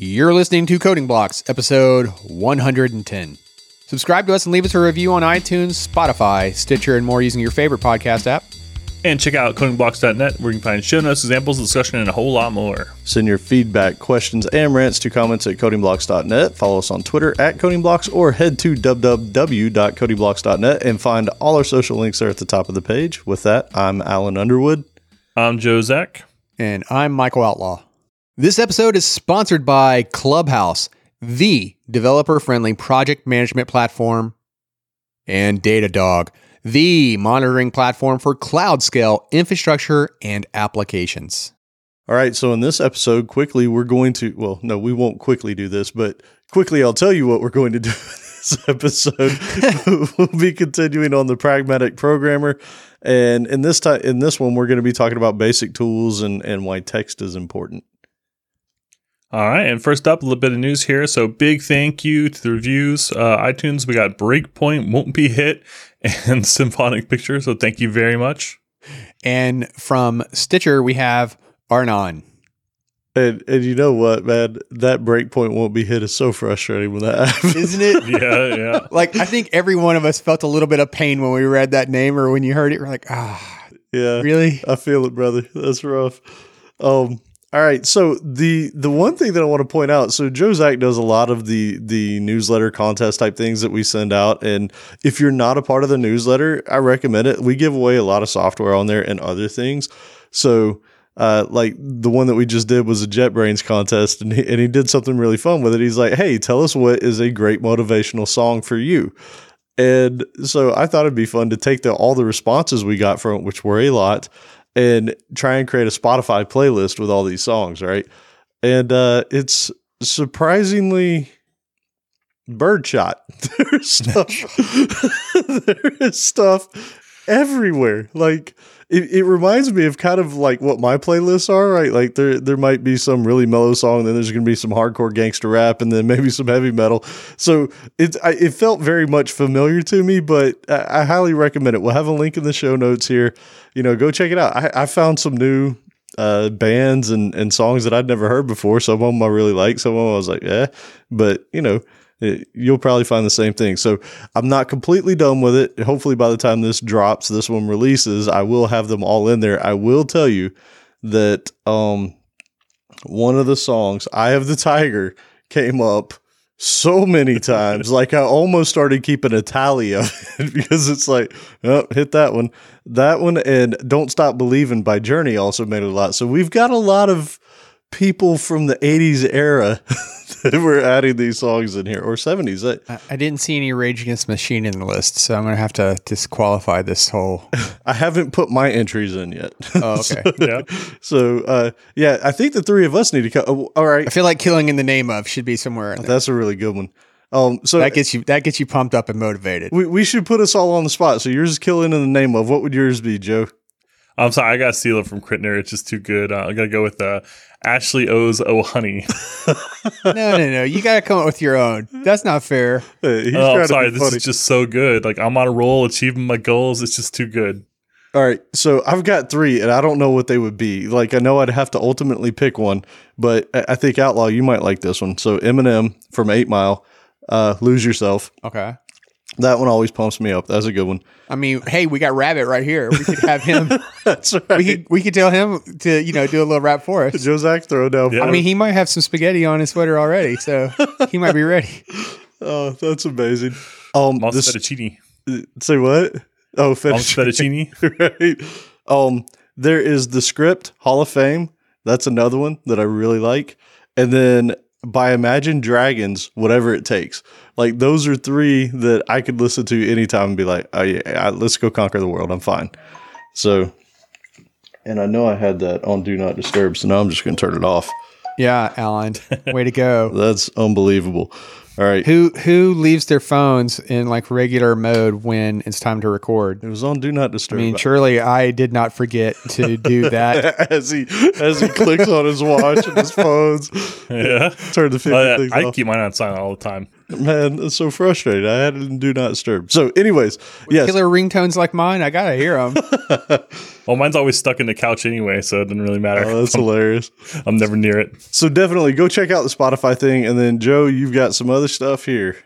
You're listening to Coding Blocks, episode 110. Subscribe to us and leave us a review on iTunes, Spotify, Stitcher, and more using your favorite podcast app. And check out codingblocks.net where you can find show notes, examples, discussion, and a whole lot more. Send your feedback, questions, and rants to comments at codingblocks.net. Follow us on Twitter at codingblocks or head to www.codingblocks.net and find all our social links there at the top of the page. With that, I'm Alan Underwood. I'm Joe Zack. And I'm Michael Outlaw. This episode is sponsored by Clubhouse, the developer friendly project management platform, and Datadog, the monitoring platform for cloud scale infrastructure and applications. All right, so in this episode, quickly, we're going to, well, no, we won't quickly do this, but quickly, I'll tell you what we're going to do in this episode. we'll be continuing on the pragmatic programmer. And in this time, in this one, we're going to be talking about basic tools and, and why text is important. All right, and first up, a little bit of news here. So, big thank you to the reviews. Uh, iTunes, we got Breakpoint Won't Be Hit and Symphonic Picture. So, thank you very much. And from Stitcher, we have Arnon. And and you know what, man, that breakpoint won't be hit is so frustrating when that happens, isn't it? yeah, yeah. Like I think every one of us felt a little bit of pain when we read that name or when you heard it. We're like, ah, yeah, really? I feel it, brother. That's rough. Um, all right. So the the one thing that I want to point out, so Joe Zack does a lot of the the newsletter contest type things that we send out, and if you're not a part of the newsletter, I recommend it. We give away a lot of software on there and other things. So uh, like the one that we just did was a JetBrains contest, and he, and he did something really fun with it. He's like, "Hey, tell us what is a great motivational song for you." And so I thought it'd be fun to take the all the responses we got from which were a lot, and try and create a Spotify playlist with all these songs, right? And uh, it's surprisingly birdshot. There's stuff. there is stuff everywhere. Like it, it reminds me of kind of like what my playlists are, right? Like there there might be some really mellow song, then there's going to be some hardcore gangster rap, and then maybe some heavy metal. So it I, it felt very much familiar to me, but I, I, highly recommend it. We'll have a link in the show notes here. You know, go check it out. I, I found some new uh, bands and, and songs that I'd never heard before. Some of them I really like. Some of them I was like, eh. But you know, it, you'll probably find the same thing. So I'm not completely done with it. Hopefully, by the time this drops, this one releases, I will have them all in there. I will tell you that um, one of the songs, "Eye of the Tiger," came up so many times. like I almost started keeping a tally of it because it's like, oh, hit that one, that one, and "Don't Stop Believing" by Journey also made it a lot. So we've got a lot of people from the 80s era that were adding these songs in here or 70s. I, I, didn't see any Rage Against the Machine in the list, so I'm going to have to disqualify this whole. I haven't put my entries in yet. Oh, okay. so, yeah. So, uh, yeah, I think the three of us need to come. Oh, all right. I feel like Killing in the Name of should be somewhere. That's a really good one. Um, so that gets you that gets you pumped up and motivated. We, we should put us all on the spot. So yours is killing in the name of. What would yours be, Joe? I'm sorry, I got Steal It from Critner. It's just too good. Uh, I'm gonna go with uh, Ashley O's Oh Honey. no, no, no. You gotta come up with your own. That's not fair. Hey, oh, I'm sorry. This is just so good. Like I'm on a roll, achieving my goals. It's just too good. All right, so I've got three, and I don't know what they would be. Like I know I'd have to ultimately pick one, but I think Outlaw, you might like this one. So Eminem from Eight Mile, uh, "Lose Yourself." Okay. That one always pumps me up. That's a good one. I mean, hey, we got Rabbit right here. We could have him. That's right. We could we could tell him to you know do a little rap for us. Joe Zack throw down. Yeah. I mean, he might have some spaghetti on his sweater already, so he might be ready. Oh, that's amazing. Um, this, fettuccine. Say what? Oh, fettuccine. fettuccine. right. Um, there is the script Hall of Fame. That's another one that I really like. And then by Imagine Dragons, whatever it takes. Like those are three that I could listen to anytime and be like, oh yeah, let's go conquer the world. I'm fine. So, and I know I had that on Do Not Disturb, so now I'm just going to turn it off. Yeah, Alan, way to go. That's unbelievable. All right. Who who leaves their phones in like regular mode when it's time to record? It was on Do Not Disturb. I mean, surely I did not forget to do that as he as he clicks on his watch and his phones. Yeah. Turn the oh, yeah. I off. keep mine on silent all the time. Man, that's so frustrating. I had it in do not disturb. So, anyways, yes. Killer ringtones like mine, I gotta hear them. Well, mine's always stuck in the couch anyway, so it doesn't really matter. Oh, that's hilarious. I'm never near it. So definitely go check out the Spotify thing, and then Joe, you've got some other stuff here.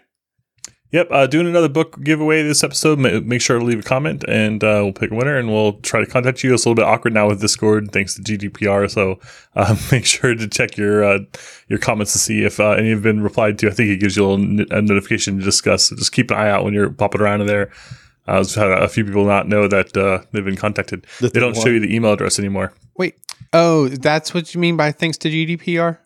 Yep, uh, doing another book giveaway this episode. Ma- Make sure to leave a comment, and uh, we'll pick a winner, and we'll try to contact you. It's a little bit awkward now with Disqus, thanks to GDPR. So uh, make sure to check your uh, your comments to see if uh, any have been replied to. I think it gives you a little n- a notification to Disqus. So just keep an eye out when you're popping around in there. Uh, I've had a few people not know that uh, they've been contacted. That they don't they show you the email address anymore. Wait, oh, that's what you mean by thanks to GDPR?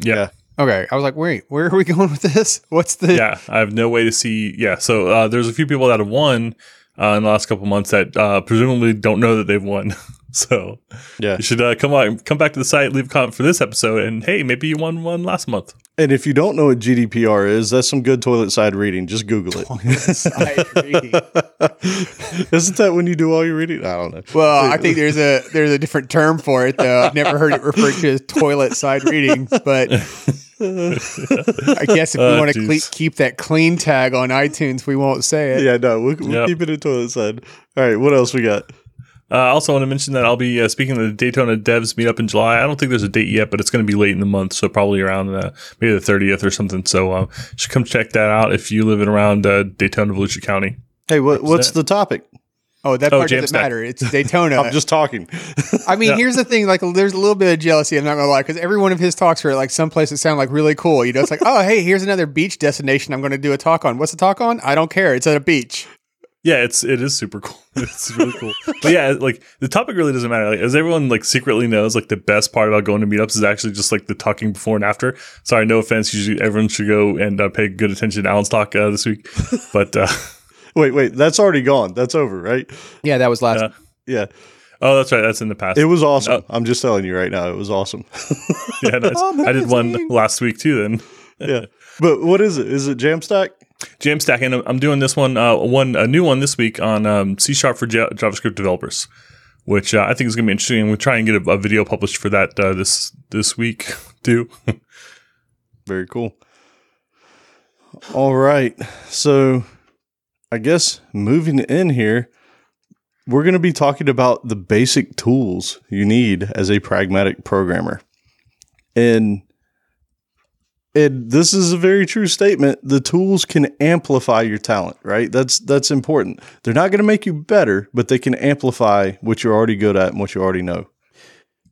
Yeah. Yeah. Okay, I was like, wait, where are we going with this? What's the? yeah, I have no way to see. Yeah, so uh, there's a few people that have won uh, in the last couple months that uh, presumably don't know that they've won. so Yeah. you should uh, come on, come back to the site, leave a comment for this episode, and hey, maybe you won one last month. And if you don't know what GDPR is, that's some good toilet side reading. Just Google it. Side reading. Isn't that when you do all your reading? I don't know. Well, I think there's a there's a different term for it though. I've never heard it referred to as toilet side reading, but I guess if we Uh, want to jeez. keep that clean tag on iTunes, we won't say it. Yeah, no, we'll, we'll Yep. keep it in toilet side. All right, what else we got? Uh, I also want to mention that I'll be uh, speaking at the Daytona Devs meetup in July. I don't think there's a date yet, but it's going to be late in the month, so probably around uh, maybe the 30th or something. So uh, you should come check that out if you live in around uh, Daytona, Volusia County. Hey, what, what's the topic? Oh, that Oh, part doesn't matter. It's Daytona. I'm just talking. I mean, here's the thing: like, there's a little bit of jealousy. I'm not gonna lie, because every one of his talks are like some place that sound like really cool. You know, it's like, oh, hey, here's another beach destination I'm going to do a talk on. What's the talk on? I don't care. It's at a beach. Yeah, it's it is super cool. It's really cool. But yeah, like the topic really doesn't matter. Like, as everyone like secretly knows, like the best part about going to meetups is actually just like the talking before and after. Sorry, no offense. Usually everyone should go and uh, pay good attention to Alan's talk uh, this week. But uh, wait, wait, that's already gone. That's over, right? Yeah, that was last. Yeah. Yeah, oh, that's right. That's in the past. it was awesome. Oh. I'm just telling you right now, it was awesome. yeah, nice. I did one last week too. Then yeah, but what is it? Is it Jamstack? Jamstack, and I'm doing this one, uh, one a new one this week on um, C Sharp for Ja- JavaScript developers, which uh, I think is going to be interesting. And we'll try and get a, a video published for that uh, this this week too. Very cool. All right. So I guess moving in here, we're going to be talking about the basic tools you need as a pragmatic programmer. And and this is a very true statement. The tools can amplify your talent, right? That's that's important. They're not going to make you better, but they can amplify what you're already good at and what you already know.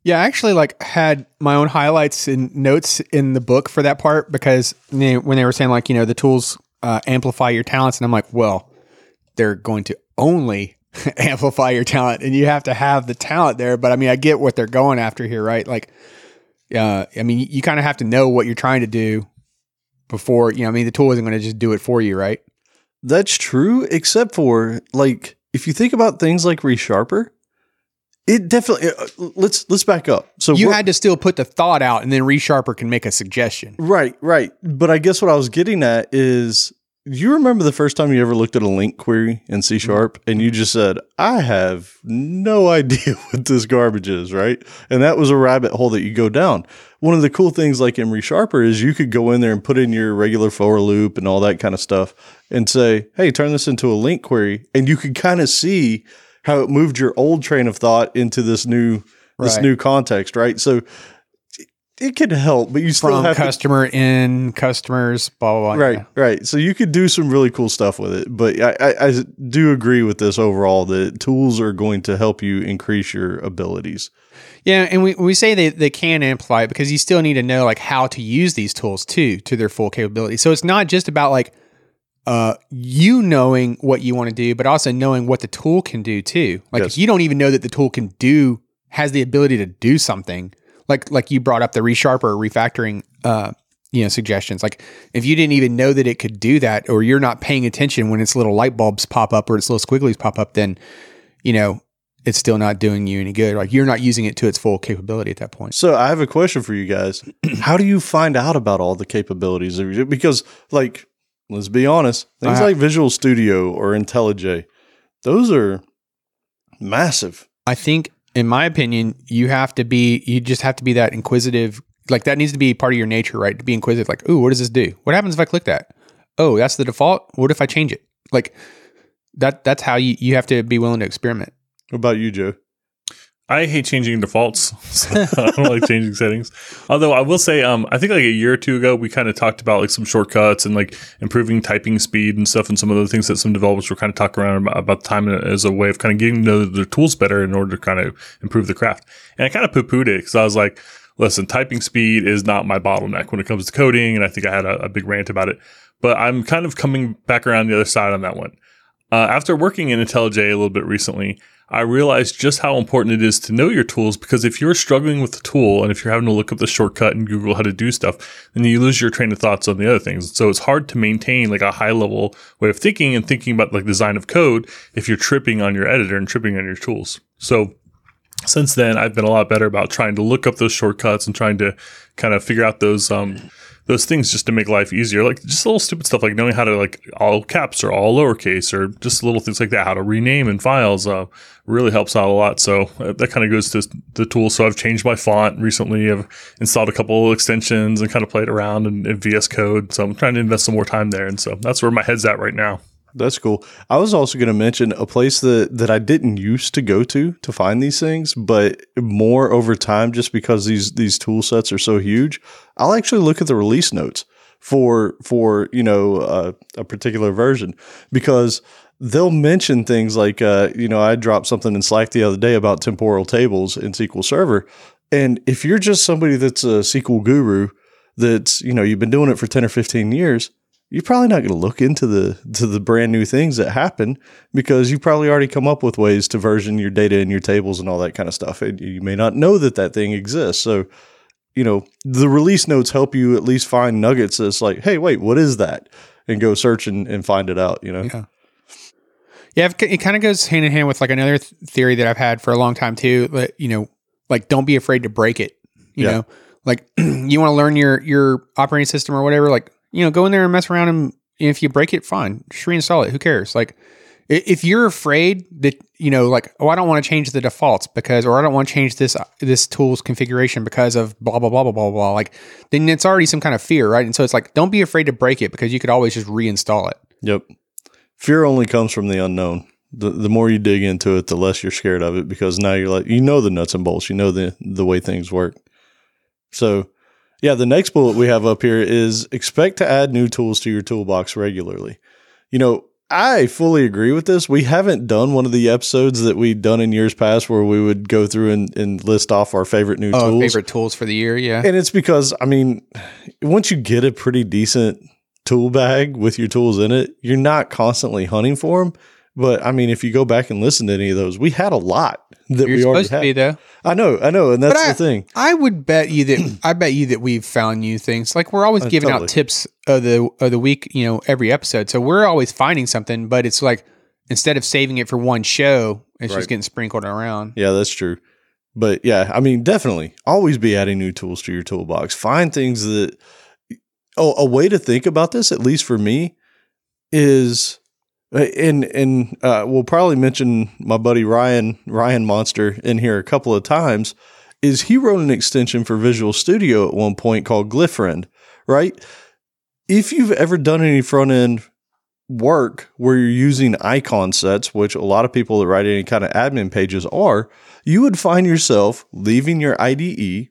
Yeah, I actually like had my own highlights and notes in the book for that part because when they were saying like you know the tools uh, amplify your talents, and I'm like, well, they're going to only amplify your talent, and you have to have the talent there. But I mean, I get what they're going after here, right? Like, uh, I mean, you kind of have to know what you're trying to do before you know. I mean, the tool isn't going to just do it for you, right? That's true, except for like if you think about things like ReSharper, it definitely. uh, let's let's back up. So You had to still put the thought out, and then ReSharper can make a suggestion. right, right. But I guess what I was getting at is, you remember the first time you ever looked at a LINQ query in C sharp and you just said, "I have no idea what this garbage is," right? And that was a rabbit hole that you go down. One of the cool things, like in ReSharper, is you could go in there and put in your regular for loop and all that kind of stuff, and say, "Hey, turn this into a LINQ query," and you could kind of see how it moved your old train of thought into this new this Right. new context, right? So it- could help, but you still From have to, customer in customers, blah blah blah. right, yeah. right. So you could do some really cool stuff with it, but I, I, I do agree with this overall that tools are going to help you increase your abilities. Yeah, and we, we say they, they can amplify it because you still need to know like how to use these tools too to their full capability. So it's not just about like uh you knowing what you want to do, but also knowing what the tool can do too. Like Yes. if you don't even know that the tool can do has the ability to do something, like like you brought up the resharper or refactoring uh you know suggestions. Like if you didn't even know that it could do that, or you're not paying attention when its little light bulbs pop up or its little squigglies pop up, then you know it's still not doing you any good. Like you're not using it to its full capability at that point. So I have a question for you guys. How do you find out about all the capabilities of your because like let's be honest, things Uh-huh. like Visual Studio or IntelliJ, those are massive. I think, in my opinion, you have to be, you just have to be that inquisitive. Like that needs to be part of your nature, right? To be inquisitive. Like, ooh, what does this do? What happens if I click that? oh, that's the default. What if I change it? Like that. That's how you you have to be willing to experiment. What about you, Joe? I hate changing defaults. So I don't like changing settings. Although I will say, um, I think like a year or two ago, we kind of talked about like some shortcuts and like improving typing speed and stuff, and some of the things that some developers were kind of talking around about, about time as a way of kind of getting to know their tools better in order to kind of improve the craft. And I kind of poo pooed it because I was like, listen, typing speed is not my bottleneck when it comes to coding. And I think I had a, a big rant about it, but I'm kind of coming back around the other side on that one. Uh, after working in IntelliJ a little bit recently, I realized just how important it is to know your tools because if you're struggling with the tool and if you're having to look up the shortcut and Google how to do stuff, then you lose your train of thoughts on the other things. So it's hard to maintain like a high level way of thinking and thinking about like design of code if you're tripping on your editor and tripping on your tools. So since then, I've been a lot better about trying to look up those shortcuts and trying to kind of figure out those um, those things just to make life easier. Like just little stupid stuff like knowing how to like all caps or all lowercase or just little things like that. How to rename in files uh, really helps out a lot. So uh, that kind of goes to the tool. So I've changed my font recently. I've installed a couple extensions and kind of played around in, in VS Code. So I'm trying to invest some more time there. And so that's where my head's at right now. That's cool. I was also going to mention a place that that I didn't used to go to to find these things, but more over time, just because these these tool sets are so huge, I'll actually look at the release notes for for you know uh, a particular version because they'll mention things like uh, you know I dropped something in Slack the other day about temporal tables in SQL Server, and if you're just somebody that's a SQL guru that's you know you've been doing it for ten or fifteen years you're probably not going to look into the to the brand new things that happen because you probably already come up with ways to version your data and your tables and all that kind of stuff and you may not know that that thing exists. So you know the release notes help you at least find nuggets that's like hey wait what is that? and go search and, and find it out you know? Yeah. Yeah it kind of goes hand in hand with like another th- theory that i've had for a long time too but you know like don't be afraid to break it you yeah. know? Like you want to learn your your operating system or whatever like you know, go in there and mess around and if you break it, fine, just reinstall it. Who cares? Like, if you're afraid that you know, like, oh, I don't want to change the defaults because, or I don't want to change this this tool's configuration because of blah blah blah blah blah blah. Like, then it's already some kind of fear, right? And so it's like, don't be afraid to break it because you could always just reinstall it. Yep. Fear only comes from the unknown. The, the more you dig into it, the less you're scared of it because now you're like, you know, the nuts and bolts, you know, the, the way things work. So yeah, the next bullet we have up here is expect to add new tools to your toolbox regularly. You know, I fully agree with this. We haven't done one of the episodes that we'd done in years past where we would go through and, and list off our favorite new oh, tools. Favorite tools for the year, yeah. And it's because, I mean, once you get a pretty decent tool bag with your tools in it, you're not constantly hunting for them. But I mean, if you go back and listen to any of those, we had a lot that You're we already had. Be, though. I know, I know, and that's I, the thing. I would bet you that I bet you that we've found new things. Like we're always uh, giving totally. out tips of the of the week, you know, every episode. So we're always finding something, but it's like instead of saving it for one show, it's right. just getting sprinkled around. Yeah, that's true. But yeah, I mean, definitely always be adding new tools to your toolbox. Find things that oh, a way to think about this, at least for me, is and and uh, we'll probably mention my buddy Ryan Ryan Monster in here a couple of times. Is he wrote an extension for Visual Studio at one point called Glyphfriend, right? If you've ever done any front end work where you're using icon sets, which a lot of people that write any kind of admin pages are, you would find yourself leaving your IDE,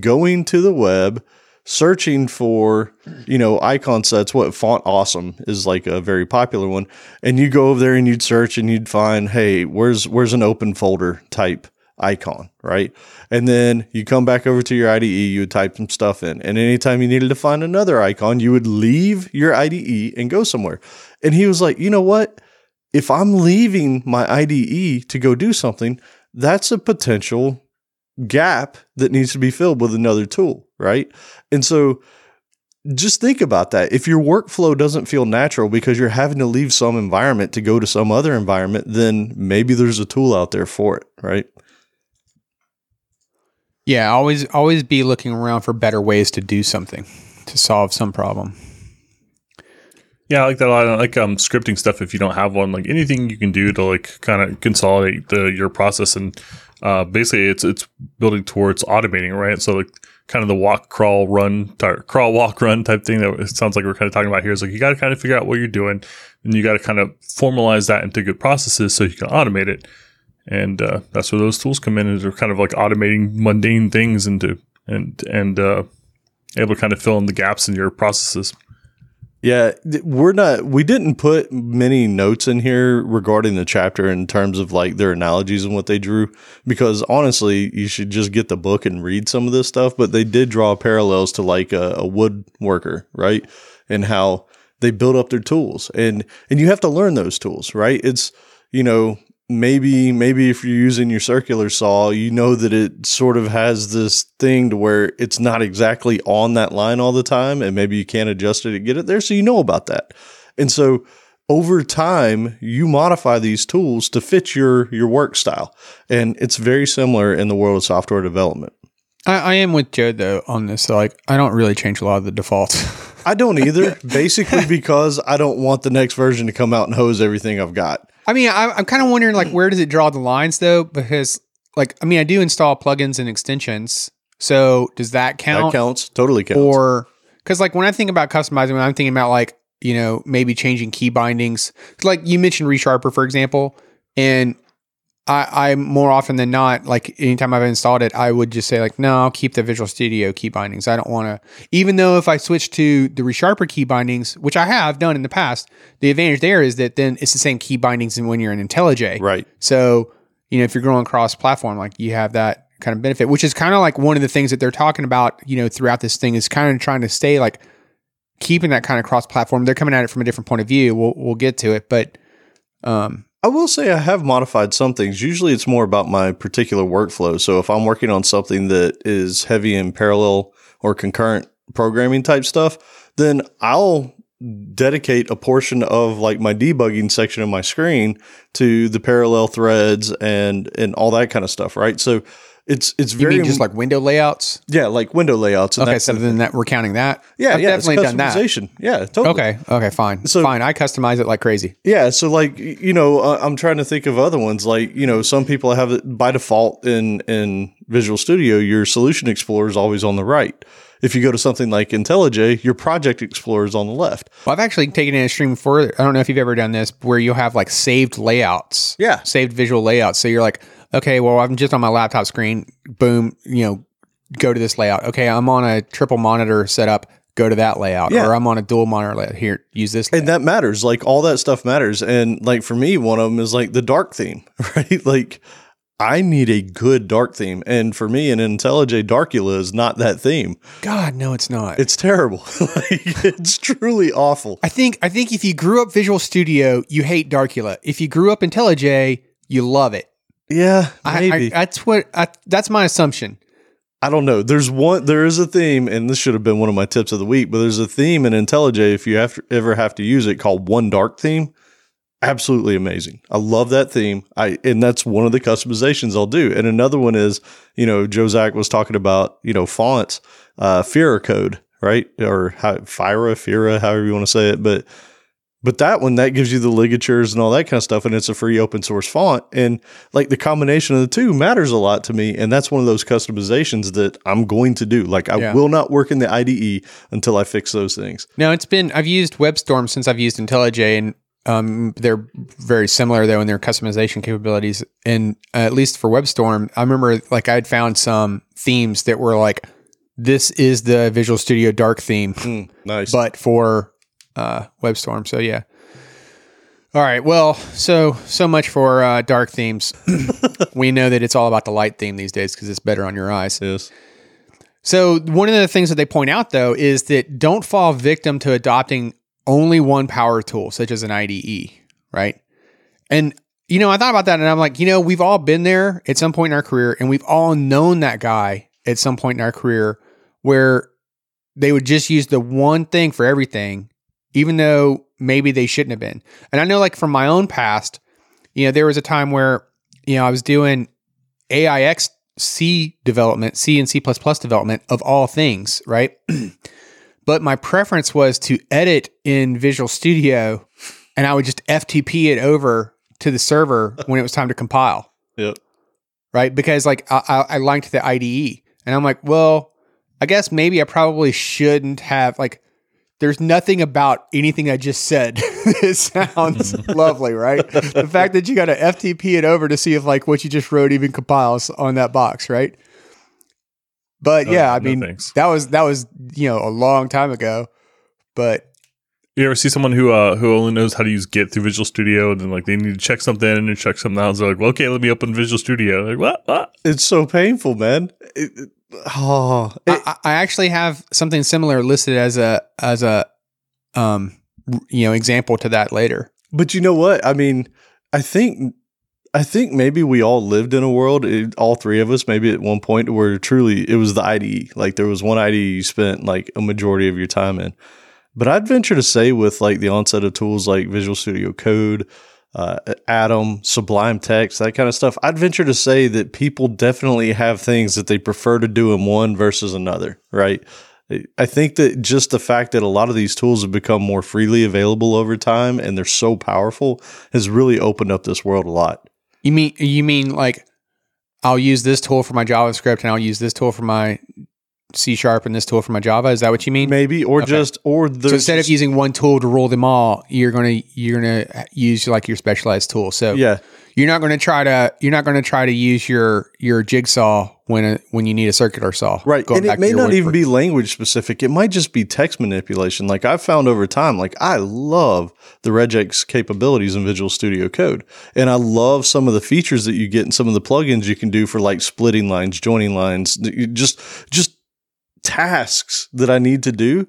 going to the web, searching for, you know, icon sets, what font awesome is like a very popular one. And you go over there and you'd search and you'd find, hey, where's where's an open folder type icon, right? And then you come back over to your IDE, you would type some stuff in. And anytime you needed to find another icon, you would leave your IDE and go somewhere. And he was like, you know what? If I'm leaving my IDE to go do something, that's a potential gap that needs to be filled with another tool, right? And so just think about that. If your workflow doesn't feel natural because you're having to leave some environment to go to some other environment, then maybe there's a tool out there for it, right? Yeah, always always be looking around for better ways to do something to solve some problem. Yeah, I like that a lot. I like um, scripting stuff if you don't have one. Like anything you can do to like kind of consolidate the your process and uh, basically it's it's building towards automating, right? So like kind of the walk, crawl, run, tar- crawl, walk, run type thing that it sounds like we're kind of talking about here is like you got to kind of figure out what you're doing and you got to kind of formalize that into good processes so you can automate it. And uh, that's where those tools come in is they're kind of like automating mundane things into and and uh, able to kind of fill in the gaps in your processes. Yeah, we're not. We didn't put many notes in here regarding the chapter in terms of like their analogies and what they drew, because honestly, you should just get the book and read some of this stuff. But they did draw parallels to like a, a woodworker, right, and how they build up their tools, and and you have to learn those tools, right? It's you know maybe maybe if you're using your circular saw you know that it sort of has this thing to where it's not exactly on that line all the time and maybe you can't adjust it to get it there so you know about that and so over time you modify these tools to fit your your work style and it's very similar in the world of software development I, I am with Joe though on this. So like, I don't really change a lot of the defaults. i don't either basically because i don't want the next version to come out and hose everything i've got I mean, I, I'm kind of wondering like where does it draw the lines though? Because like, I mean, I do install plugins and extensions. So does that count? that counts totally counts Or because like when I think about customizing, when I'm thinking about like you know maybe changing key bindings, like you mentioned ReSharper for example, and I, I more often than not, like anytime I've installed it, I would just say like, no, I'll keep the Visual Studio key bindings. I don't want to, even though if I switch to the ReSharper key bindings, which I have done in the past, the advantage there is that then it's the same key bindings and when you're in IntelliJ. right So, you know, if you're growing cross platform, like you have that kind of benefit, which is kind of like one of the things that they're talking about, you know, throughout this thing is kind of trying to stay like keeping that kind of cross platform. They're coming at it from a different point of view. We'll, we'll get to it, but, um, I will say I have modified some things. Usually it's more about my particular workflow. So if I'm working on something that is heavy in parallel or concurrent programming type stuff, then I'll dedicate a portion of like my debugging section of my screen to the parallel threads and and all that kind of stuff, right? So it's it's you very mean just like window layouts? yeah, like window layouts. And Okay, so then that we're counting that. yeah, I've yeah, definitely done that. customization. Yeah, totally. Okay, okay, fine, So- fine. I customize it like crazy. Yeah, so like you know, uh, I'm trying to think of other ones. Like you know, some people have it by default in in Visual Studio. Your Solution Explorer is always on the right. If you go to something like IntelliJ, your Project Explorer is on the left. Well, I've actually taken it a stream further. I don't know if you've ever done this, where you'll have like saved layouts. Yeah. Saved visual layouts. So you're like, okay, well, I'm just on my laptop screen. Boom, you know, go to this layout. Okay, I'm on a triple monitor setup. Go to that layout. Yeah. Or I'm on a dual monitor layout. Here, use this. And that matters. Like all that stuff matters. And like for me, one of them is like the dark theme, right? Like I need a good dark theme. And for me, an IntelliJ Darcula is not that theme. God, no, it's not. It's terrible. like it's truly awful. I think I think if you grew up Visual Studio, you hate Darcula. If you grew up IntelliJ, you love it. Yeah, I, maybe. I, that's what I, that's my assumption. I don't know. There's one. There is a theme, and this should have been one of my tips of the week. But there's a theme in IntelliJ if you have to, ever have to use it called One Dark Theme. Absolutely amazing. I love that theme. I and that's one of the customizations I'll do. And another one is, you know, Joe Zack was talking about, you know, fonts, uh, Fira code, right, or how, Fira, Fira, however you want to say it, but. But that one, that gives you the ligatures and all that kind of stuff, and it's a free open source font. And like the combination of the two matters a lot to me. And that's one of those customizations that I'm going to do. Like I Yeah. will not work in the IDE until I fix those things. No, it's been I've used WebStorm since I've used IntelliJ, and um, they're very similar though in their customization capabilities. And uh, at least for WebStorm, I remember like I'd found some themes that were like, "This is the Visual Studio Dark theme," Mm, nice. but for uh, WebStorm. So yeah. All right. Well, so so much for uh, dark themes. we know that it's all about the light theme these days because it's better on your eyes. yes. So one of the things that they point out though is that don't fall victim to adopting only one power tool, such as an IDE, right? And you know, I thought about that and I'm like, you know, we've all been there at some point in our career, and we've all known that guy at some point in our career where they would just use the one thing for everything, even though maybe they shouldn't have been. And I know like from my own past, you know, there was a time where, you know, I was doing AIX C development, C and C development of all things, right? but my preference was to edit in Visual Studio and I would just FTP it over to the server when it was time to compile, Yep. right? Because like I, I, I liked the IDE and I'm like, well, I guess maybe I probably shouldn't have like. There's nothing about anything I just said that sounds lovely, right? The fact that you got to FTP it over to see if like what you just wrote even compiles on that box, right? But Oh, yeah, I no mean thanks. that was that was you know a long time ago. But You ever see someone who uh, who only knows how to use Git through Visual Studio, and then like they need to check something and then check something out? So they're like, well, okay, let me open Visual Studio. Like what? What? It's so painful, man. It, it- oh, it- I, I actually have something similar listed as a as a um you know example to that later. But you know what? I mean, I think I think maybe we all lived in a world, it, all three of us, maybe at one point where truly it was the IDE. Like there was one IDE you spent like a majority of your time in. But I'd venture to say with like the onset of tools like Visual Studio Code, uh, Atom, Sublime Text, that kind of stuff, I'd venture to say that people definitely have things that they prefer to do in one versus another, right? I think that just the fact that a lot of these tools have become more freely available over time and they're so powerful has really opened up this world a lot. You mean you mean like I'll use this tool for my JavaScript and I'll use this tool for my C sharp and this tool for my Java? Is that what you mean? Maybe, or Okay. just, or So instead of using one tool to rule them all, you're gonna you're gonna use like your specialized tool. So yeah, you're not gonna try to you're not gonna try to use your your jigsaw when a, when you need a circular saw. right. And it may not even be language specific. It might just be text manipulation. Like I've found over time, like I love the regex capabilities in Visual Studio Code. And I love some of the features that you get in some of the plugins you can do for like splitting lines, joining lines, you just, just tasks that I need to do.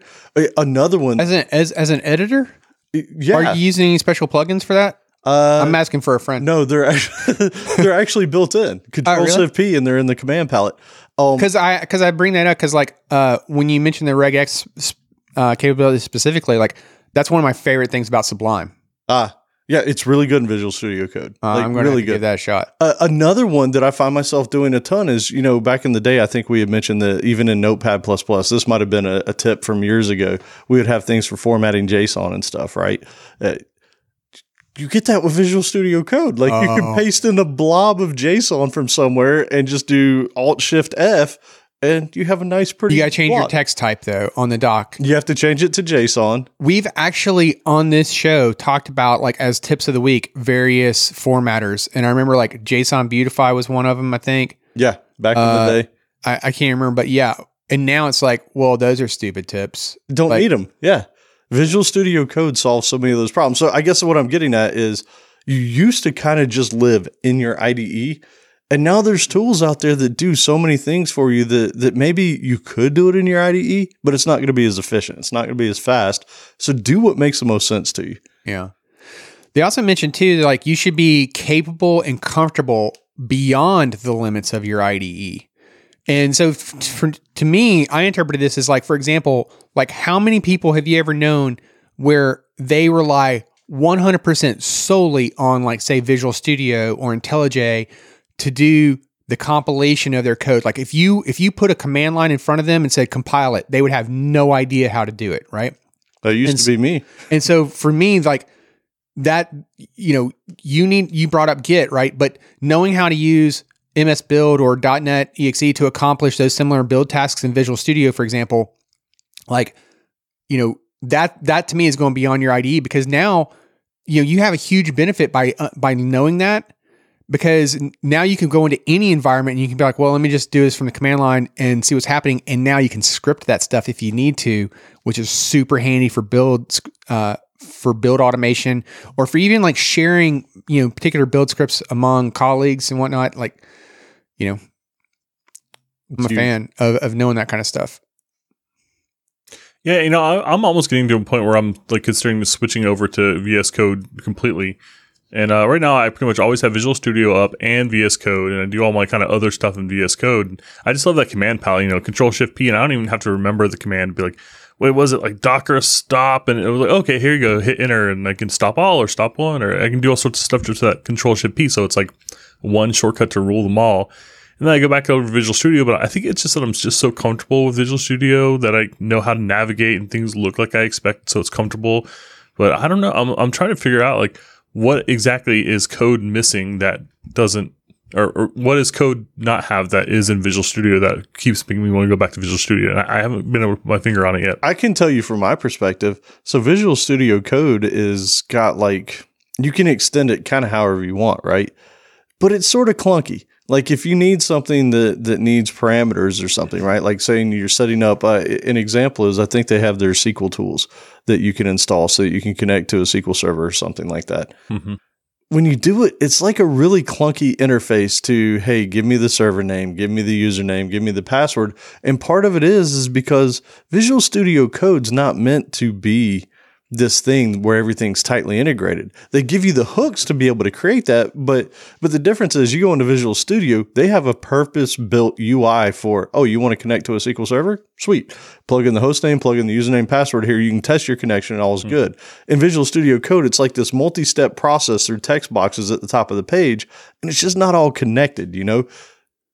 Another one, as an as as an editor. yeah. Are you using any special plugins for that? uh, I'm asking for a friend. No, they're actually, they're actually built in. Control Oh, really? Shift P, and they're in the command palette. Um, because I because I bring that up because like uh when you mentioned the regex uh, capability specifically, like that's one of my favorite things about Sublime. ah, yeah, it's really good in Visual Studio Code. Uh, like I'm going to really give good. that a shot. Uh, another one that I find myself doing a ton is, you know, back in the day, I think we had mentioned that even in Notepad this might have been a, a tip from years ago. We would have things for formatting JSON and stuff, right? Uh, you get that with Visual Studio Code. Like you Oh. can paste in a blob of JSON from somewhere and just do Alt Shift F, and you have a nice, pretty. You got to change your text type though on the doc. You have to change it to JSON. We've actually on this show talked about like as tips of the week various formatters, and I remember like JSON Beautify was one of them. I think Yeah, back in Uh, the day. I, I can't remember, but yeah. And now it's like, well, those are stupid tips. Don't like- need them. Yeah. Visual Studio Code solves so many of those problems. So I guess what I'm getting at is you used to kind of just live in your IDE. And now there's tools out there that do so many things for you that, that maybe you could do it in your IDE, but it's not going to be as efficient. It's not going to be as fast. So do what makes the most sense to you. Yeah. They also mentioned too, like you should be capable and comfortable beyond the limits of your IDE. And so, for, to me, I interpreted this as like, for example, like how many people have you ever known where they rely 100% solely on, like, say, Visual Studio or IntelliJ to do the compilation of their code? Like, if you if you put a command line in front of them and said compile it, they would have no idea how to do it, right? That used And to be me. And so for me, like that, you know, you need you brought up Git, right? But knowing how to use MS Build or .NET EXE to accomplish those similar build tasks in Visual Studio, for example, like you know that that to me is going beyond your IDE because now you know you have a huge benefit by uh, by knowing that because now you can go into any environment and you can be like, well, let me just do this from the command line and see what's happening, and now you can script that stuff if you need to, which is super handy for build uh, for build automation or for even like sharing you know particular build scripts among colleagues and whatnot. Like, you know, I'm a fan of, of knowing that kind of stuff. Yeah, you know, I, I'm almost getting to a point where I'm like considering switching over to VS Code completely. And uh, right now, I pretty much always have Visual Studio up and VS Code, and I do all my kind of other stuff in VS Code. I just love that command palette, you know, Control Shift P, and I don't even have to remember the command. Be like, wait, was it like Docker stop? And it was like, okay, here you go, hit enter, and I can stop all or stop one, or I can do all sorts of stuff just that Control Shift P. So it's like one shortcut to rule them all. And then I go back over to Visual Studio, but I think it's just that I'm just so comfortable with Visual Studio that I know how to navigate and things look like I expect, so it's comfortable. But I don't know. I'm I'm trying to figure out like what exactly is code missing that doesn't or, or what does code not have that is in Visual Studio that keeps making me want to go back to Visual Studio? And I, I haven't been able to put my finger on it yet. I can tell you from my perspective. So Visual Studio Code is got like you can extend it kind of however you want, right? But it's sort of clunky. Like if you need something that that needs parameters or something, right? Like saying you're setting up. Uh, an example is I think they have their SQL tools that you can install so that you can connect to a SQL server or something like that. Mm-hmm. When you do it, it's like a really clunky interface to, hey, give me the server name, give me the username, give me the password. And part of it is is because Visual Studio Code's not meant to be this thing where everything's tightly integrated. They give you the hooks to be able to create that, but but the difference is you go into Visual Studio, they have a purpose built UI for, oh, you want to connect to a SQL server? Sweet. Plug in the host name, plug in the username, password here, you can test your connection and all is Hmm. good. In Visual Studio Code, it's like this multi-step process through text boxes at the top of the page, and it's just not all connected, you know?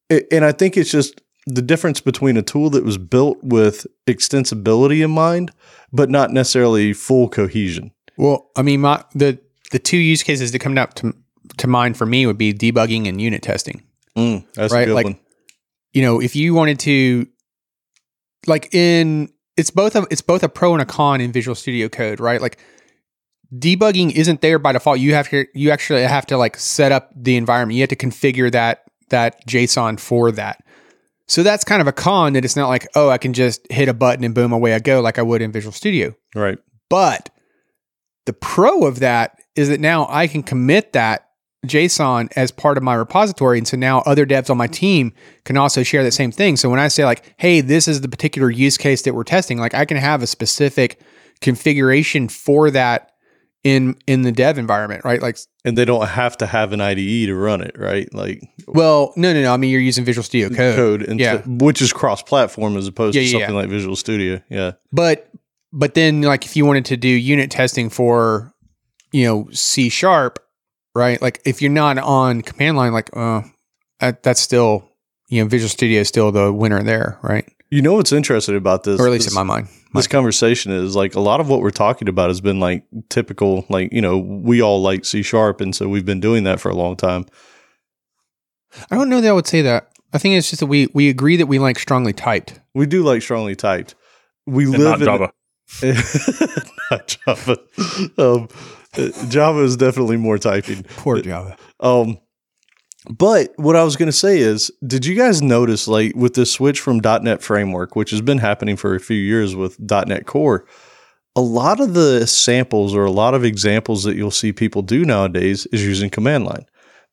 And I think it's just the difference between a tool that was built with extensibility in mind, but not necessarily full cohesion. Well, I mean, my the the two use cases that come up to to mind for me would be debugging and unit testing. Mm, that's Right, a good like- one. You know, if you wanted to, like in it's both a it's both a pro and a con in Visual Studio Code, right? Like debugging isn't there by default. You have to you actually have to like set up the environment. You have to configure that that JSON for that. So that's kind of a con that it's not like, oh, I can just hit a button and boom, away I go like I would in Visual Studio. Right. But the pro of that is that now I can commit that JSON as part of my repository. And so now other devs on my team can also share that same thing. So when I say, like, hey, this is the particular use case that we're testing, like I can have a specific configuration for that in in the dev environment, right? Like And they don't have to have an IDE to run it, right? Like well, no, no, no. I mean you're using Visual Studio Code. code, and yeah. which is cross-platform as opposed Yeah, to yeah, something like Visual Studio. Yeah. But but then like if you wanted to do unit testing for you know C sharp, right? Like if you're not on command line, like uh, that, that's still you know Visual Studio is still the winner there, right? You know what's interesting about this? or at least this, in my mind. this conversation is like a lot of what we're talking about has been like typical, like you know, we all like C sharp, and so we've been doing that for a long time. I don't know that I would say that. I think it's just that we we agree that we like strongly typed. We do like strongly typed. We And live not in Java. not Java. Um, uh, Java is definitely more typing. Poor Java. Um, but what I was going to say is, did you guys notice, like, with the switch from .NET Framework, which has been happening for a few years with .NET Core, a lot of the samples or a lot of examples that you'll see people do nowadays is using command line.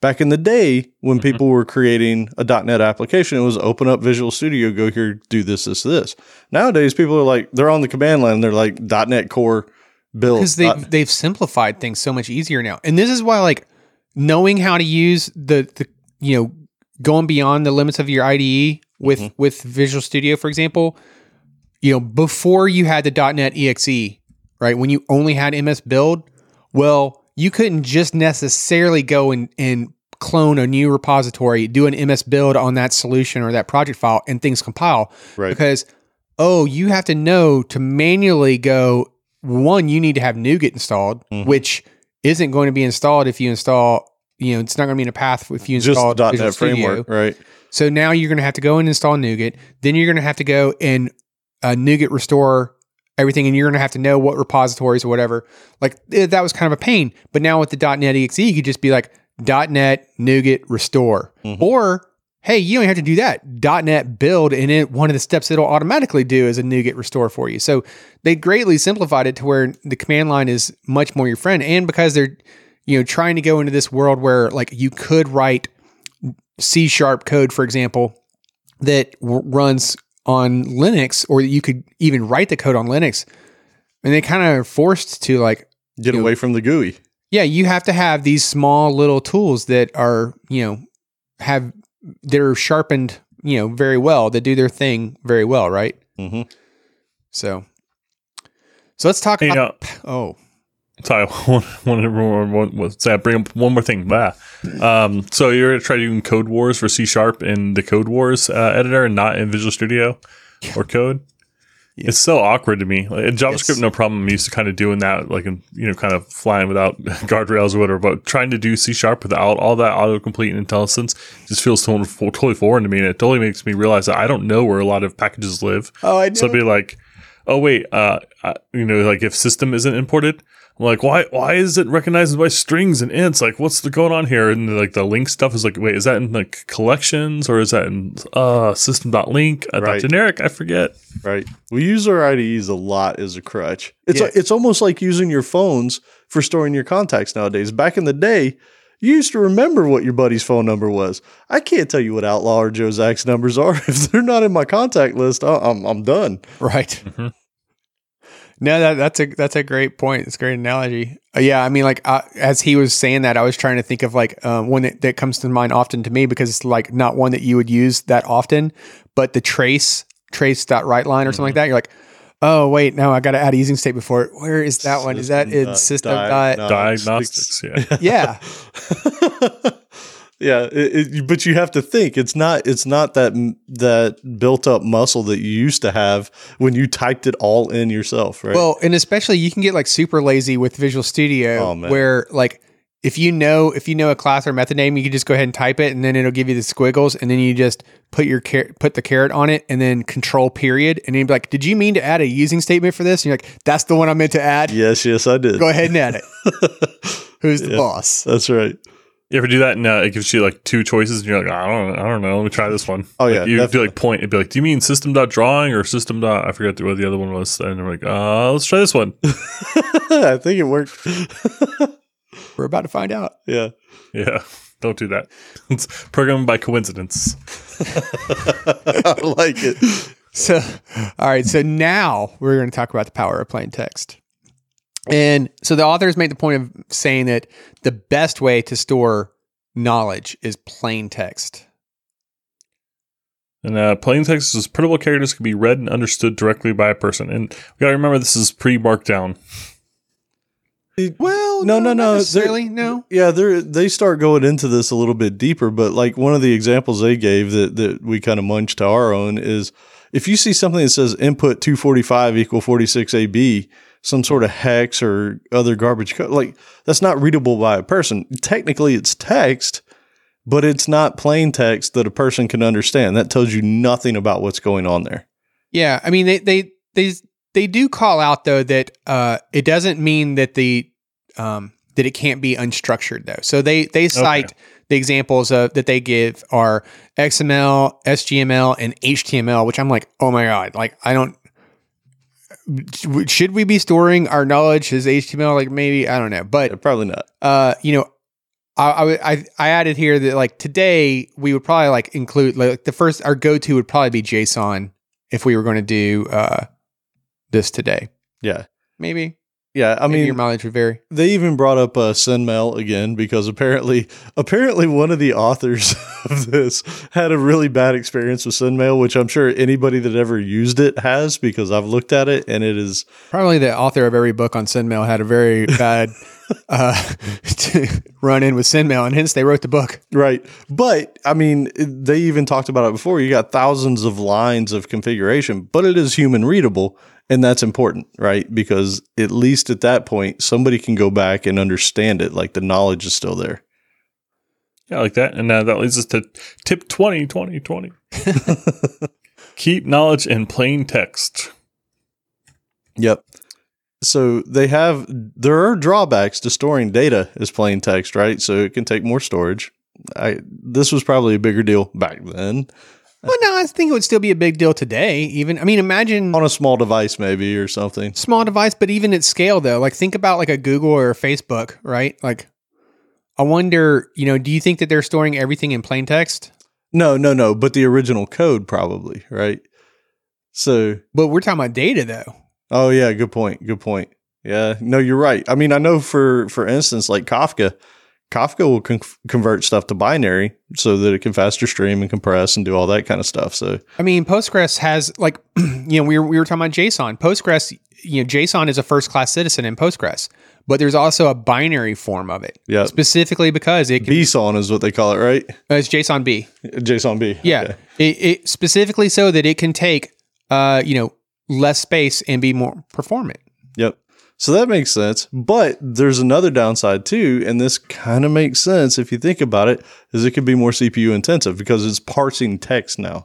Back in the day, when Mhm. people were creating a .NET application, it was open up Visual Studio, go here, do this, this, this. Nowadays, people are like, they're on the command line, they're like .NET Core build. because they've they've simplified things so much easier now, and this is why like knowing how to use the the you know going beyond the limits of your IDE with Mhm. with Visual Studio, for example, you know before you had the .NET EXE, right? When you only had MS Build, well, you couldn't just necessarily go and and clone a new repository, do an MS Build on that solution or that project file, and things compile right. because oh you have to know to manually go one you need to have NuGet installed Mhm. which isn't going to be installed if you install you know it's not going to be in a path if you Just install the .NET framework, right? so now you're going to have to go and install NuGet then you're going to have to go and uh, NuGet restore everything and you're going to have to know what repositories or whatever like eh, that was kind of a pain but now with the .NET exe you could just be like .NET NuGet restore Mhm. or hey, you don't have to do that. .NET build, and it one of the steps it'll automatically do is a NuGet restore for you. So they greatly simplified it to where the command line is much more your friend. And because they're you know trying to go into this world where like you could write C sharp code, for example, that w- runs on Linux, or that you could even write the code on Linux. And they kind of forced to like Get You- away from the GUI. yeah, you have to have these small little tools that are, you know, have they're sharpened, you know, very well. That do their thing very well, right? Mm-hmm. So, so let's talk You about. know, oh, sorry, one, one, one, one, I bring up one more thing. Blah. Um, so you're gonna try doing Code Wars for C Sharp in the Code Wars uh, editor and not in Visual Studio or Code. It's so awkward to me. Like, in JavaScript, It's- no problem. I'm used to kind of doing that, like, in, you know, kind of flying without guardrails or whatever. But trying to do C sharp without all that autocomplete and IntelliSense just feels so, totally foreign to me. And it totally makes me realize that I don't know where a lot of packages live. Oh, I do. So I'd be like, oh wait, uh, I, you know, like if system isn't imported, I'm like, why, why is it recognized by strings and ints? Like, what's the going on here? And like the LINQ stuff is like, wait, is that in like collections or is that in uh System.Linq, uh, Right. generic? I forget. Right. We use our IDEs a lot as a crutch. It's Yeah. it's almost like using your phones for storing your contacts nowadays. Back in the day, you used to remember what your buddy's phone number was. I can't tell you what Outlaw or Joe Zack's numbers are. If they're not in my contact list, I- I'm I'm done. Right. Mhm. No, that, that's a that's a great point. It's a great analogy. Uh, yeah, I mean, like uh, as he was saying that, I was trying to think of like um, one that, that comes to mind often to me because it's like not one that you would use that often, but the trace trace dot write line or something like that. You're like, oh wait, no, I got to add a using state before it. Where is that one? Is that in dot system diagnostic. dot? Diagnostics. Yeah. Yeah, yeah, it, it- but you have to think it's not it's not that that built up muscle that you used to have when you typed it all in yourself, right? Well, and especially you can get like super lazy with Visual Studio, Oh, where like if you know if you know a class or method name, you can just go ahead and type it, and then it'll give you the squiggles, and then you just put your car- put the caret on it, and then control period, and then you'd be like, "Did you mean to add a using statement for this?" And you're like, "That's the one I meant to add. yes, yes, I did. Go ahead and add it." Who's the Yeah. boss? That's right. You ever do that and uh, it gives you like two choices and you're like, I don't, I don't know. Let me try this one. Oh, Like, yeah, You do definitely. like point. It'd be like, do you mean system dot drawing or system dot? I forget what the other one was. And I'm like, uh, let's try this one. I think it worked. We're about to find out. yeah. yeah. Don't do that. It's programmed by coincidence. I like it. So, all right. So now we're going to talk about the power of plain text. And so the authors make the point of saying that the best way to store knowledge is plain text. And uh, plain text is printable characters can be read and understood directly by a person. And we gotta remember this is pre Markdown. Well, No, no, no, necessarily. No. Yeah, they they start going into this a little bit deeper, but like one of the examples they gave that that we kind of munched to our own is if you see something that says input 245 equal 46 AB, some sort of hex or other garbage code, like that's not readable by a person. Technically, it's text, but it's not plain text that a person can understand. That tells you nothing about what's going on there. Yeah, I mean they they they they do call out though that uh, it doesn't mean that the um, that it can't be unstructured though. So they they cite the examples of that they give are XML, SGML, and HTML, which I'm like, oh my god, like I don't. Should we be storing our knowledge as HTML? Like maybe I don't know, but probably not. uh, you know, I, I I I added here that like today we would probably like include like the first our go to would probably be JSON if we were going to do uh this today. Yeah, Maybe yeah. I maybe mean, your mileage would vary. they even brought up uh, SendMail again because apparently, apparently one of the authors of this had a really bad experience with SendMail, which I'm sure anybody that ever used it has because I've looked at it and it is Probably the author of every book on SendMail had a very bad uh run in with SendMail, and hence they wrote the book. right. But I mean, they even talked about it before. You got thousands of lines of configuration, but it is human readable. And that's important, right? Because at least at that point, somebody can go back and understand it. Like the knowledge is still there. Yeah, like that. And uh, that leads us to tip 20, 20, 20. Keep knowledge in plain text. Yep. So they have there are drawbacks to storing data as plain text, right? So it can take more storage. I this was probably a bigger deal back then Well, no, I think it would still be a big deal today. Even I mean, imagine on a small device maybe or something. small device, but even at scale though, like think about like a Google or a Facebook, right? Like, I wonder, you know, do you think that they're storing everything in plain text? No, no, no, but the original code probably, right? So, But we're talking about data though. oh yeah, good point. Good point. Yeah, no, you're right. I mean, I know for for instance like Kafka, Kafka will con- convert stuff to binary so that it can faster stream and compress and do all that kind of stuff. So, I mean, Postgres has like, you know, we were we were talking about JSON. Postgres, you know, JSON is a first class citizen in Postgres, but there's also a binary form of it, yeah, specifically because it can, BSON is what they call it, right? uh, it's JSON B. JSON B. Yeah, Okay. it, it specifically so that it can take, uh, you know, less space and be more performant. Yep. So that makes sense. But there's another downside too, and this kind of makes sense if you think about it, is it could be more CPU intensive because it's parsing text now.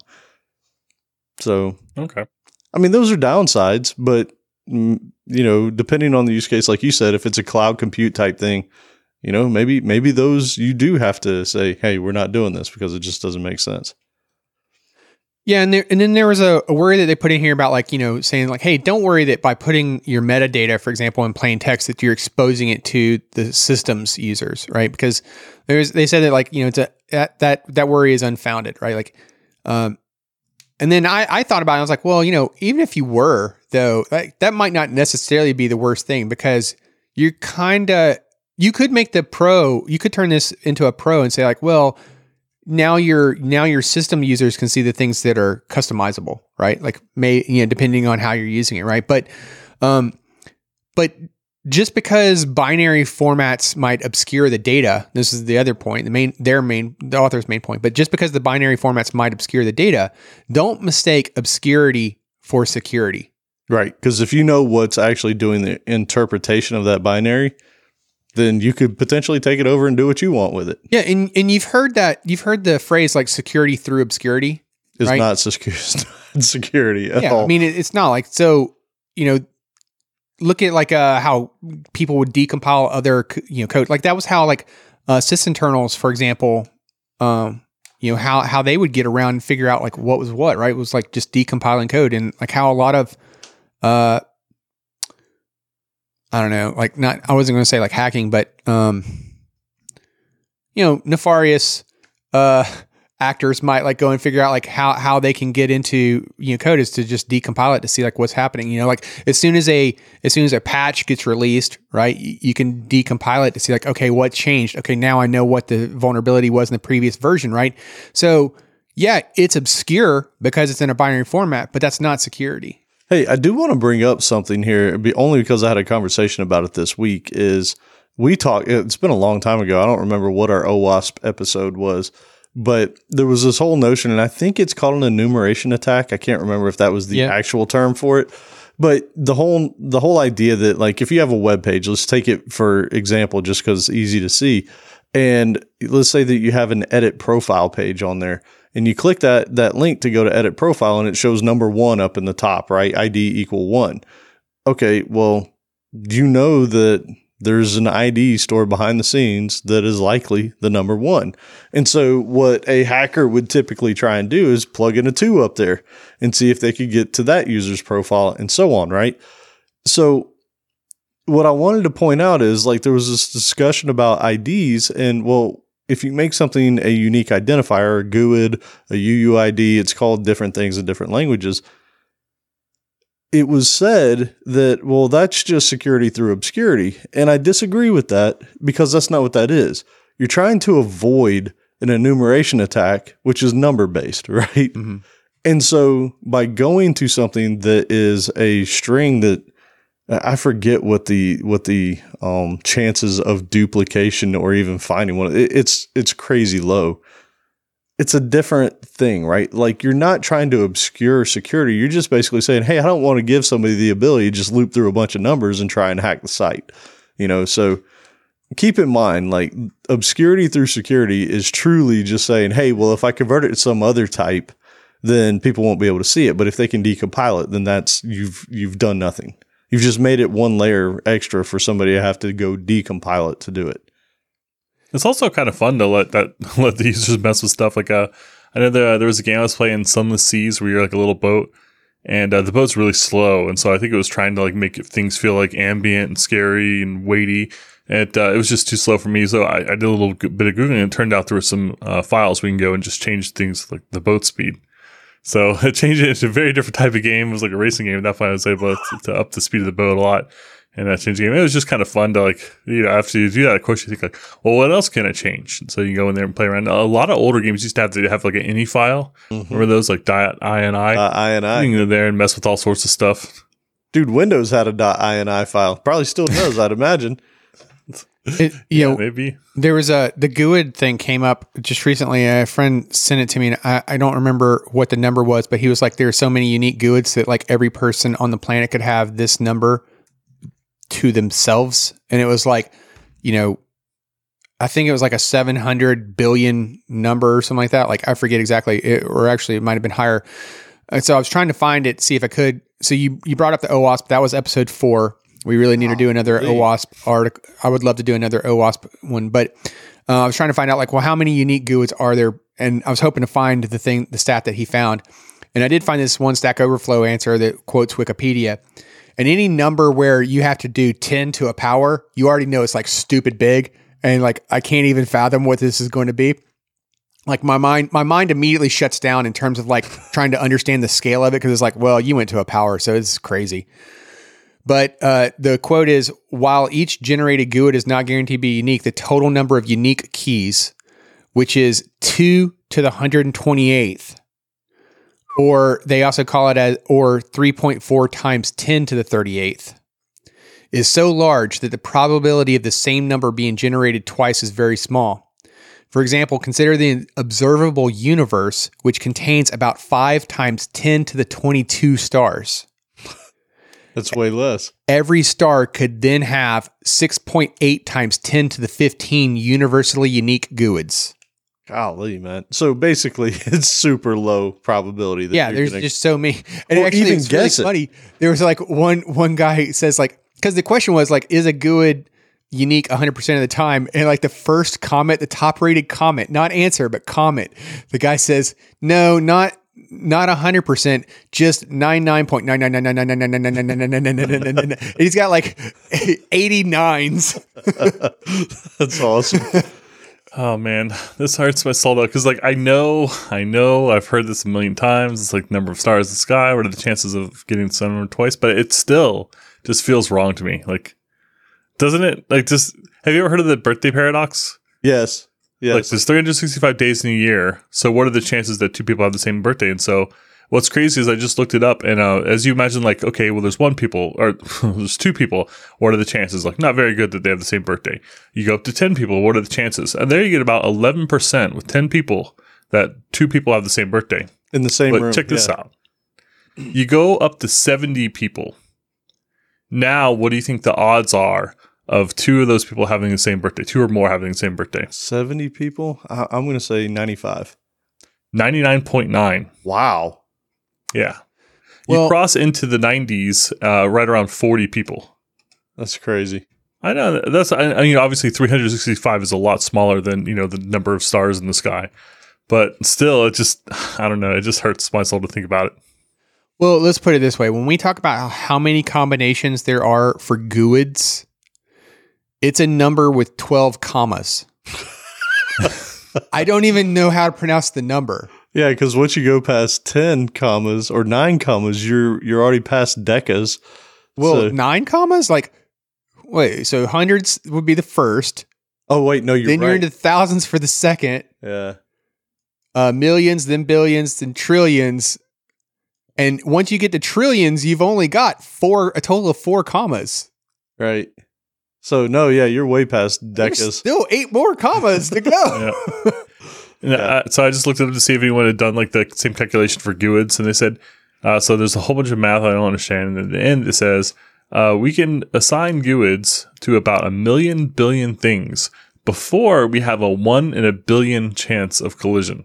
So Okay. I mean, those are downsides, but mm, you know, depending on the use case, like you said, if it's a cloud compute type thing, you know, maybe maybe those you do have to say, hey, we're not doing this because it just doesn't make sense. Yeah, and there, and then there was a, a worry that they put in here about like you know saying like, hey, don't worry that by putting your metadata, for example, in plain text, that you're exposing it to the system's users, right? Because there's they said that like you know it's a, that that that worry is unfounded, right? Like, um, and then I I thought about it, I was like, well, you know, even if you were though, like, that might not necessarily be the worst thing because you're kind of you could make the pro, you could turn this into a pro and say like, well now your now your system users can see the things that are customizable, right? Like may you know depending on how you're using it, right? But um but just because binary formats might obscure the data, this is the other point, the main their main the author's main point, but just because the binary formats might obscure the data, don't mistake obscurity for security. Right. Because if you know what's actually doing the interpretation of that binary, then you could potentially take it over and do what you want with it. Yeah, and and you've heard that you've heard the phrase like security through obscurity. It's Right. not secure- security at yeah, all. I mean, it, it's not like so. You know, look at like uh, how people would decompile other you know code. Like that was how like uh, sysinternals, for example, um, you know how how they would get around and figure out like what was what. Right, it was like just decompiling code and like how a lot of uh, I don't know, like not I wasn't going to say like hacking, but um, you know, nefarious uh actors might like go and figure out like how how they can get into you know code is to just decompile it to see like what's happening you know like as soon as a as soon as a patch gets released right you, you can decompile it to see like okay what changed? Okay now i know what the vulnerability was in the previous version right? So yeah it's obscure because it's in a binary format but that's not security Hey, I do want to bring up something here, be- only because I had a conversation about it this week. Is we talked? It's been a long time ago. I don't remember what our OWASP episode was, but there was this whole notion, and I think it's called an enumeration attack. I can't remember if that was the Yeah. actual term for it, but the whole the whole idea that like if you have a web page, let's take it for example, just because it's easy to see, and let's say that you have an edit profile page on there and you click that that link to go to edit profile and it shows number one up in the top right? Id equal one. Okay well you know that there's an id stored behind the scenes that is likely the number one? And so what a hacker would typically try and do is plug in a two up there and see if they could get to that user's profile and so on right? So what i wanted to point out is like there was this discussion about ids and well if you make something a unique identifier, a GUID, a UUID, it's called different things in different languages. It was said that, well, that's just security through obscurity. And I disagree with that because that's not what that is. You're trying to avoid an enumeration attack, which is number based, right? Mhm. And so by going to something that is a string that I forget what the what the um, chances of duplication or even finding one. It, it's it's crazy low. It's a different thing, right? Like you're not trying to obscure security. You're just basically saying, "Hey, I don't want to give somebody the ability to just loop through a bunch of numbers and try and hack the site." You know, so keep in mind, like obscurity through security is truly just saying, "Hey, well, if I convert it to some other type, then people won't be able to see it. But if they can decompile it, then that's you've you've done nothing." You've just made it one layer extra for somebody to have to go decompile it to do it. It's also kind of fun to let that let the users mess with stuff. Like, uh, I know there there was a game I was playing, Sunless Seas, where you're like a little boat, and uh, the boat's really slow, and so I think it was trying to like make it, things feel like ambient and scary and weighty. And uh, it was just too slow for me, so I, I did a little bit of googling, and it turned out there were some uh, files we can go and just change things like the boat speed. So it changed it into a very different type of game. It was like a racing game. That's why I was able to, to up the speed of the boat a lot. And that changed the game. It was just kind of fun to like, you know, after you do that, of course you think like, well, what else can I change? And so you go in there and play around. A lot of older games used to have to have like an ini file. Remember those like dot .ini? Uh, INI. you can go there and mess with all sorts of stuff. Dude, Windows had a dot .ini file. Probably still does, I'd imagine. It, you know, Maybe. There was a the GUID thing came up just recently. A friend sent it to me, and I, I don't remember what the number was, but he was like, "There are so many unique GUIDs that like every person on the planet could have this number to themselves." And it was like, you know, I think it was like a seven hundred billion number or something like that. Like I forget exactly, it, or actually it might have been higher. And so I was trying to find it, see if I could. So you you brought up the OWASP. That was episode four. We really need to do another dang. OWASP article. I would love to do another OWASP one, but uh, I was trying to find out like, well, how many unique GUIDs are there? And I was hoping to find the thing, the stat that he found. And I did find this one Stack Overflow answer that quotes Wikipedia. And any number where you have to do 10 to a power, you already know it's like stupid big. And like, I can't even fathom what this is going to be. Like my mind, my mind immediately shuts down in terms of like trying to understand the scale of it because it's like, well, you went to a power, so it's crazy. But uh, the quote is while each generated GUID is not guaranteed to be unique, the total number of unique keys, which is 2 to the 128th, or they also call it as, or 3.4 times 10 to the 38th, is so large that the probability of the same number being generated twice is very small. For example, consider the observable universe, which contains about 5 times 10 to the 22 stars That's way less. every star could then have 6.8 times 10 to the 15 universally unique GUIDs. Golly, man. So basically, it's super low probability. That Yeah, there's gonna- just so many. And actually, even it's really it. funny. There was like one one guy says like because the question was like, is a GUID unique 100% of the time? And like the first comment, the top rated comment, not answer, but comment, the guy says, no, not. Not hundred percent, just nine nine point nine nine nine nine nine nine nine nine nine nine nine nine nine. He's got like eighty nines. That's awesome. Oh man, this hurts my soul though, because like I know, I know, I've heard this a million times. It's like number of stars in the sky. What are the chances of getting sun twice? But it still just feels wrong to me. Like, doesn't it? Like, just have you ever heard of the birthday paradox? yes. Yes. Like, there's 365 days in a year. So, what are the chances that two people have the same birthday? And so, what's crazy is I just looked it up, and uh, as you imagine, like, okay, well, there's one people or there's two people. What are the chances? Like, not very good that they have the same birthday. You go up to 10 people. What are the chances? And there you get about 11% with 10 people that two people have the same birthday. in the same But room. check this yeah. out. You go up to 70 people. Now, what do you think the odds are of two of those people having the same birthday? Two or more having the same birthday? 70 people? I, I'm going to say 95. 99.9. Wow. Yeah. You cross into the 90s uh, right around 40 people. That's crazy. I know that's I, I mean obviously 365 is a lot smaller than, you know, the number of stars in the sky. But still it just I don't know, it just hurts my soul to think about it. Well, let's put it this way: when we talk about how many combinations there are for GUIDs, it's a number with twelve commas. I don't even know how to pronounce the number. Yeah, because once you go past 10 commas or 9 commas, you're you're already past decas. Well, So- nine commas, like wait, so hundreds would be the first. Oh, wait. No, you're then right. you're into thousands for the second, yeah. uh, millions, then billions, then trillions. And once you get to trillions, you've only got four, a total of four commas. Right. So, no, yeah, you're way past There's still eight more commas to go. And, uh, so I just looked up to see if anyone had done like the same calculation for GUIDs, and they said uh, so. There's a whole bunch of math I don't understand, and at the end it says uh, we can assign GUIDs to about a million billion things before we have a one in a billion chance of collision.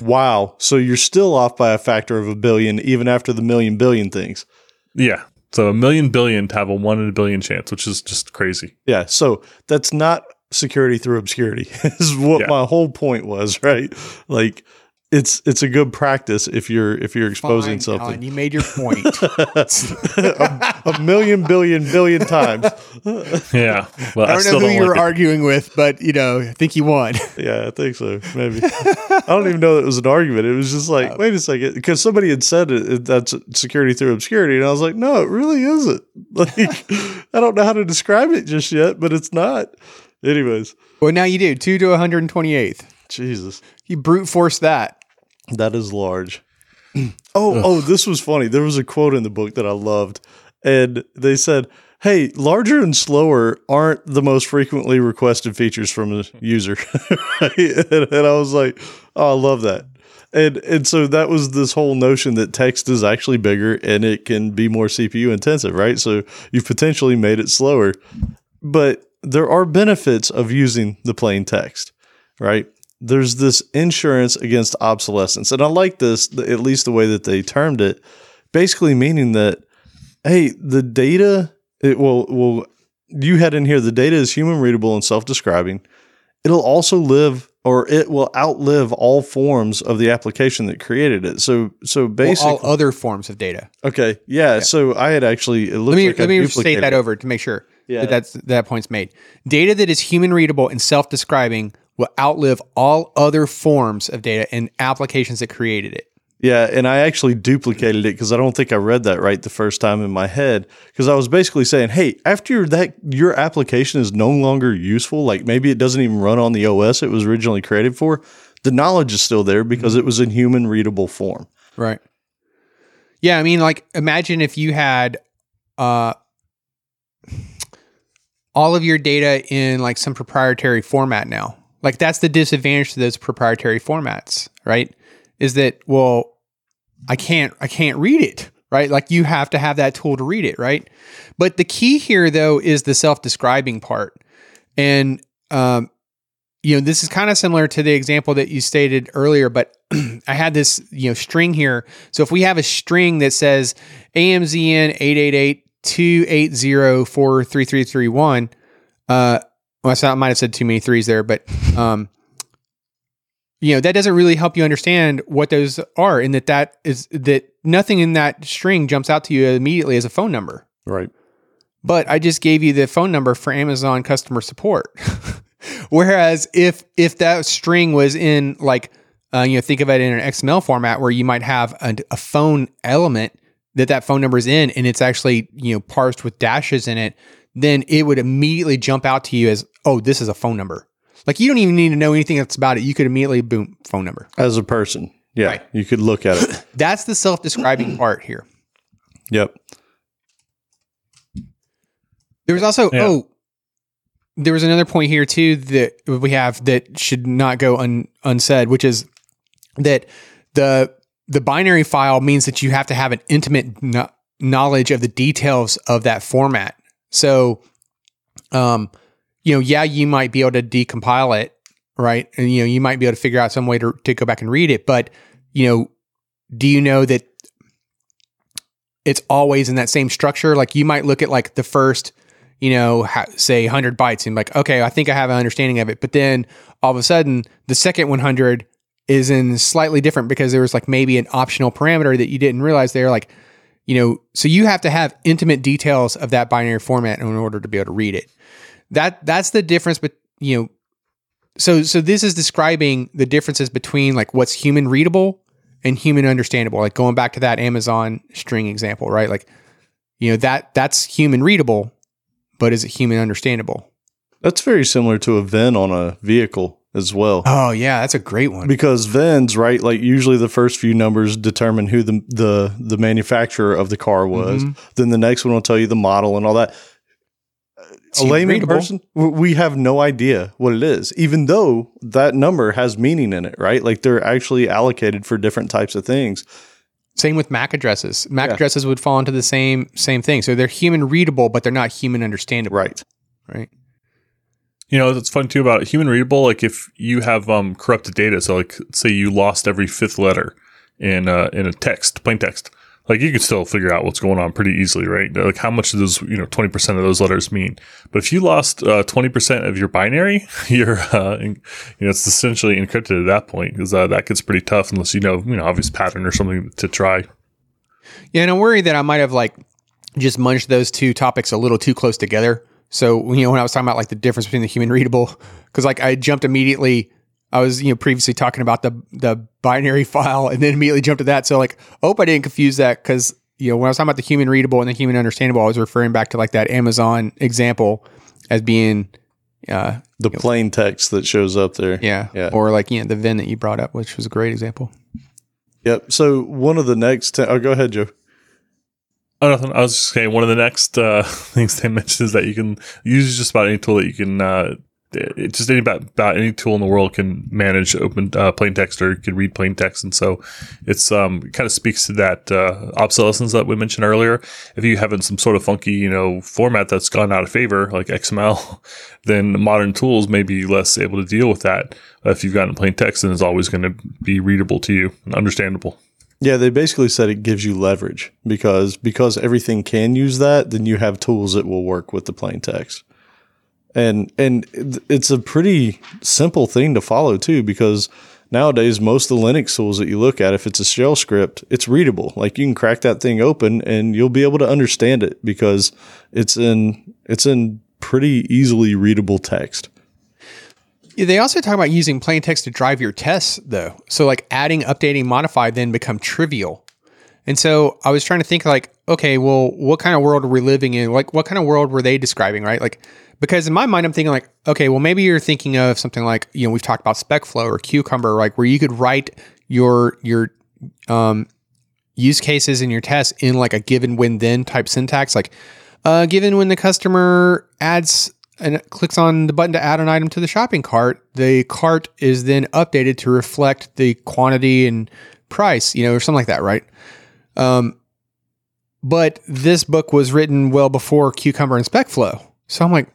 Wow. So you're still off by a factor of a billion, even after the million billion things. Yeah, so a million billion to have a one in a billion chance, which is just crazy. Yeah. So that's not security through obscurity, is what Yeah. my whole point was, right? Like, it's it's a good practice if you're if you're exposing Fine, something Alan, you made your point. a, a million billion billion times. Yeah, well, I don't know who don't you were like it. arguing with, but you know, I think you won. Yeah, I think so. Maybe I don't even know that it was an argument. It was just like, oh. wait a second, because somebody had said it, it- that's security through obscurity, and I was like, no, it really isn't. Like, I don't know how to describe it just yet, but it's not. Anyways, Well, now you do two to 128th. Jesus, You brute force that. That is large. oh, oh, this was funny. There was a quote in the book that I loved, and they said, "Hey, larger and slower aren't the most frequently requested features from a user." and, and I was like, "Oh, I love that." And and so that was this whole notion that text is actually bigger and it can be more CPU intensive, right? So you've potentially made it slower, but there are benefits of using the plain text, right? There's this insurance against obsolescence. And I like this, at least the way that they termed it, basically meaning that, hey, the data, it will, will, you had in here, the data is human readable and self describing. It'll also live or it will outlive all forms of the application that created it. So, so basically, well, all other forms of data. Okay, yeah, yeah. So I had actually. let me like let me state that over to make sure yeah. that that's that point's made. Data that is human readable and self describing will outlive all other forms of data and applications that created it. Yeah, and I actually duplicated it because I don't think I read that right the first time in my head. Because I was basically saying, hey, after that your application is no longer useful, like maybe it doesn't even run on the OS it was originally created for, the knowledge is still there because it was in human readable form. Right. Yeah, I mean, like imagine if you had uh all of your data in like some proprietary format now. Like that's the disadvantage to those proprietary formats, right? Is that well, I can't I can't read it, right? Like you have to have that tool to read it, right? But the key here though is the self-describing part. And um you know, this is kind of similar to the example that you stated earlier, but I had this, you know, string here. So if we have a string that says AMZN 888 280 43331, uh, well, I might have said too many threes there, but um, you know that doesn't really help you understand what those are, and that that is that nothing in that string jumps out to you immediately as a phone number. Right. But I just gave you the phone number for Amazon customer support. Whereas if if that string was in like uh, you know think of it in an XML format where you might have a, a phone element that that phone number is in, and it's actually you know parsed with dashes in it, then it would immediately jump out to you as, oh, this is a phone number. Like you don't even need to know anything that's about it. You could immediately boom phone number as a person. Yeah, right. you could look at it. That's the self-describing part here. Yep. There was also yeah. oh, there was another point here too that we have that should not go un, unsaid, which is that the the binary file means that you have to have an intimate no- knowledge of the details of that format. So, um, you know, yeah, you might be able to decompile it, right? And you know, you might be able to figure out some way to to go back and read it. But you know, do you know that it's always in that same structure? Like you might look at like the first, you know, ha- say 100 bytes and like, okay, I think I have an understanding of it. But then all of a sudden, the second 100 is in slightly different because there was like maybe an optional parameter that you didn't realize there. Like you know, so you have to have intimate details of that binary format in order to be able to read it. That that's the difference, but you know, so so this is describing the differences between like what's human readable and human understandable. Like going back to that Amazon string example, right? Like, you know, that that's human readable, but is it human understandable? That's very similar to a VIN on a vehicle as well. Oh yeah, that's a great one. Because VINs, right? Like usually the first few numbers determine who the the the manufacturer of the car was. Mm-hmm. Then the next one will tell you the model and all that. It's a layman person, we have no idea what it is, even though that number has meaning in it, right? Like they're actually allocated for different types of things. Same with MAC addresses. MAC yeah. addresses would fall into the same same thing. So they're human readable, but they're not human understandable. Right. Right. You know, it's fun too about human readable. Like if you have um, corrupted data, so like say you lost every fifth letter in uh, in a text, plain text, like you could still figure out what's going on pretty easily, right? Like how much of those, you know, twenty percent of those letters mean. But if you lost uh, twenty percent of your binary, you're, uh, you know, it's essentially encrypted at that point because uh, that gets pretty tough unless you know, you know, obvious pattern or something to try. Yeah, and I'm worried that I might have like just munched those two topics a little too close together so, you know, when I was talking about like the difference between the human readable, because like I jumped immediately, I was, you know, previously talking about the the binary file and then immediately jumped to that. So like, I hope I didn't confuse that because, you know, when I was talking about the human readable and the human understandable, I was referring back to like that Amazon example as being uh, the plain know, text that shows up there. Yeah. Yeah. Or like, you know, the VIN that you brought up, which was a great example. Yep. So one of the next, te- oh, go ahead, Joe. Oh, nothing. I was just saying one of the next uh, things they mentioned is that you can use just about any tool that you can. Uh, just any about, about any tool in the world can manage open uh, plain text or can read plain text, and so it's um it kind of speaks to that uh, obsolescence that we mentioned earlier. If you have in some sort of funky you know format that's gone out of favor like XML, then modern tools may be less able to deal with that. If you've gotten plain text, then it's always going to be readable to you and understandable. Yeah, they basically said it gives you leverage because because everything can use that, then you have tools that will work with the plain text. And and it's a pretty simple thing to follow too because nowadays most of the linux tools that you look at if it's a shell script it's readable. Like you can crack that thing open and you'll be able to understand it because it's in it's in pretty easily readable text they also talk about using plain text to drive your tests though. So like adding updating modify then become trivial. And so i was trying to think like okay well what kind of world are we living in? Like what kind of world were they describing right? Like because in my mind, I'm thinking like, okay, well, maybe you're thinking of something like, you know, we've talked about SpecFlow or Cucumber, like where you could write your your um, use cases in your tests in like a given when then type syntax, like uh, given when the customer adds and clicks on the button to add an item to the shopping cart, the cart is then updated to reflect the quantity and price, you know, or something like that, right? Um, but this book was written well before Cucumber and SpecFlow. So I'm like,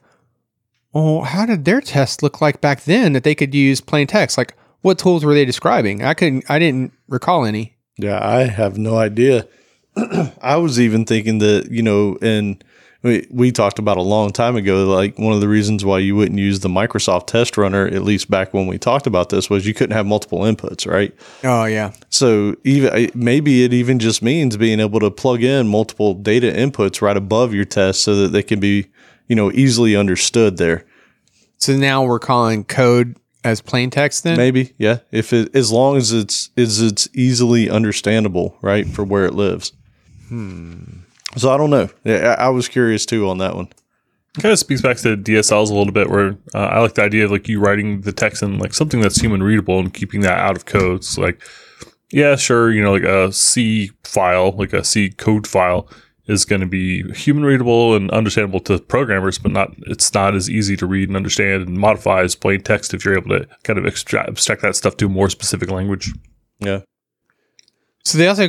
well, how did their test look like back then that they could use plain text? Like, what tools were they describing? I couldn't, I didn't recall any. Yeah, I have no idea. I was even thinking that, you know, and we, we talked about a long time ago, like one of the reasons why you wouldn't use the Microsoft test runner, at least back when we talked about this, was you couldn't have multiple inputs, right? Oh, yeah. So even maybe it even just means being able to plug in multiple data inputs right above your test so that they can be you know, easily understood there. So now we're calling code as plain text then? Maybe, yeah. If it as long as it's is it's easily understandable, right, for where it lives. Hmm. So I don't know. Yeah, I, I was curious too on that one. Kind of speaks back to DSLs a little bit, where uh, I like the idea of like you writing the text in like something that's human readable and keeping that out of code. So like, yeah, sure, you know, like a C file, like a C code file is going to be human readable and understandable to programmers, but not it's not as easy to read and understand and modify as plain text if you're able to kind of extract, abstract that stuff to a more specific language. Yeah. So they also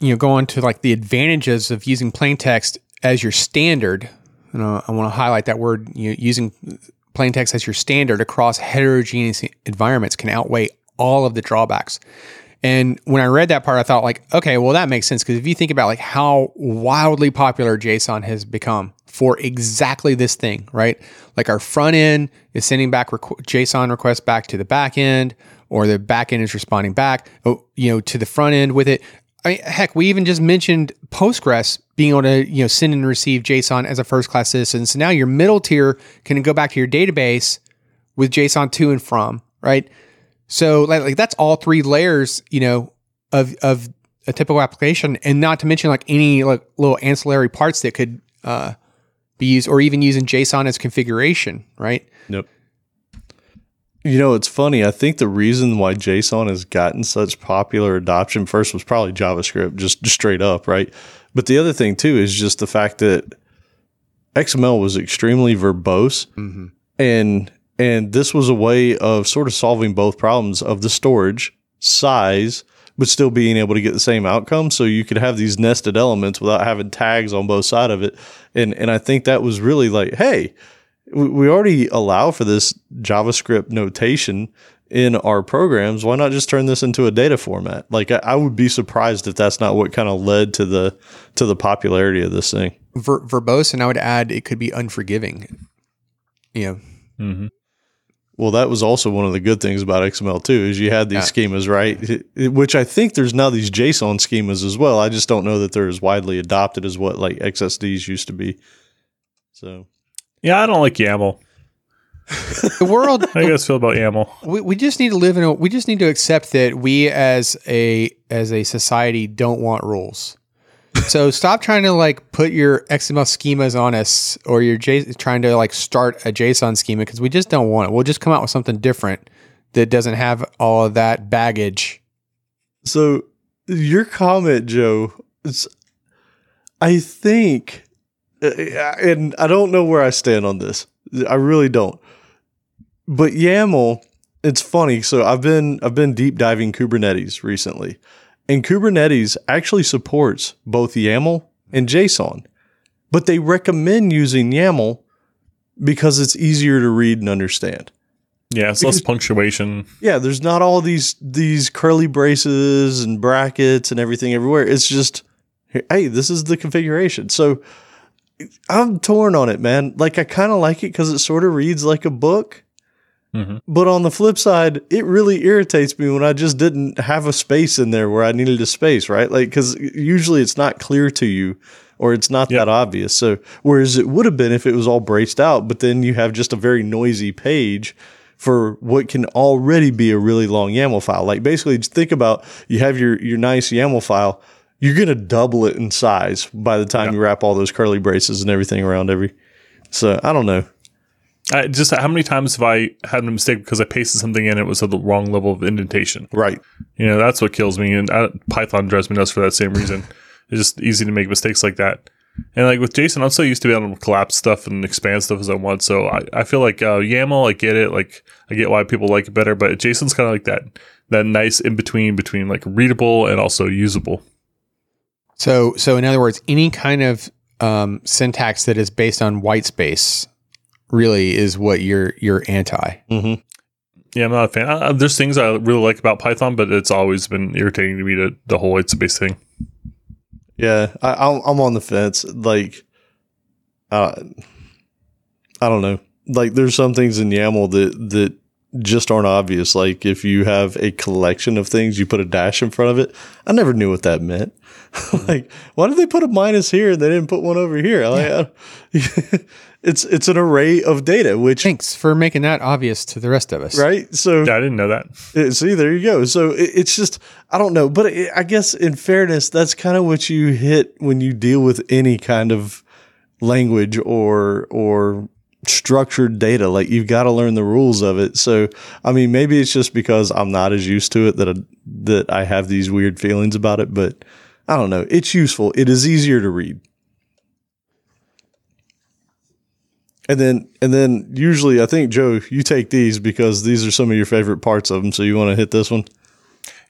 you know go on to like the advantages of using plain text as your standard. And uh, I want to highlight that word. You know, using plain text as your standard across heterogeneous environments can outweigh all of the drawbacks. And when I read that part, I thought like, okay, well that makes sense because if you think about like how wildly popular JSON has become for exactly this thing, right? Like our front end is sending back requ- JSON requests back to the back end, or the back end is responding back, oh, you know, to the front end with it. I mean, heck, we even just mentioned Postgres being able to, you know, send and receive JSON as a first class citizen. So now your middle tier can go back to your database with JSON to and from, right? So like, like that's all three layers, you know, of of a typical application, and not to mention like any like little ancillary parts that could uh, be used, or even using JSON as configuration, right? Nope. You know, it's funny. I think the reason why JSON has gotten such popular adoption first was probably JavaScript, just, just straight up, right? But the other thing too is just the fact that XML was extremely verbose, mm-hmm. and and this was a way of sort of solving both problems of the storage size, but still being able to get the same outcome. So you could have these nested elements without having tags on both side of it. And, and I think that was really like, hey, we already allow for this JavaScript notation in our programs. Why not just turn this into a data format? Like I, I would be surprised if that's not what kind of led to the to the popularity of this thing. Ver- verbose, and I would add it could be unforgiving. You know, mm-hmm. Well, that was also one of the good things about XML too, is you had these yeah. schemas, right? Which I think there's now these JSON schemas as well. I just don't know that they're as widely adopted as what like XSDs used to be. So, yeah, I don't like YAML. the world. How do you guys feel about YAML? We, we just need to live in a. We just need to accept that we as a as a society don't want rules so stop trying to like put your XML schemas on us or you're J- trying to like start a JSON schema because we just don't want it. We'll just come out with something different that doesn't have all of that baggage. So your comment, Joe, is, I think, Uh, and I don't know where I stand on this. I really don't. But YAML, it's funny. So I've been I've been deep diving Kubernetes recently, and Kubernetes actually supports both YAML and JSON, but they recommend using YAML because it's easier to read and understand. Yeah, it's less punctuation. Yeah, there's not all these these curly braces and brackets and everything everywhere. It's just hey, this is the configuration. So I'm torn on it, man. Like I kind of like it because it sort of reads like a book. Mm-hmm. But on the flip side, it really irritates me when I just didn't have a space in there where I needed a space, right? Like, because usually it's not clear to you or it's not Yep. that obvious. So, whereas it would have been if it was all braced out, but then you have just a very noisy page for what can already be a really long YAML file. Like, basically, just think about you have your, your nice YAML file, you're going to double it in size by the time you wrap all those curly braces and everything around every. So, I don't know. I just how many times have I had a mistake because I pasted something in and it was at the wrong level of indentation? Right. You know, that's what kills me. And uh, Python drives me nuts for that same reason. it's just easy to make mistakes like that. And like with JSON, I'm so used to being able to collapse stuff and expand stuff as I want. So I, I feel like uh, YAML, I get it. Like I get why people like it better, but JSON's kind of like that that nice in between between like readable and also usable. So, so in other words, any kind of um, syntax that is based on white space really is what you're you're anti. Mm-hmm. Yeah, I'm not a fan. Uh, there's things I really like about Python, but it's always been irritating to me to the whole white space thing. Yeah, I, I'm I'm on the fence. Like, uh, I don't know. Like, there's some things in YAML that that just aren't obvious. Like, if you have a collection of things, you put a dash in front of it. I never knew what that meant. like, why did they put a minus here and they didn't put one over here? Like, I- it's it's an array of data, which Thanks for making that obvious to the rest of us. right. So Yeah, I didn't know that. See, there you go. So it, it's just, I don't know, but it, I guess in fairness, that's kind of what you hit when you deal with any kind of language or or structured data. Like you've got to learn the rules of it. So I mean, maybe it's just because I'm not as used to it that I, that I have these weird feelings about it. But I don't know. It's useful. It is easier to read. And then, and then usually, I think Joe, you take these because these are some of your favorite parts of them. So you want to hit this one?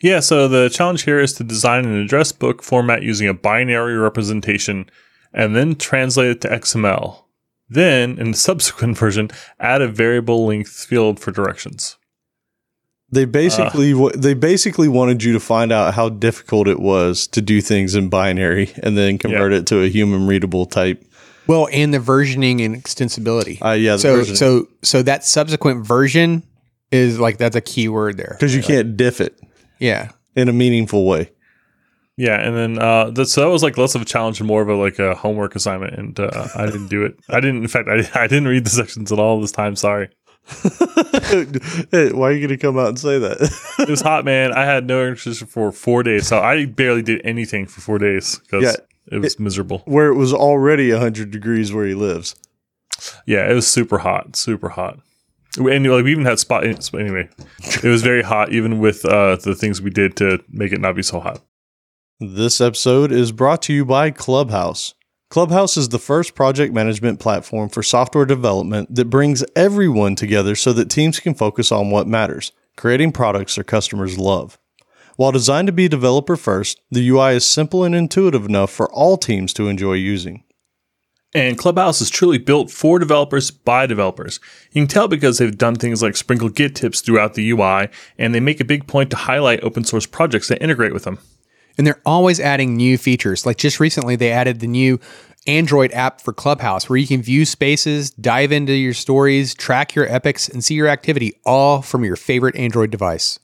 Yeah, so the challenge here is to design an address book format using a binary representation and then translate it to XML. Then, in the subsequent version, add a variable length field for directions. They basically wa they basically wanted you to find out how difficult it was to do things in binary and then convert it to a human readable type. Well, and the versioning and extensibility. Uh, yeah, so so so that subsequent version is like that's a key word there. because you can't diff it Yeah. in a meaningful way. Yeah, and then uh, that, so that was like less of a challenge and more of a like a homework assignment, and uh, I didn't do it. I didn't. In fact, I, I didn't read the sections at all this time. Sorry, Hey, why are you going to come out and say that? it was hot, man. I had no interest for four days, so I barely did anything for four days because Yeah. it was miserable. where it was already 100 degrees where he lives. Yeah, it was super hot, super hot. And like we even had spot anyway. It was very hot, even with uh, the things we did to make it not be so hot. This episode is brought to you by Clubhouse. Clubhouse is the first project management platform for software development that brings everyone together so that teams can focus on what matters creating products their customers love. While designed to be developer first, the UI is simple and intuitive enough for all teams to enjoy using. And Clubhouse is truly built for developers by developers. You can tell because they've done things like sprinkle Git tips throughout the UI, and they make a big point to highlight open source projects that integrate with them. And they're always adding new features. Like just recently, they added the new Android app for Clubhouse where you can view spaces, dive into your stories, track your epics, and see your activity all from your favorite Android device.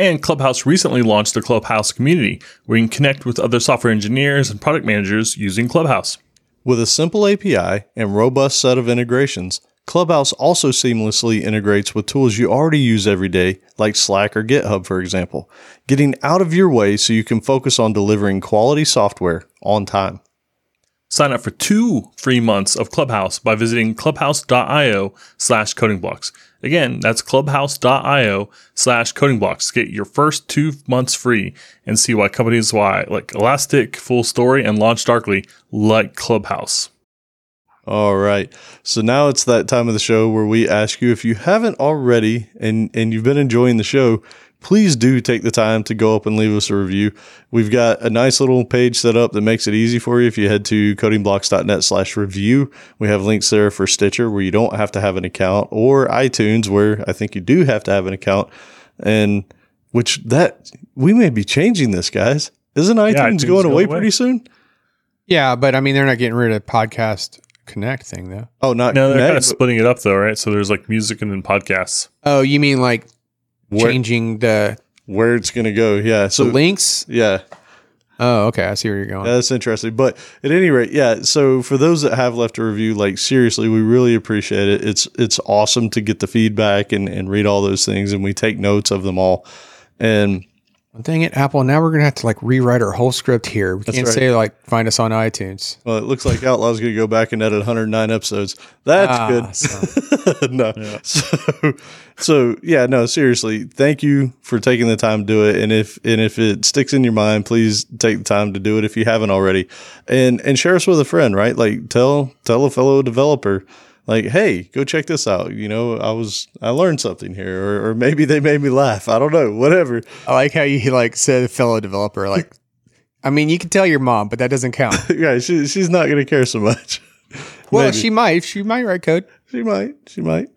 And Clubhouse recently launched the Clubhouse community, where you can connect with other software engineers and product managers using Clubhouse. With a simple API and robust set of integrations, Clubhouse also seamlessly integrates with tools you already use every day, like Slack or GitHub, for example, getting out of your way so you can focus on delivering quality software on time. Sign up for two free months of Clubhouse by visiting clubhouse.io slash coding blocks. Again, that's clubhouse.io slash coding blocks. Get your first two months free and see why companies why like Elastic, FullStory, and LaunchDarkly like Clubhouse. All right. So now it's that time of the show where we ask you if you haven't already and and you've been enjoying the show, please do take the time to go up and leave us a review. We've got a nice little page set up that makes it easy for you. If you head to codingblocks.net slash review, we have links there for Stitcher where you don't have to have an account or iTunes where I think you do have to have an account. And which that we may be changing this, guys. Isn't iTunes, iTunes going going away away. pretty soon? Yeah, but I mean, they're not getting rid of podcast connect thing though. Oh, not No, they're Connect, kind of but splitting it up though, right? So there's like music and then podcasts. Oh, you mean like where, changing the, where it's going to go. Yeah. the So links? yeah. Oh, okay. I see where you're going. Yeah, that's interesting. But at any rate, yeah. So for those that have left a review, like seriously, we really appreciate it. It's it's awesome to get the feedback and, and read all those things, and we take notes of them all. And Dang it, Apple. Now we're going to have to like rewrite our whole script here. We can't right. say like find us on iTunes. well, it looks like Outlaw's going to go back and edit 109 episodes. That's Ah, good. so- no. So so yeah, no, seriously, thank you for taking the time to do it. And if and if it sticks in your mind, please take the time to do it if you haven't already. And and share us with a friend, right? Like tell tell a fellow developer, like, hey, go check this out. You know, I was I learned something here, or, or maybe they made me laugh. I don't know, whatever. I like how you like said fellow developer. Like, I mean, you can tell your mom, but that doesn't count. yeah, she, she's not gonna care so much. Well, Maybe. she might. She might write code. she might. She might.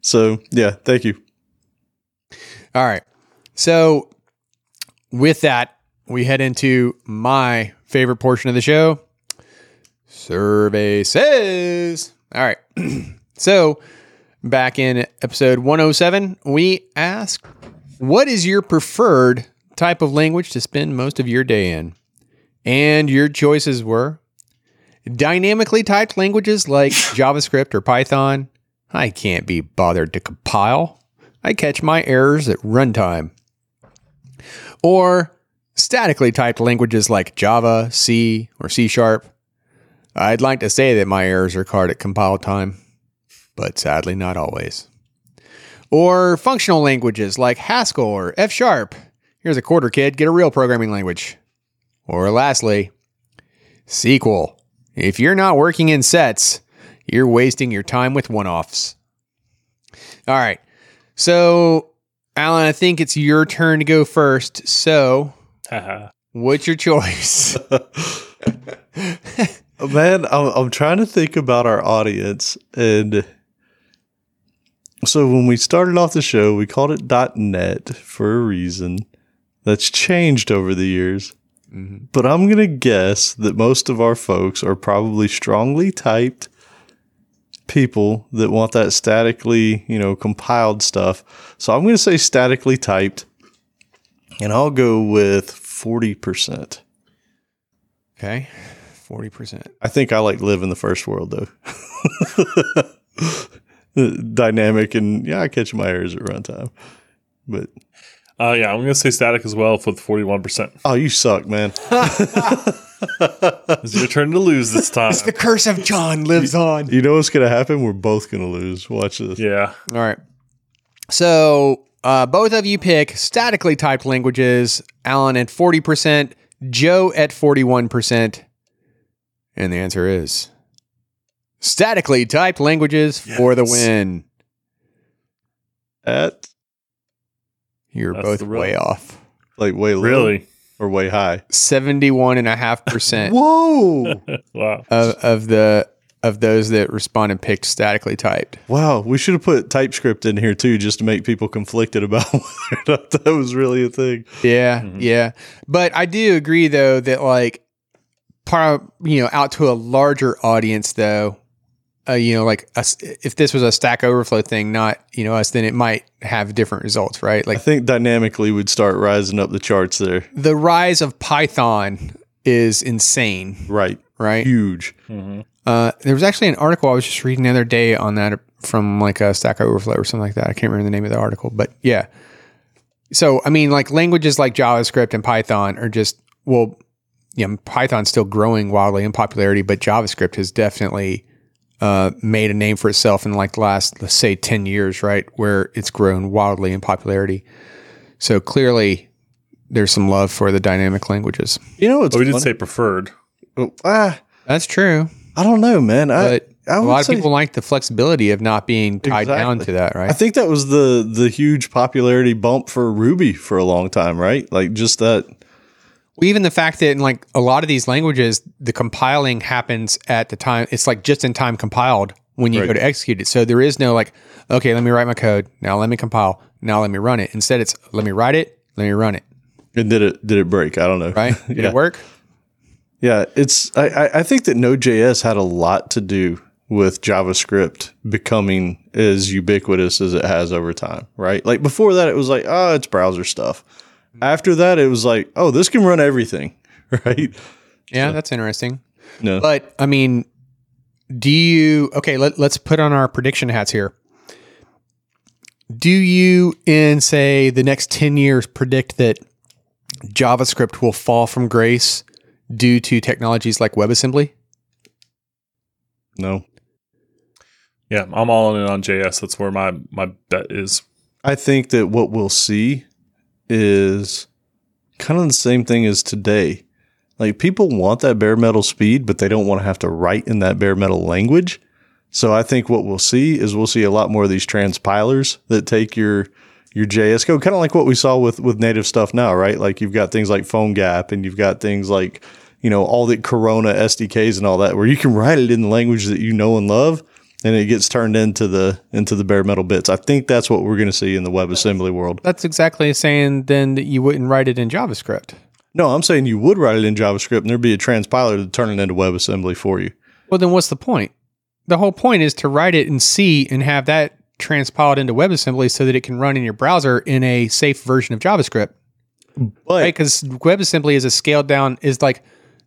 So yeah, thank you. All right. So, with that, we head into my favorite portion of the show. Survey says. All right. so, back in episode 107, we asked, What is your preferred type of language to spend most of your day in? And your choices were dynamically typed languages like JavaScript or Python. I can't be bothered to compile. I catch my errors at runtime. Or statically typed languages like Java, C, or C Sharp. I'd like to say that my errors are caught at compile time, but sadly not always. Or functional languages like Haskell or F Sharp. Here's a quarter kid, get a real programming language. Or lastly, SQL. If you're not working in sets, you're wasting your time with one offs. All right. So, Allen, I think it's your turn to go first. So, Haha. what's your choice? Man, I'm, I'm trying to think about our audience. And so when we started off the show, we called it .net for a reason. That's changed over the years. Mm-hmm. But I'm going to guess that most of our folks are probably strongly typed people that want that statically, you know, compiled stuff. So I'm going to say statically typed. And I'll go with 40%. okay. 40%. I think I like live in the first world though. Dynamic and yeah, I catch my errors at runtime. But Uh, yeah, I'm gonna say static as well for the 41. percent oh, you suck, man. It's your turn to lose this time. It's the curse of John lives on. You know what's gonna happen? We're both gonna lose. Watch this. yeah, All right. So, uh, both of you pick statically typed languages. Allen at 40%, Joe at 41%. And the answer is statically typed languages for the win. At You're both the way off. like way low really. or way high. 71.5% Whoa. Wow. of, of the of those that responded picked statically typed. wow. We should have put TypeScript in here too, just to make people conflicted about whether or not that was really a thing. Yeah, Mhm. yeah. But I do agree though that like part you know out to a larger audience though, uh, you know like us, if this was a Stack Overflow thing, not you know us, then it might have different results, right? Like, I think dynamically we'd start rising up the charts there. the rise of Python is insane, Right. right? Huge. hmm Uh, there was actually an article I was just reading the other day on that from like a Stack Overflow or something like that. I can't remember the name of the article, but yeah. So I mean, like languages like JavaScript and Python are just well, you know, Python's still growing wildly in popularity, but JavaScript has definitely uh, made a name for itself in like the last, let's say, 10 years, right? Where it's grown wildly in popularity. So clearly, there's some love for the dynamic languages. You know, it's Oh, we did funny- say preferred. Oh, ah, That's true. I don't know, man. I, But I a would lot of people like the flexibility of not being tied down to that, right? I think that was the the huge popularity bump for Ruby for a long time, right? Like just that. Well, even the fact that in like a lot of these languages, the compiling happens at the time. It's like just in time compiled when you Right. go to execute it. So there is no like, okay, let me write my code. Now let me compile. Now let me run it. Instead, it's let me write it. Let me run it. And did it did it break? I don't know. Right? Did yeah. it work? Yeah, it's I, I- I think that Node.js had a lot to do with JavaScript becoming as ubiquitous as it has over time, right? Like before that it was like, oh, it's browser stuff. Mm-hmm. After that it was like, oh, this can run everything, right? Yeah, that's interesting. No. But I mean, do you okay? Let, let's put on our prediction hats here. Do you, in say the next ten years, predict that JavaScript will fall from grace due to technologies like WebAssembly? no. Yeah, I'm all in on JS. That's where my my bet is. I think that what we'll see is kind of the same thing as today. Like people want that bare metal speed, but they don't want to have to write in that bare metal language. So I think what we'll see is we'll see a lot more of these transpilers that take your your JS code, kind of like what we saw with with native stuff now, right? Like you've got things like PhoneGap and you've got things like you know all the Corona SDKs and all that, where you can write it in the language that you know and love, and it gets turned into the into the bare metal bits. I think that's what we're going to see in the WebAssembly world. That's exactly saying then that you wouldn't write it in JavaScript. No, I'm saying you would write it in JavaScript, and there'd be a transpiler to turn it into WebAssembly for you. Well, then what's the point? The whole point is to write it in C and have that transpiled into WebAssembly so that it can run in your browser in a safe version of JavaScript. But right? Because WebAssembly is a scaled down is like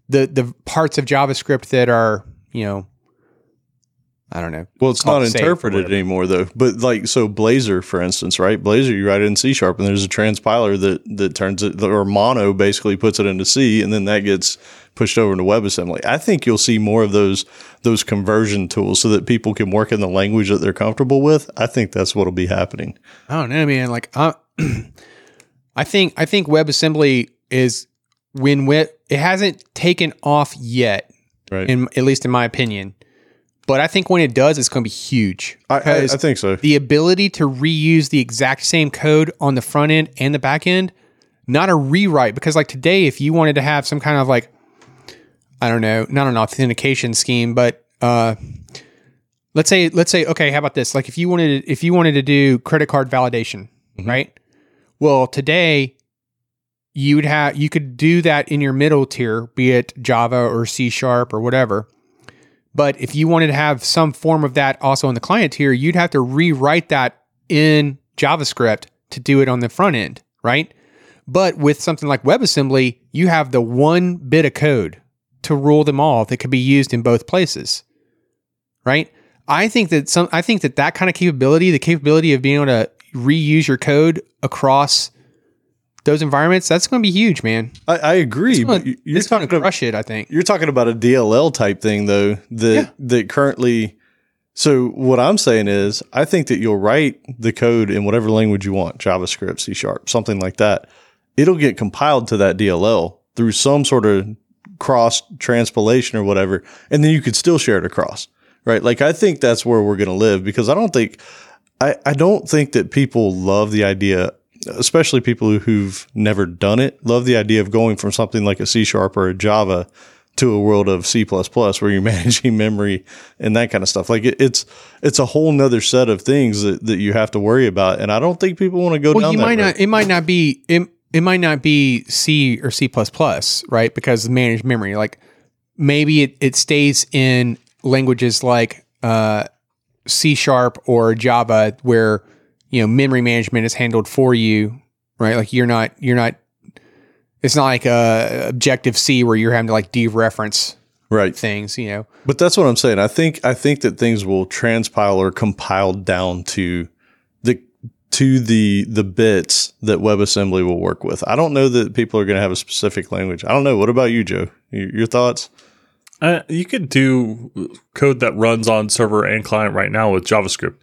the the parts of JavaScript that are you know, I don't know. Well, it's not interpreted anymore though. But like so Blazor, for instance, right? Blazor, you write it in C sharp and there's a transpiler that that turns it or mono basically puts it into C and then that gets pushed over into WebAssembly. I think you'll see more of those those conversion tools so that people can work in the language that they're comfortable with. I think that's what'll be happening. I don't know, man. Like, uh, I think I think WebAssembly is when we, it hasn't taken off yet, Right. in at least in my opinion. But I think when it does, it's going to be huge. I, I, I think so. the ability to reuse the exact same code on the front end and the back end, not a rewrite. Because like today, if you wanted to have some kind of like, I don't know, not an authentication scheme, but uh, let's say let's say okay, how about this? Like if you wanted to, if you wanted to do credit card validation, right? Well, today you would have you could do that in your middle tier, be it Java or C sharp or whatever. But if you wanted to have some form of that also on the client tier, you'd have to rewrite that in JavaScript to do it on the front end, right? But with something like WebAssembly, you have the one bit of code to rule them all that could be used in both places, right? I think that some, I think that that kind of capability, the capability of being able to reuse your code across those environments, that's going to be huge, man. I, I agree. It's going you- you're to talking about crush it. I think. You're talking about a DLL type thing though that Yeah. that currently so what I'm saying is I think that you'll write the code in whatever language you want, JavaScript, C sharp, something like that. It'll get compiled to that DLL through some sort of cross transpilation or whatever, and then you could still share it across. Right. Like I think that's where we're gonna live because I don't think I, I don't think that people love the idea, especially people who've never done it, love the idea of going from something like a C sharp or a Java to a world of C where you're managing memory and that kind of stuff. Like it, it's it's a whole nother set of things that, that you have to worry about. And I don't think people want to go well, down you might road. not. It might not be. It, it might not be C or C right? Because managed memory, like maybe it, it stays in languages like uh, C sharp or Java, where you know memory management is handled for you, right? Like you're not you're not. It's not like uh, Objective C where you're having to like dereference Right. things, you know. But that's what I'm saying. I think I think that things will transpile or compile down to the to the the bits that WebAssembly will work with. I don't know that people are going to have a specific language. I don't know. What about you, Joe? Your, your thoughts? Uh, you could do code that runs on server and client right now with JavaScript,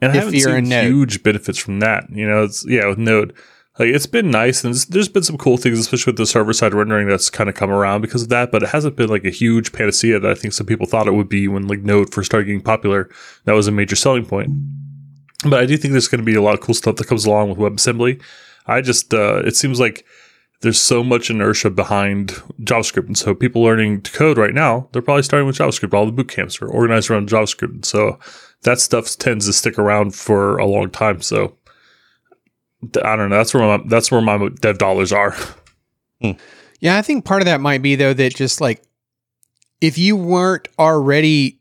and I haven't seen huge benefits from that. You know, it's yeah with Node. Like it's been nice, and there's- there's been some cool things, especially with the server side rendering that's kind of come around because of that. But it hasn't been like a huge panacea that I think some people thought it would be when like Node first started getting popular. That was a major selling point. But I do think there's going to be a lot of cool stuff that comes along with WebAssembly. I just uh, it seems like there's so much inertia behind JavaScript, and so people learning to code right now, they're probably starting with JavaScript. All the boot camps are organized around JavaScript, and so that stuff tends to stick around for a long time. So I don't know. That's where my, that's where my dev dollars are. Yeah, I think part of that might be though that just like if you weren't already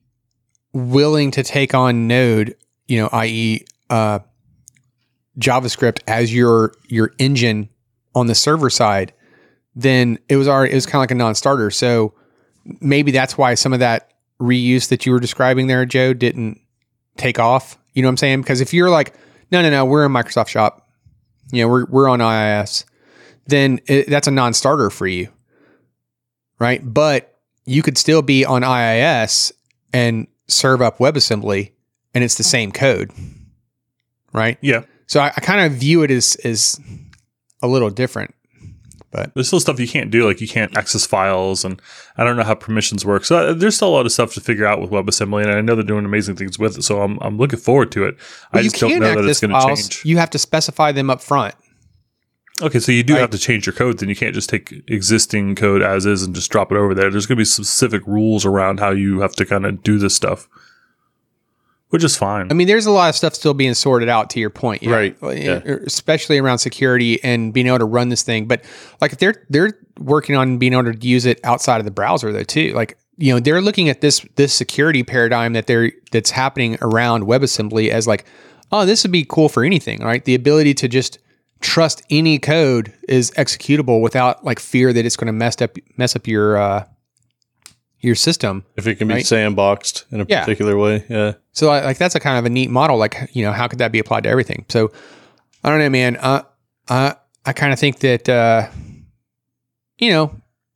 willing to take on Node, you know, i.e., uh, JavaScript as your your engine on the server side, then it was already it was kind of like a non-starter. So maybe that's why some of that reuse that you were describing there, Joe, didn't take off. You know what I'm saying? Because if you're like, no, no, no, we're in Microsoft shop, you know, we're we're on IIS, then it, that's a non-starter for you, right? But you could still be on IIS and serve up WebAssembly, and it's the same code, right? Yeah, So I, I kind of view it as as a little different. But there's still stuff you can't do, like you can't access files, and I don't know how permissions work. So uh, there's still a lot of stuff to figure out with WebAssembly, and I know they're doing amazing things with it. So I'm I'm looking forward to it. I just don't know that it's going to change. You have to specify them up front. Okay, so you do Right. have to change your code. Then you can't just take existing code as is and just drop it over there. There's going to be specific rules around how you have to kind of do this stuff, which is fine. I mean, there's a lot of stuff still being sorted out. To your point, yeah. Right, yeah. Especially around security and being able to run this thing. But like, if they're they're working on being able to use it outside of the browser, though, too. Like, you know, they're looking at this this security paradigm that they're that's happening around WebAssembly as like, oh, this would be cool for anything, right? The ability to just trust any code is executable without like fear that it's going to mess up mess up your uh, your system. If it can be Right. sandboxed in a Yeah. particular way, yeah. So I- like that's a kind of a neat model. Like you know, how could that be applied to everything? So I don't know, man. Uh, uh, I kind of think that uh, you know,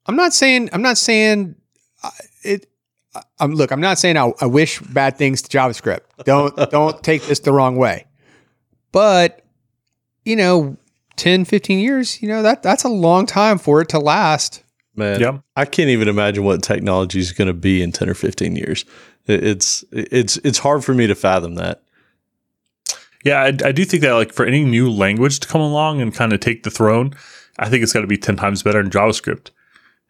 I'm not saying I'm not saying uh, it. I- I'm look. I'm not saying I, I wish bad things to JavaScript. Don't don't take this the wrong way. But you know, 10, 15 years. You know that that's a long time for it to last. Man, Yeah. I can't even imagine what technology is going to be in 10 or 15 years. It's it's it's hard for me to fathom that. yeah, I, I do think that like for any new language to come along and kind of take the throne, I think it's got to be ten times better than JavaScript,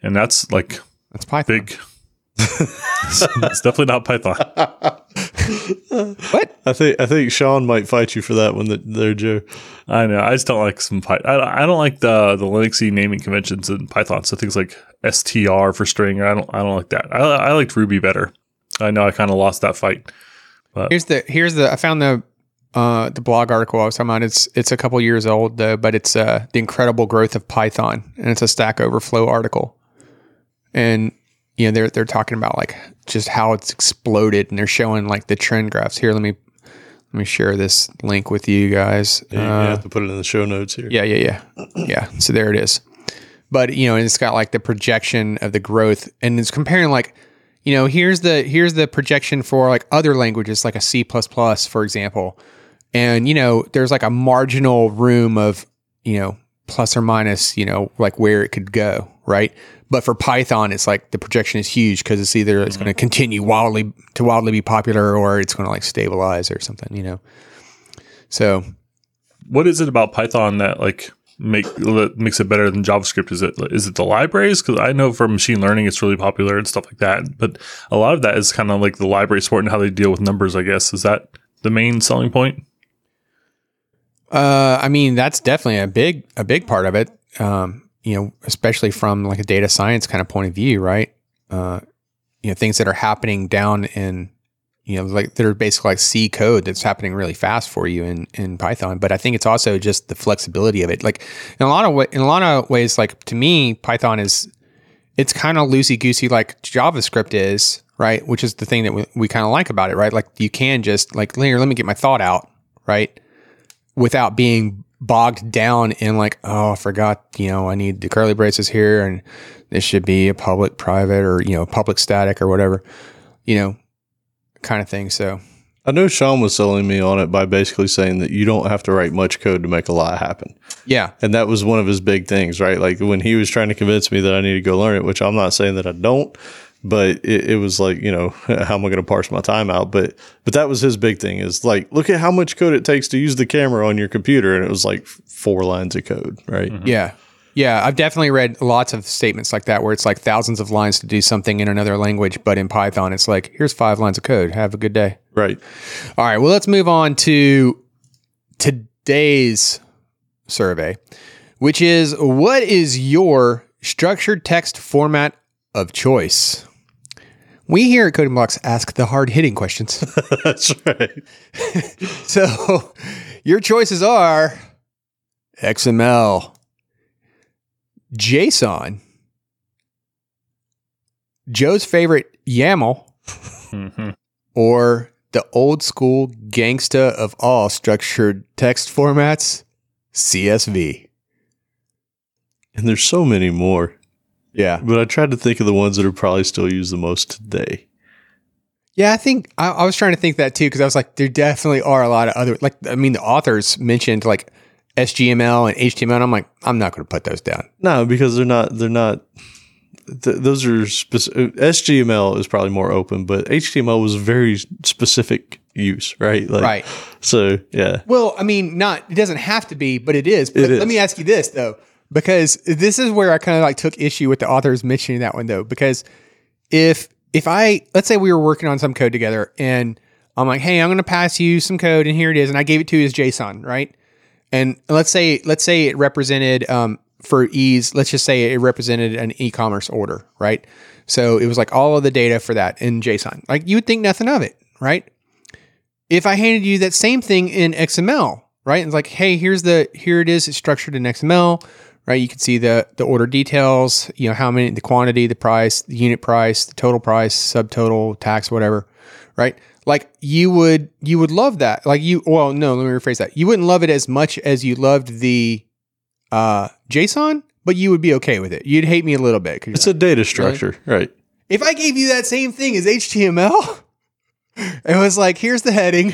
and that's like That's Python. big. it's definitely not Python. What? I think I think Sean might fight you for that one that there, Joe. I know. I just don't like some Python. I, I don't like the the Linuxy naming conventions in Python. So things like str for string. I don't. I don't like that. I, I liked Ruby better. I know I kind of lost that fight. But. Here's the here's the I found the uh the blog article I was talking about. It's it's a couple years old though, but it's uh the incredible growth of Python and it's a Stack Overflow article. And you know they're they're talking about like just how it's exploded and they're showing like the trend graphs. Here, let me let me share this link with you guys. Yeah, you Uh, have to put it in the show notes here. yeah, yeah, yeah. Yeah. So there it is. But you know, and it's got like the projection of the growth and it's comparing like, you know, here's the here's the projection for like other languages like a C for example. And you know, there's like a marginal room of, you know, plus or minus, you know, like where it could go, right? But for Python, it's like the projection is huge because it's either it's going to continue wildly to wildly be popular or it's going to like stabilize or something, you know. So What is it about Python that like make that makes it better than JavaScript? Is it is it the libraries? Because I know for machine learning it's really popular and stuff like that. But a lot of that is kind of like the library support and how they deal with numbers. I guess is that the main selling point. Uh, I mean, that's definitely a big a big part of it. Um, you know, especially from like a data science kind of point of view, right? Uh, you know, things that are happening down in you know, like they're basically like C code that's happening really fast for you in in Python. But I think it's also just the flexibility of it. Like in a lot of wa- in a lot of ways, like to me, Python is it's kind of loosey goosey like JavaScript is, right? Which is the thing that we, we kind of like about it, right? Like you can just like here, let me get my thought out, right? without being bogged down in like, oh, I forgot, you know, I need the curly braces here and this should be a public, private, or, you know, public static or whatever, you know, kind of thing. So, I know Sean was selling me on it by basically saying that you don't have to write much code to make a lot happen. yeah. And that was one of his big things, right? Like when he was trying to convince me that I need to go learn it, which I'm not saying that I don't, but it, it was like, you know, how am I going to parse my time out? But, but that was his big thing is like, look at how much code it takes to use the camera on your computer. And it was like four lines of code, right? Mm-hmm. Yeah. Yeah. I've definitely read lots of statements like that where it's like thousands of lines to do something in another language, but in Python, it's like, here's five lines of code. Have a good day. Right. All right. Well, let's move on to today's survey, which is what is your structured text format of choice? We here at Coding Blocks ask the hard hitting questions. That's right. so your choices are XML, JSON, Joe's favorite YAML, Mhm. or the old school gangsta of all structured text formats, CSV. And there's so many more, Yeah. but I tried to think of the ones that are probably still used the most today. Yeah, I think I, I was trying to think that too because I was like, there definitely are a lot of other like I mean the authors mentioned like SGML and HTML. And I'm like, I'm not going to put those down. No, because they're not. They're not. Th- those are specific. SGML is probably more open, but HTML was very specific use, right? Like, Right. So yeah, Well, I mean, not it doesn't have to be, but it is. But It let is. me ask you this though, because this is where I kind of like took issue with the authors mentioning that one though, because if if I let's say we were working on some code together and I'm like, hey, I'm going to pass you some code and here it is, and I gave it to you as JSON, right? And let's say let's say it represented um, for ease, let's just say it represented an e-commerce order, right? So it was like all of the data for that in JSON. Like you would think nothing of it, right? if I handed you that same thing in XML, right? It's like, hey, here's the here it is. It's structured in XML, right? You can see the the order details, you know, how many, the quantity, the price, the unit price, the total price, subtotal, tax, whatever, right? Like you would you would love that. Like you, well, no, let me rephrase that. You wouldn't love it as much as you loved the uh, JSON, but you would be okay with it. You'd hate me a little bit. it's a data structure, right? if I gave you that same thing as HTML, it was like, here's the heading,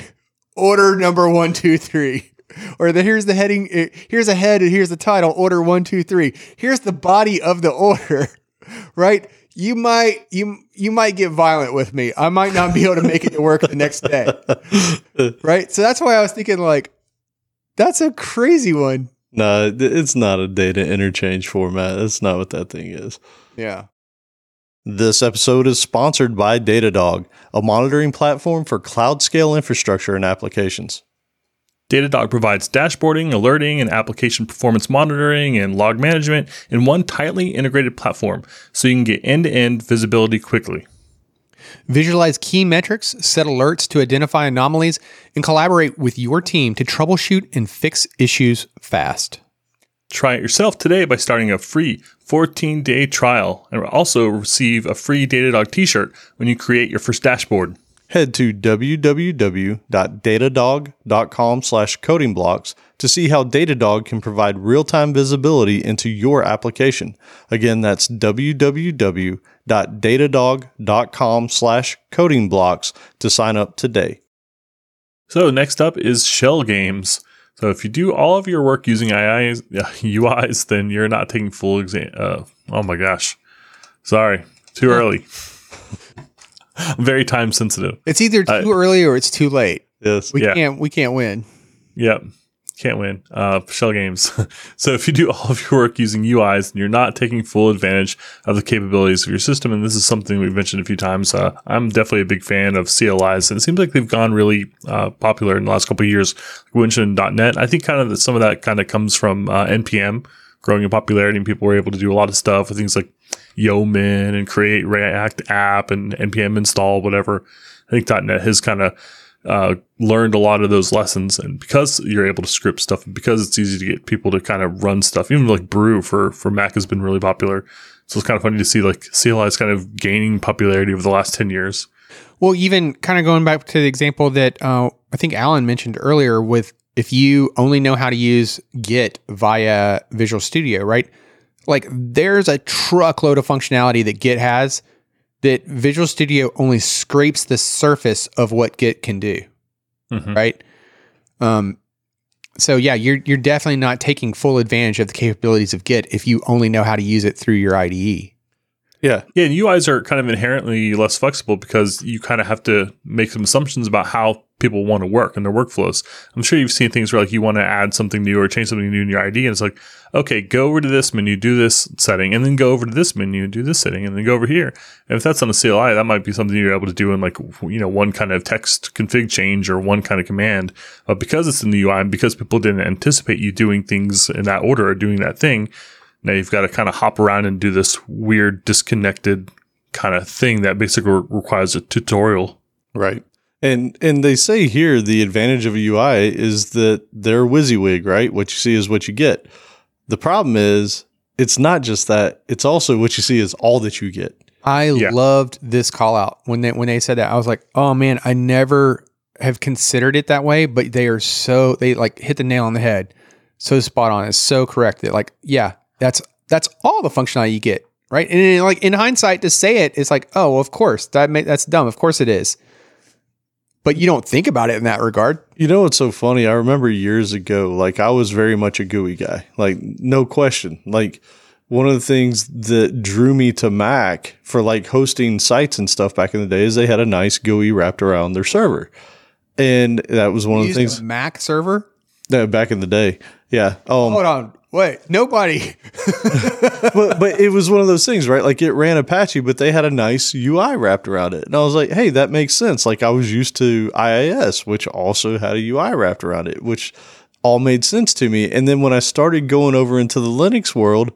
order number one, two, three. Or the here's the heading, eh, here's a head, and here's the title, order one, two, three. Here's the body of the order, right? You might you you might get violent with me. I might not be able to make it to work the next day. Right? So that's why I was thinking like that's a crazy one. No, it's not a data interchange format. That's not what that thing is. Yeah. This episode is sponsored by Datadog, a monitoring platform for cloud scale infrastructure and applications. Datadog provides dashboarding, alerting, and application performance monitoring and log management in one tightly integrated platform so you can get end to end visibility quickly. Visualize key metrics, set alerts to identify anomalies, and collaborate with your team to troubleshoot and fix issues fast. Try it yourself today by starting a free 14 day trial and also receive a free Datadog t shirt when you create your first dashboard. Head to www.datadog.com slash coding blocks to see how Datadog can provide real-time visibility into your application. Again, that's www.datadog.com slash coding blocks to sign up today. So, next up is shell games. So, if you do all of your work using IIs, UIs, then you're not taking full exam. Uh, oh my gosh. Sorry, too early. Very time sensitive. It's either too I- early or it's too late. Yes. We Yeah. can't we can't win. Yep. Can't win. Uh, shell games. so if you do all of your work using UIs and you're not taking full advantage of the capabilities of your system, and this is something we've mentioned a few times, uh, I'm definitely a big fan of CLIs, and it seems like they've gone really uh, popular in the last couple of years. We mentioned .NET. I think kind of that some of that kind of comes from uh, NPM growing in popularity, and people were able to do a lot of stuff with things like Yeoman and create React app and NPM install, whatever. I think .NET has kind of uh, learned a lot of those lessons, and because you're able to script stuff, and because it's easy to get people to kind of run stuff, even like Brew for for Mac has been really popular. So it's kind of funny to see like CLI is kind of gaining popularity over the last ten years. Well, even kind of going back to the example that uh, I think Allen mentioned earlier with if you only know how to use Git via Visual Studio, right? Like there's a truckload of functionality that Git has that Visual Studio only scrapes the surface of what Git can do, Mhm. right? Um, so yeah, you're you're definitely not taking full advantage of the capabilities of Git if you only know how to use it through your. IDE. Yeah. Yeah, and UIs are kind of inherently less flexible because you kind of have to make some assumptions about how people want to work and their workflows. I'm sure you've seen things where like you want to add something new or change something new in your ID, and it's like, okay, go over to this menu, do this setting, and then go over to this menu, do this setting, and then go over here. And if that's on a CLI, that might be something you're able to do in like you know one kind of text config change or one kind of command. But because it's in the UI and because people didn't anticipate you doing things in that order or doing that thing, now you've got to kind of hop around and do this weird disconnected kind of thing that basically requires a tutorial. Right. And and they say here the advantage of a UI is that they're WYSIWYG, right? What you see is what you get. The problem is it's not just that, it's also what you see is all that you get. I Yeah. loved this call out when they when they said that. I was like, oh man, I never have considered it that way, but they are so they like hit the nail on the head. So spot on. It's so correct that like, yeah, that's that's all the functionality you get. Right. And in, like in hindsight to say it, it's like, oh, well, of course. That ma- that's dumb. Of course it is. But you don't think about it in that regard. You know what's so funny? I remember years ago, like I was very much a GUI guy, like no question. Like one of the things that drew me to Mac for like hosting sites and stuff back in the day is they had a nice GUI wrapped around their server. And that was one of the things Mac server. that back in the day. Yeah. Um, Hold on. Wait, nobody. but but it was one of those things, right? Like it ran Apache, but they had a nice UI wrapped around it, and I was like, hey, that makes sense. Like I was used to IIS, which also had a UI wrapped around it, which all made sense to me. And then when I started going over into the Linux world,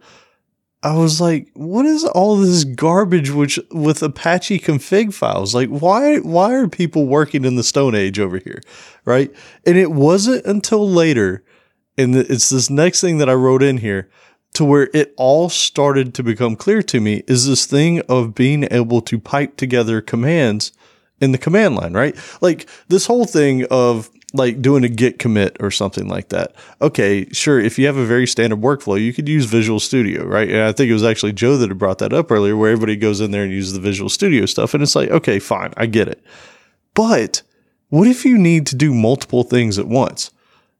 I was like, what is all this garbage which with Apache config files? Like why why are people working in the Stone Age over here? Right? And it wasn't until later, and it's this next thing that I wrote in here to where it all started to become clear to me is this thing of being able to pipe together commands in the command line, right? Like this whole thing of like doing a git commit or something like that. Okay, sure. If you have a very standard workflow, you could use Visual Studio, right? And I think it was actually Joe that had brought that up earlier, where everybody goes in there and uses the Visual Studio stuff. And it's like, okay, fine, I get it. But what if you need to do multiple things at once?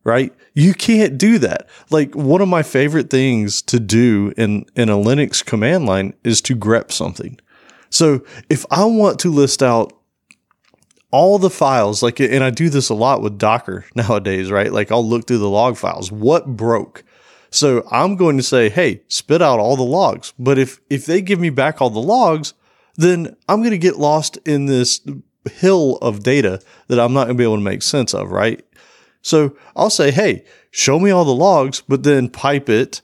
Right? You can't do that. Like one of my favorite things to do in, in a Linux command line is to grep something. So if I want to list out all the files, like, and I do this a lot with Docker nowadays, right? Like I'll look through the log files. What broke? So I'm going to say, hey, spit out all the logs. But if if they give me back all the logs, then I'm going to get lost in this hill of data that I'm not going to be able to make sense of, right? So I'll say, hey, show me all the logs, but then pipe it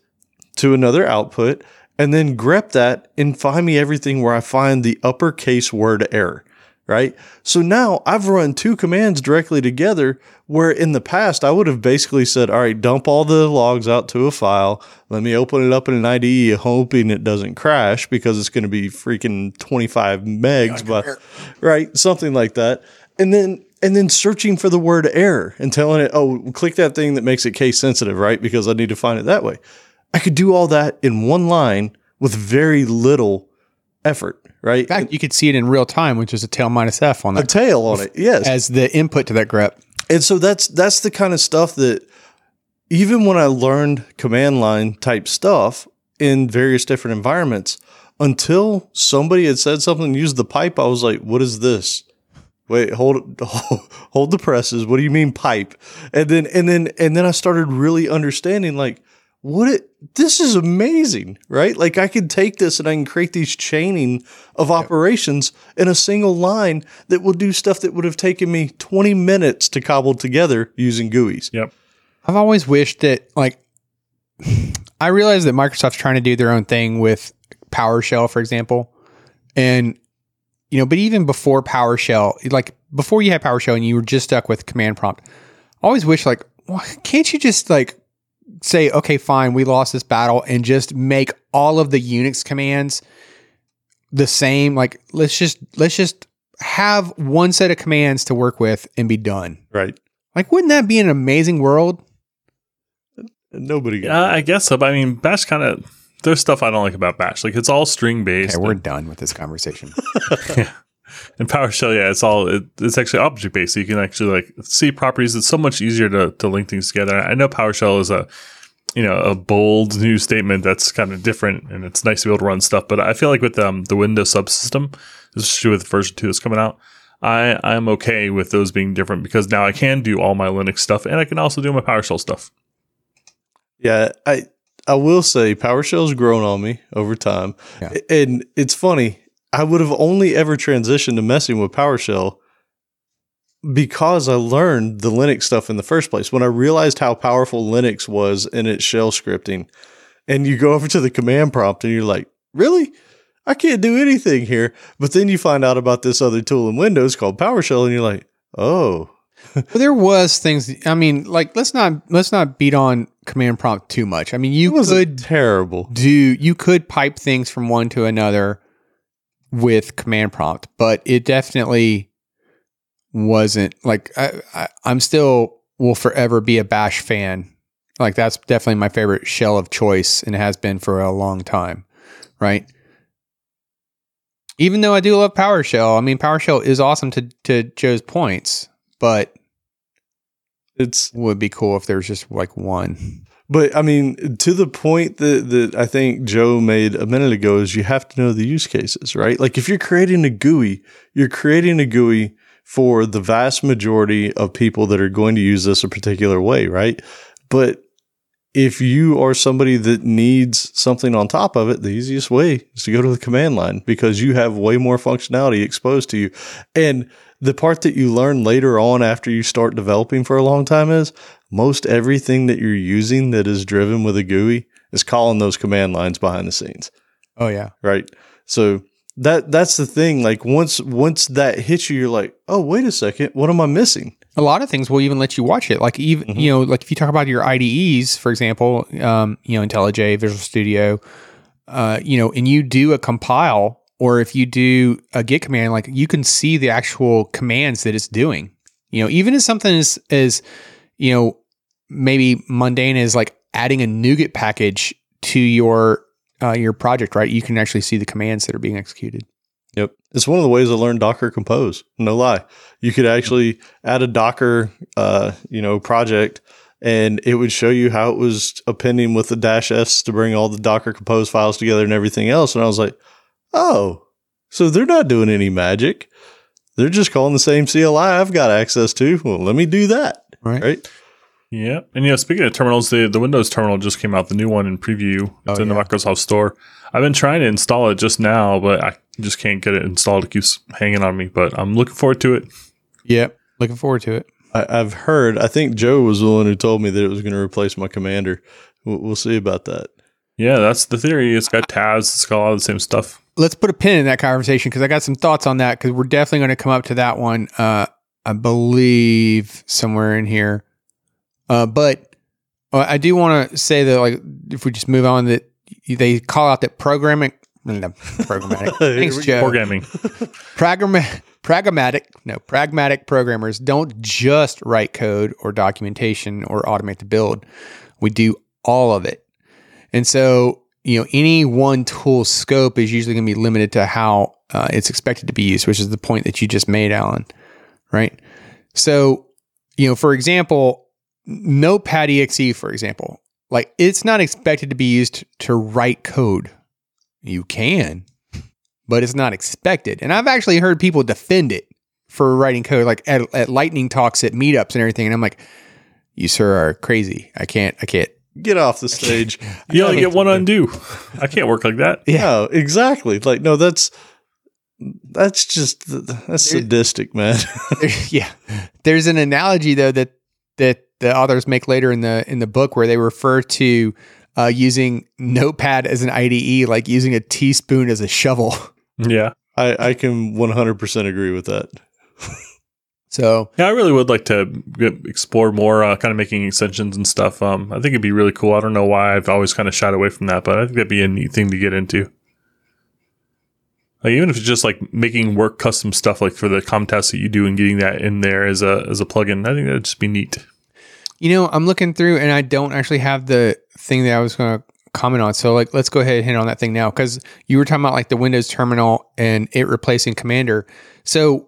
to another output and then grep that and find me everything where I find the uppercase word error, right? So now I've run two commands directly together where in the past I would have basically said, all right, dump all the logs out to a file. Let me open it up in an IDE hoping it doesn't crash because it's going to be freaking 25 megs, but right? Something like that. And then and then searching for the word error and telling it, oh, click that thing that makes it case sensitive, right? Because I need to find it that way. I could do all that in one line with very little effort, right? In fact, you could see it in real time, which is a tail minus F on a tail on it, yes. as the input to that grep. And so that's that's the kind of stuff that even when I learned command line type stuff in various different environments, until somebody had said something, used the pipe, I was like, "What is this?" Wait, hold hold the presses. What do you mean pipe? And then and then and then I started really understanding like what it this is amazing, right? Like I can take this and I can create these chaining of operations in a single line that will do stuff that would have taken me 20 minutes to cobble together using GUIs. Yep. I've always wished that, like, I realize that Microsoft's trying to do their own thing with PowerShell, for example. And, you know, but even before PowerShell, like, before you had PowerShell and you were just stuck with command prompt, I always wish, like, why can't you just, like, say, okay, fine, we lost this battle and just make all of the Unix commands the same? Like, let's just, let's just have one set of commands to work with and be done. Right. Like, wouldn't that be an amazing world? Nobody got Yeah, I guess so. But I mean, Bash kind of there's stuff I don't like about Bash. Like it's all string based. Okay, we're done with this conversation. yeah. And PowerShell, yeah, it's all it, it's actually object based. So you can actually like see properties. It's so much easier to to link things together. I know PowerShell is a you know a bold new statement that's kind of different, and it's nice to be able to run stuff. But I feel like with um, the Windows subsystem, especially with version two that's coming out, I I'm okay with those being different because now I can do all my Linux stuff, and I can also do my PowerShell stuff. Yeah, I I will say PowerShell's grown on me over time. Yeah. And it's funny, I would have only ever transitioned to messing with PowerShell because I learned the Linux stuff in the first place. When I realized how powerful Linux was in its shell scripting, and you go over to the command prompt and you're like, really? I can't do anything here. But then you find out about this other tool in Windows called PowerShell, and you're like, oh, there was things. I mean, like let's not let's not beat on command prompt too much. I mean, it you was could terrible. do you could pipe things from one to another with command prompt, but it definitely wasn't like I, I, I'm still will forever be a Bash fan. Like that's definitely my favorite shell of choice, and has been for a long time, right? Even though I do love PowerShell, I mean PowerShell is awesome to to Joe's points, but It's would be cool if there was just like one. But I mean, to the point that, that I think Joe made a minute ago is you have to know the use cases, right? Like if you're creating a GUI, you're creating a GUI for the vast majority of people that are going to use this a particular way, right? But if you are somebody that needs something on top of it, the easiest way is to go to the command line because you have way more functionality exposed to you. And the part that you learn later on after you start developing for a long time is most everything that you're using that is driven with a GUI is calling those command lines behind the scenes, Oh yeah, right? So that that's the thing. Like once once that hits you, you're like, oh wait a second, what am I missing? a lot of things will even let you watch it. Like even Mhm. you know, like if you talk about your IDEs, for example, um, you know, IntelliJ, Visual Studio, uh, you know, and you do a compile, or if you do a git command, like you can see the actual commands that it's doing. You know, even as something as as you know, maybe mundane as like adding a NuGet package to your uh, your project, right? You can actually see the commands that are being executed. Yep. It's one of the ways I learned Docker Compose. No lie. You could actually add a Docker, uh, you know, project and it would show you how it was appending with the dash S to bring all the Docker Compose files together and everything else. And I was like, oh, so they're not doing any magic. They're just calling the same CLI I've got access to. Well, let me do that. Right. Right. Yeah, and you know, speaking of terminals, the the Windows terminal just came out, the new one in preview. It's Oh, in the. Microsoft Store. I've been trying to install it just now, but I just can't get it installed. It keeps hanging on me, but I'm looking forward to it. Yeah. Looking forward to it. I, I've heard, I think Joe was the one who told me that it was going to replace my Cmder. We'll, we'll see about that. Yeah, that's the theory. It's got tabs. It's got all the same stuff. let's put a pin in that conversation because I got some thoughts on that because we're definitely going to come up to that one. Uh, I believe somewhere in here. Uh, but uh, I do want to say that, like, if we just move on, that they call out that programming, no, programmatic. Thanks, Joe. Programming. Pragma- pragmatic, no, pragmatic programmers don't just write code or documentation or automate the build. We do all of it. And so, you know, any one tool scope is usually going to be limited to how uh, it's expected to be used, which is the point that you just made, Allen. Right. So, you know, for example, Notepad exe, for example, like it's not expected to be used to write code. You can, but it's not expected. And I've actually heard people defend it for writing code, like at, at lightning talks at meetups and everything. And I'm like, you sir are crazy. I can't, I can't. Get off the stage. You only get one undo. I can't work like that. Yeah, exactly. Like, no, that's that's just that's sadistic, man. yeah. There's an analogy though that, that the authors make later in the, in the book where they refer to uh, using notepad as an IDE, like using a teaspoon as a shovel. Yeah. I I can 100% agree with that. So Yeah, I really would like to explore more, uh, kind of making extensions and stuff. Um, I think it'd be really cool. I don't know why I've always kind of shied away from that, but I think that'd be a neat thing to get into. Like even if it's just like making work custom stuff like for the com test that you do and getting that in there as a as a plugin, I think that'd just be neat. You know, I'm looking through and I don't actually have the thing that I was going to comment on. So like let's go ahead and hit on that thing now cuz you were talking about like the Windows terminal and it replacing Cmder. So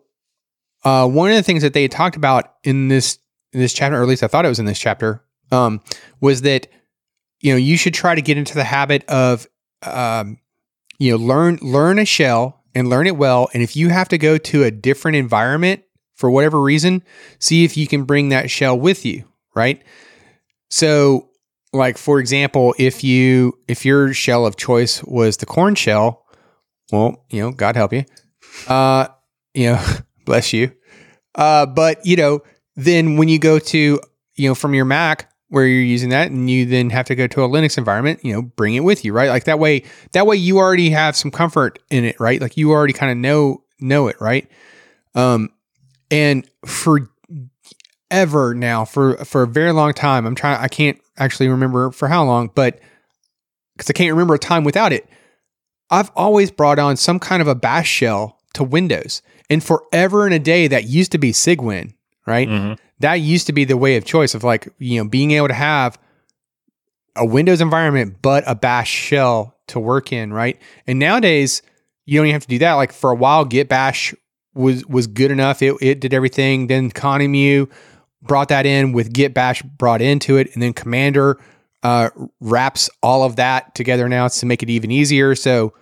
uh, one of the things that they talked about in this in this chapter, or at least I thought it was in this chapter, um, was that you know you should try to get into the habit of um, you know learn learn a shell and learn it well. And if you have to go to a different environment for whatever reason, see if you can bring that shell with you, right? So, like for example, if you if your shell of choice was the Korn shell, well, you know, God help you. Uh, you know, bless you. Uh, but you know, then when you go to you know from your Mac where you're using that, and you then have to go to a Linux environment, you know, bring it with you, right? Like that way, that way you already have some comfort in it, right? Like you already kind of know know it, right? Um, and for ever now, for for a very long time, I'm trying. I can't actually remember for how long, but because I can't remember a time without it. I've always brought on some kind of a bash shell to Windows. And forever and a day, that used to be Cygwin, right? Mm-hmm. That used to be the way of choice of like, you know, being able to have a Windows environment, but a bash shell to work in, right? And nowadays, you don't even have to do that. Like for a while, Git Bash was was good enough. It, it did everything. Then ConEmu brought that in with Git Bash brought into it, and then Cmder uh, wraps all of that together now to make it even easier. So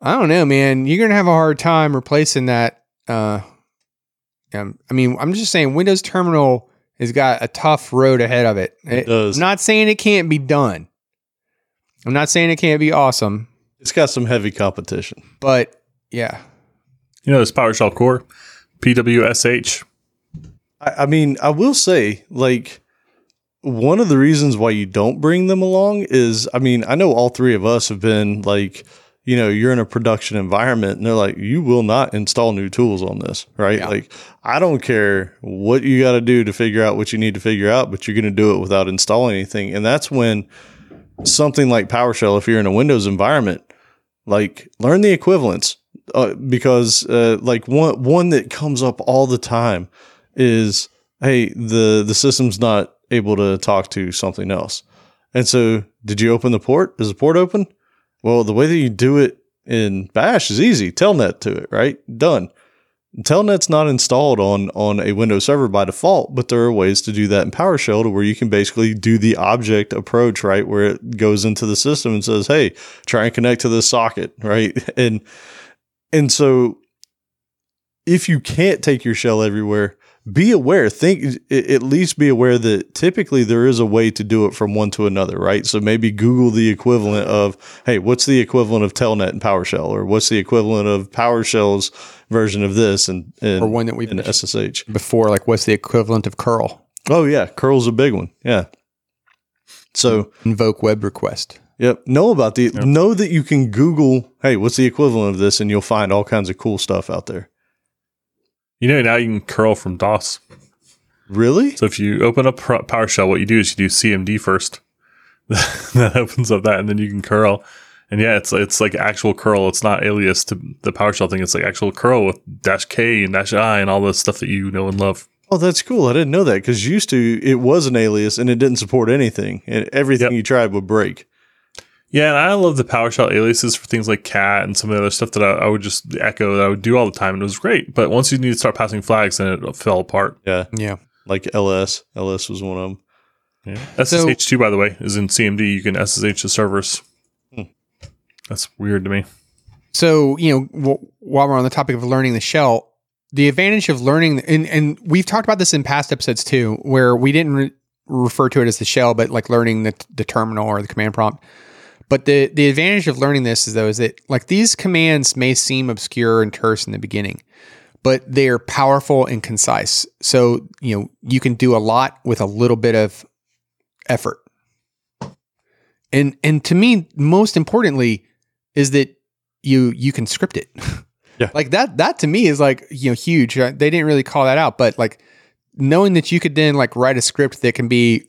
I don't know, man. You're gonna have a hard time replacing that. Uh, um, I mean, I'm just saying, Windows Terminal has got a tough road ahead of it. It does. I'm not saying it can't be done. I'm not saying it can't be awesome, It's got some heavy competition. but yeah, You know this PowerShell core, PWSH. I, I mean, I will say, like, one of the reasons why you don't bring them along is, I mean, I know all three of us have been like, you know, you're in a production environment and they're like, you will not install new tools on this, right? Yeah. Like, I don't care what you got to do to figure out what you need to figure out, but you're going to do it without installing anything. And that's when something like PowerShell, if you're in a Windows environment, like learn the equivalents uh, because uh, like one one that comes up all the time is hey the the system's not able to talk to something else and so did you open the port is the port open well the way that you do it in bash is easy. Telnet to it right? Done. Telnet's not installed on on a windows server by default but there are ways to do that in powershell to where you can basically do the object approach right? Where it goes into the system and says hey try and connect to this socket right? And and so if you can't take your shell everywhere be aware think at least be aware that typically there is a way to do it from one to another right so maybe google the equivalent of hey what's the equivalent of telnet and powershell or what's the equivalent of powershell's version of this and, and or one that we and ssh before, like what's the equivalent of curl? oh yeah curl's a big one yeah so Invoke web request. Yep. Know about the know that you can Google, hey, what's the equivalent of this, and you'll find all kinds of cool stuff out there. You know now you can curl from DOS. Really? So if you open up PowerShell, what you do is you do CMD first. that opens up that, and then you can curl. And yeah, it's it's like actual curl. It's not alias to the PowerShell thing. It's like actual curl with dash K and dash I and all the stuff that you know and love. Oh, that's cool. I didn't know that because used to it was an alias and it didn't support anything, and everything Yep. you tried would break. Yeah, and I love the PowerShell aliases for things like cat and some of the other stuff that I, I would just echo that I would do all the time, and it was great. But once you need to start passing flags, then it fell apart. Yeah, Yeah. like LS. LS was one of them. Yeah. SSH two, by the way, is in CMD. You can SSH the servers. Hmm. That's weird to me. So, you know, w- while we're on the topic of learning the shell, the advantage of learning, and, and we've talked about this in past episodes too, where we didn't re- refer to it as the shell, but like learning the, the terminal or the command prompt. But the, the advantage of learning this is though, is that like these commands may seem obscure and terse in the beginning, but they're powerful and concise. So, you know, you can do a lot with a little bit of effort. And, and to me, most importantly, is that you you can script it. Yeah. like that that to me is like, you know, huge. They didn't really call that out, but like knowing that you could then like write a script that can be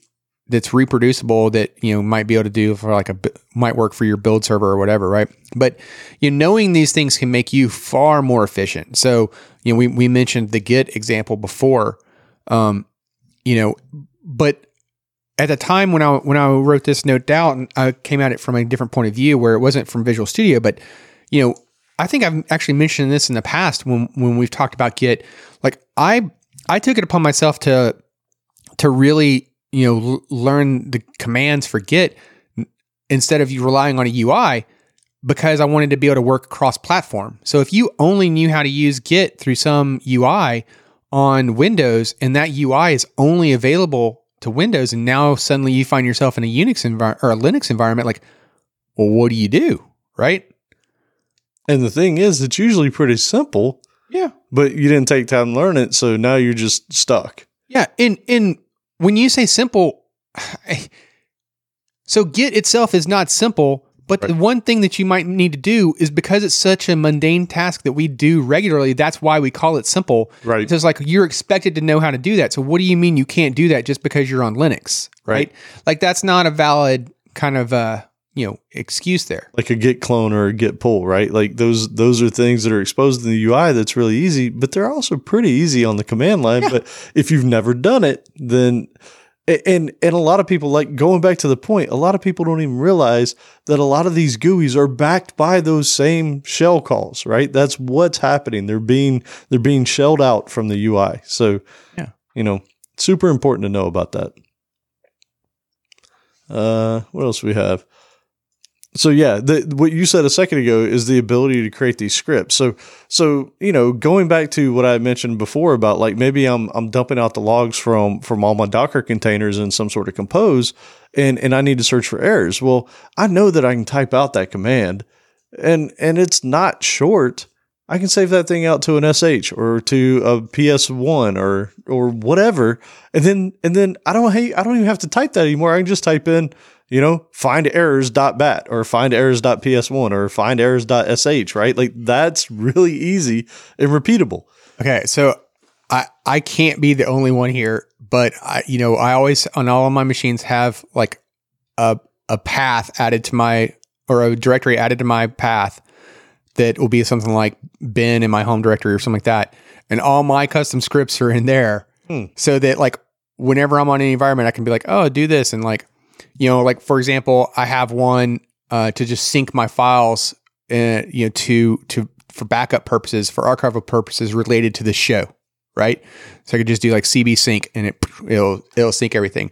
that's reproducible that you know might be able to do for like a might work for your build server or whatever, right? But you know, knowing these things can make you far more efficient. So you know, we we mentioned the Git example before, um, you know, but at the time when I when I wrote this note down, I came at it from a different point of view where it wasn't from Visual Studio, but you know, I think I've actually mentioned this in the past when when we've talked about Git. Like I I took it upon myself to to really you know l- learn the commands for Git instead of you relying on a UI because I wanted to be able to work cross platform. So if you only knew how to use Git through some UI on Windows and that UI is only available to Windows and now suddenly you find yourself in a Unix environment or a Linux environment like well what do you do? Right? And the thing is, it's usually pretty simple, Yeah. but you didn't take time to learn it, so now you're just stuck. Yeah, and and when you say simple, so Git itself is not simple, but the one thing that you might need to do is because it's such a mundane task that we do regularly. That's why we call it simple. Right. So It's like you're expected to know how to do that. So what do you mean you can't do that just because you're on Linux, right? Right. Like that's not a valid kind of uh you know excuse there. Like a git clone or a git pull, right? Like those those are things that are exposed in the UI that's really easy, but they're also pretty easy on the command line. But if you've never done it, then and and a lot of people like going back to the point, a lot of people don't even realize that a lot of these GUIs are backed by those same shell calls, right? That's what's happening. They're being they're being shelled out from the UI. So Yeah. you know, super important to know about that. Uh, what else we have? So yeah, the, what you said a second ago is the ability to create these scripts. So so you know, going back to what I mentioned before about like maybe I'm I'm dumping out the logs from from all my Docker containers in some sort of compose, and and I need to search for errors. Well, I know that I can type out that command, and and it's not short. I can save that thing out to an SH or to a PS1 or or whatever, and then and then I don't hey I don't even have to type that anymore. I can just type in you know find errors.bat or find errors.ps1 or find errors.sh right like that's really easy and repeatable. Okay, so I I can't be the only one here, but I you know I always on all of my machines have like a a path added to my or a directory added to my path that will be something like bin in my home directory or something like that, and all my custom scripts are in there, Hmm. so that like whenever I'm on any environment, I can be like, oh, do this, and like you know, like for example, I have one uh, to just sync my files, uh, you know, to to for backup purposes, for archival purposes related to the show, right? So I could just do like CB sync, and it it'll it'll sync everything.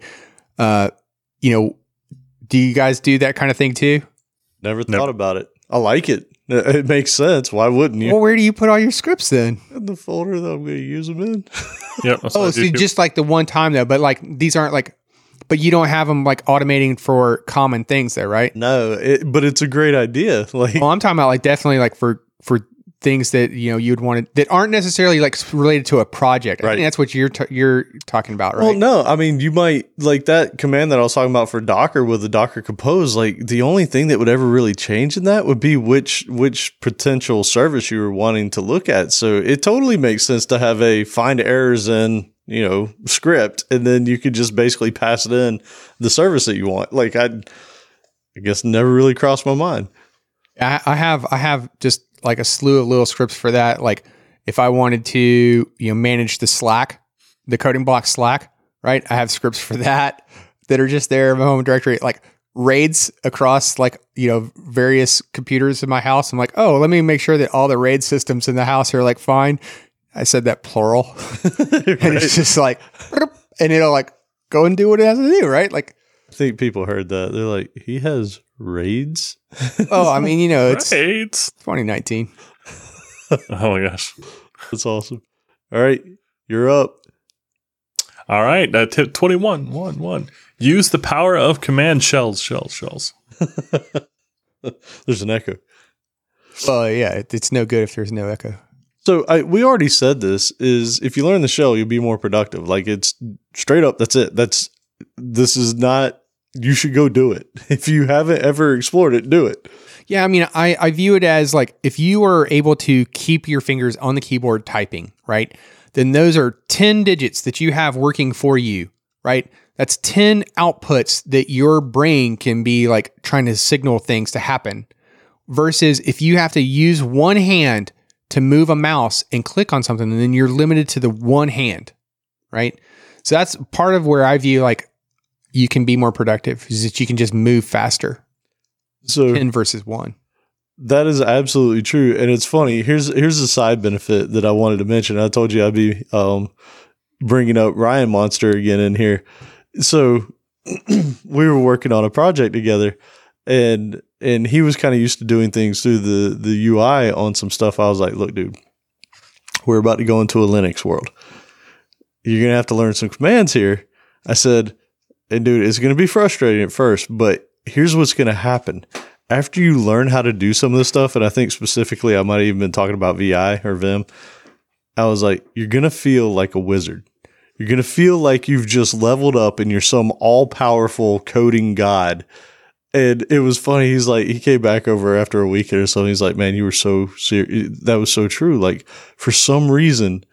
Uh, you know, do you guys do that kind of thing too? Never Never. thought about it. I like it. It makes sense. Why wouldn't you? Well, where do you put all your scripts then? in the folder that I'm going to use them in. Yep. Oh, so too. just like the one time though, but like these aren't like, but you don't have them like automating for common things there, right? no, it, but it's a great idea. Like, Well, I'm talking about like definitely like for for things that you know you'd want to that aren't necessarily like related to a project. I Right. think that's what you're t- you're talking about, right? well, no, I mean, you might like that command that I was talking about for Docker with the Docker Compose. Like, the only thing that would ever really change in that would be which which potential service you were wanting to look at. So it totally makes sense to have a find errors in you know script, and then you could just basically pass it in the service that you want. Like, I, I guess never really crossed my mind. I, I have I have just like a slew of little scripts for that. Like if I wanted to, you know, manage the Slack, the coding block Slack, right? I have scripts for that that are just there in my home directory, like raids across like you know various computers in my house. I'm like, oh, let me make sure that all the raid systems in the house are like fine. I said that plural, and it's just like, and it'll like go and do what it has to do, right? Like, I think people heard that. They're like, he has raids. oh, I mean, you know, it's right. 2019. Oh my gosh. That's awesome. All right, you're up. All right. Uh, tip 21. One, one. Use the power of command shells, shells, shells. There's an echo. Well, yeah, it's no good if there's no echo. So I, we already said this is if you learn the shell, you'll be more productive. Like it's straight up. That's it. That's this is not. You should go do it. If you haven't ever explored it, do it. Yeah, I mean, I, I view it as like if you are able to keep your fingers on the keyboard typing, right? Then those are 10 digits that you have working for you, right? That's 10 outputs that your brain can be like trying to signal things to happen. Versus if you have to use one hand to move a mouse and click on something, and then you're limited to the one hand, right? So that's part of where I view like you can be more productive is that you can just move faster. So 10 versus one. That is absolutely true, and it's funny. Here's here's a side benefit that I wanted to mention. I told you I'd be um, bringing up Ryan Monster again in here. So we were working on a project together, and and he was kind of used to doing things through the the UI on some stuff. I was like, look, dude, we're about to go into a Linux world. You're gonna have to learn some commands here. I said, and dude, it's gonna be frustrating at first, but here's what's gonna happen after you learn how to do some of this stuff, and I think specifically I might have even been talking about VI or Vim, I was like, you're gonna feel like a wizard. You're gonna feel like you've just leveled up and you're some all powerful coding god. And it was funny. He's like, he came back over after a week or something. He's like, man, you were so serious. That was so true. Like, for some reason,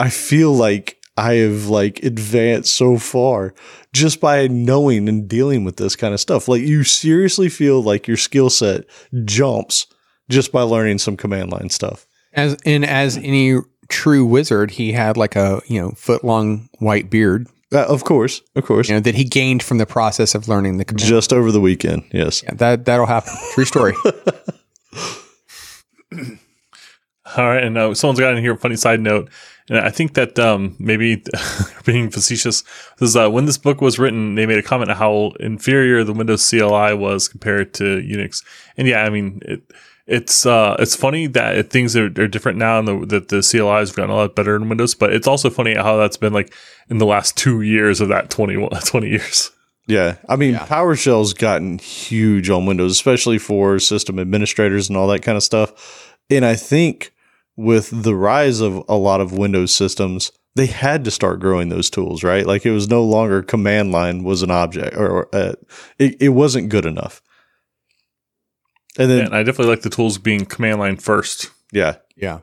I feel like I have like advanced so far just by knowing and dealing with this kind of stuff. Like you seriously feel like your skill set jumps just by learning some command line stuff. As and as any true wizard, he had like a you know foot long white beard. Uh, of course, of course. You know that he gained from the process of learning the command. Just over the weekend, yes. Yeah, that that'll happen. True story. All right, and uh, someone's got in here a funny side note, and I think that um, maybe being facetious is uh, when this book was written, they made a comment on how inferior the Windows CLI was compared to Unix, and yeah, I mean it, it's uh, it's funny that things are, are different now, and the, that the CLI has gotten a lot better in Windows, but it's also funny how that's been like in the last two years of that 20, 20 years. Yeah, I mean Yeah. PowerShell's gotten huge on Windows, especially for system administrators and all that kind of stuff. And I think with the rise of a lot of Windows systems, they had to start growing those tools, right? Like it was no longer command line was an object, or, or uh, it, it wasn't good enough. And then And I definitely like the tools being command line first. yeah, yeah.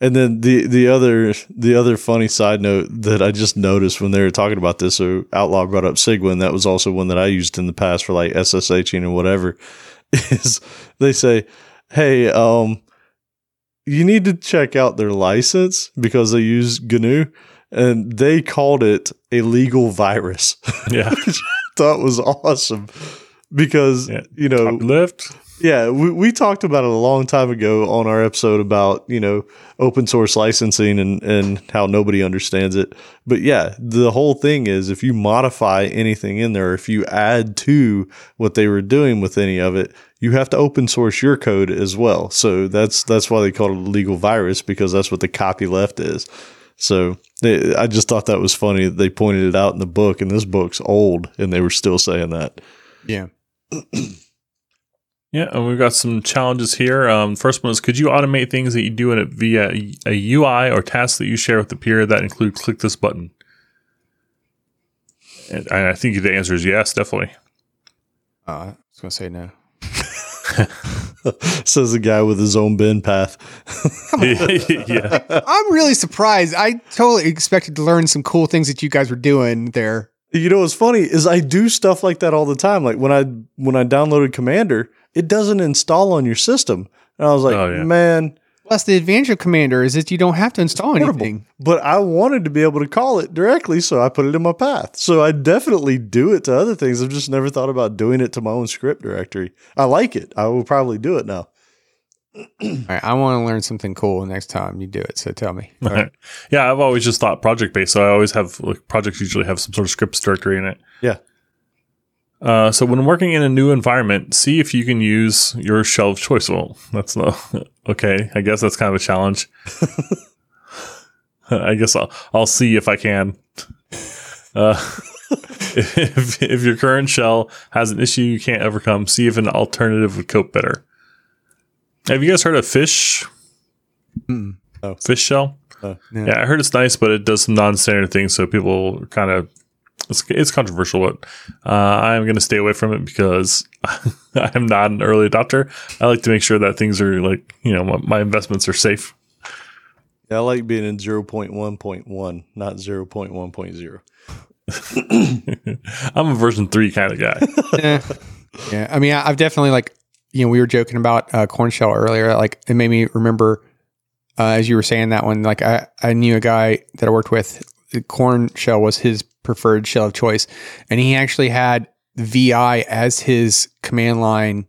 And then the the other the other funny side note that I just noticed when they were talking about this, so Outlaw brought up Cygwin. That was also one that I used in the past for like SSHing and whatever. Is they say, "Hey, um, you need to check out their license because they use GNU, and they called it a legal virus." Yeah, Which I thought was awesome because Yeah. you know lift. yeah, we, we talked about it a long time ago on our episode about, you know, open source licensing and, and how nobody understands it. But yeah, the whole thing is if you modify anything in there, if you add to what they were doing with any of it, you have to open source your code as well. So that's that's why they call it a legal virus because that's what the copy left is. So they, I just thought that was funny that they pointed it out in the book, and this book's old, and they were still saying that. Yeah. Yeah, and we've got some challenges here. Um, first one is: Could you automate things that you do in it via a UI or tasks that you share with the peer that include click this button? And I I think the answer is yes, definitely. Uh, I was gonna say no. Says the guy with his own bin path. yeah, I'm really surprised. I totally expected to learn some cool things that you guys were doing there. You know what's funny is I do stuff like that all the time. Like when I when I downloaded Cmder, it doesn't install on your system. And I was like, Oh, yeah. man, Plus, the advantage of Cmder is that you don't have to install anything. But I wanted to be able to call it directly, so I put it in my path. So I definitely do it to other things. I've just never thought about doing it to my own script directory. I like it. I will probably do it now. All right, I want to learn something cool next time you do it. So tell me. All right. yeah. I've always just thought project based, so I always have like projects usually have some sort of scripts directory in it. Yeah. Uh, so when working in a new environment, see if you can use your shell of choice. Well, that's no okay. I guess that's kind of a challenge. I guess I'll I'll see if I can. Uh, if if your current shell has an issue you can't overcome, see if an alternative would cope better. Have you guys heard of Fish? Mm. Oh. Fish shell. No. Yeah, I heard it's nice, but it does some non-standard things, so people kind of it's it's controversial. But uh, I'm going to stay away from it because I'm not an early adopter. I like to make sure that things are like you know my, my investments are safe. Yeah, I like being in 0.1.1, not 0.1.0. I'm a version three kind of guy. yeah. yeah. I mean, I've definitely like, you know, we were joking about uh, Korn shell earlier. Like, it made me remember uh, as you were saying that one. Like, I I knew a guy that I worked with. The Korn shell was his preferred shell of choice, and he actually had VI as his command line,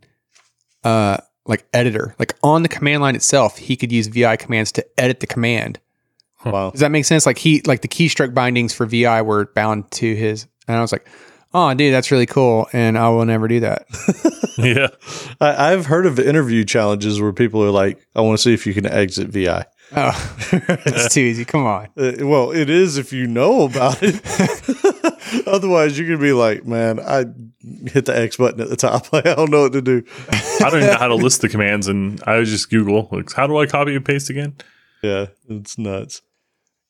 uh, like editor. Like on the command line itself, he could use VI commands to edit the command. Wow. Does that make sense? Like he, like the keystroke bindings for VI were bound to his, and I was like, oh, dude, that's really cool, and I will never do that. yeah. I, I've heard of interview challenges where people are like, I want to see if you can exit VI. Oh, it's too easy. Come on. Uh, well, it is if you know about it. Otherwise, you could be like, man, I hit the X button at the top. Like, I don't know what to do. I don't even know how to list the commands, and I would just Google, like, how do I copy and paste again? Yeah, it's nuts.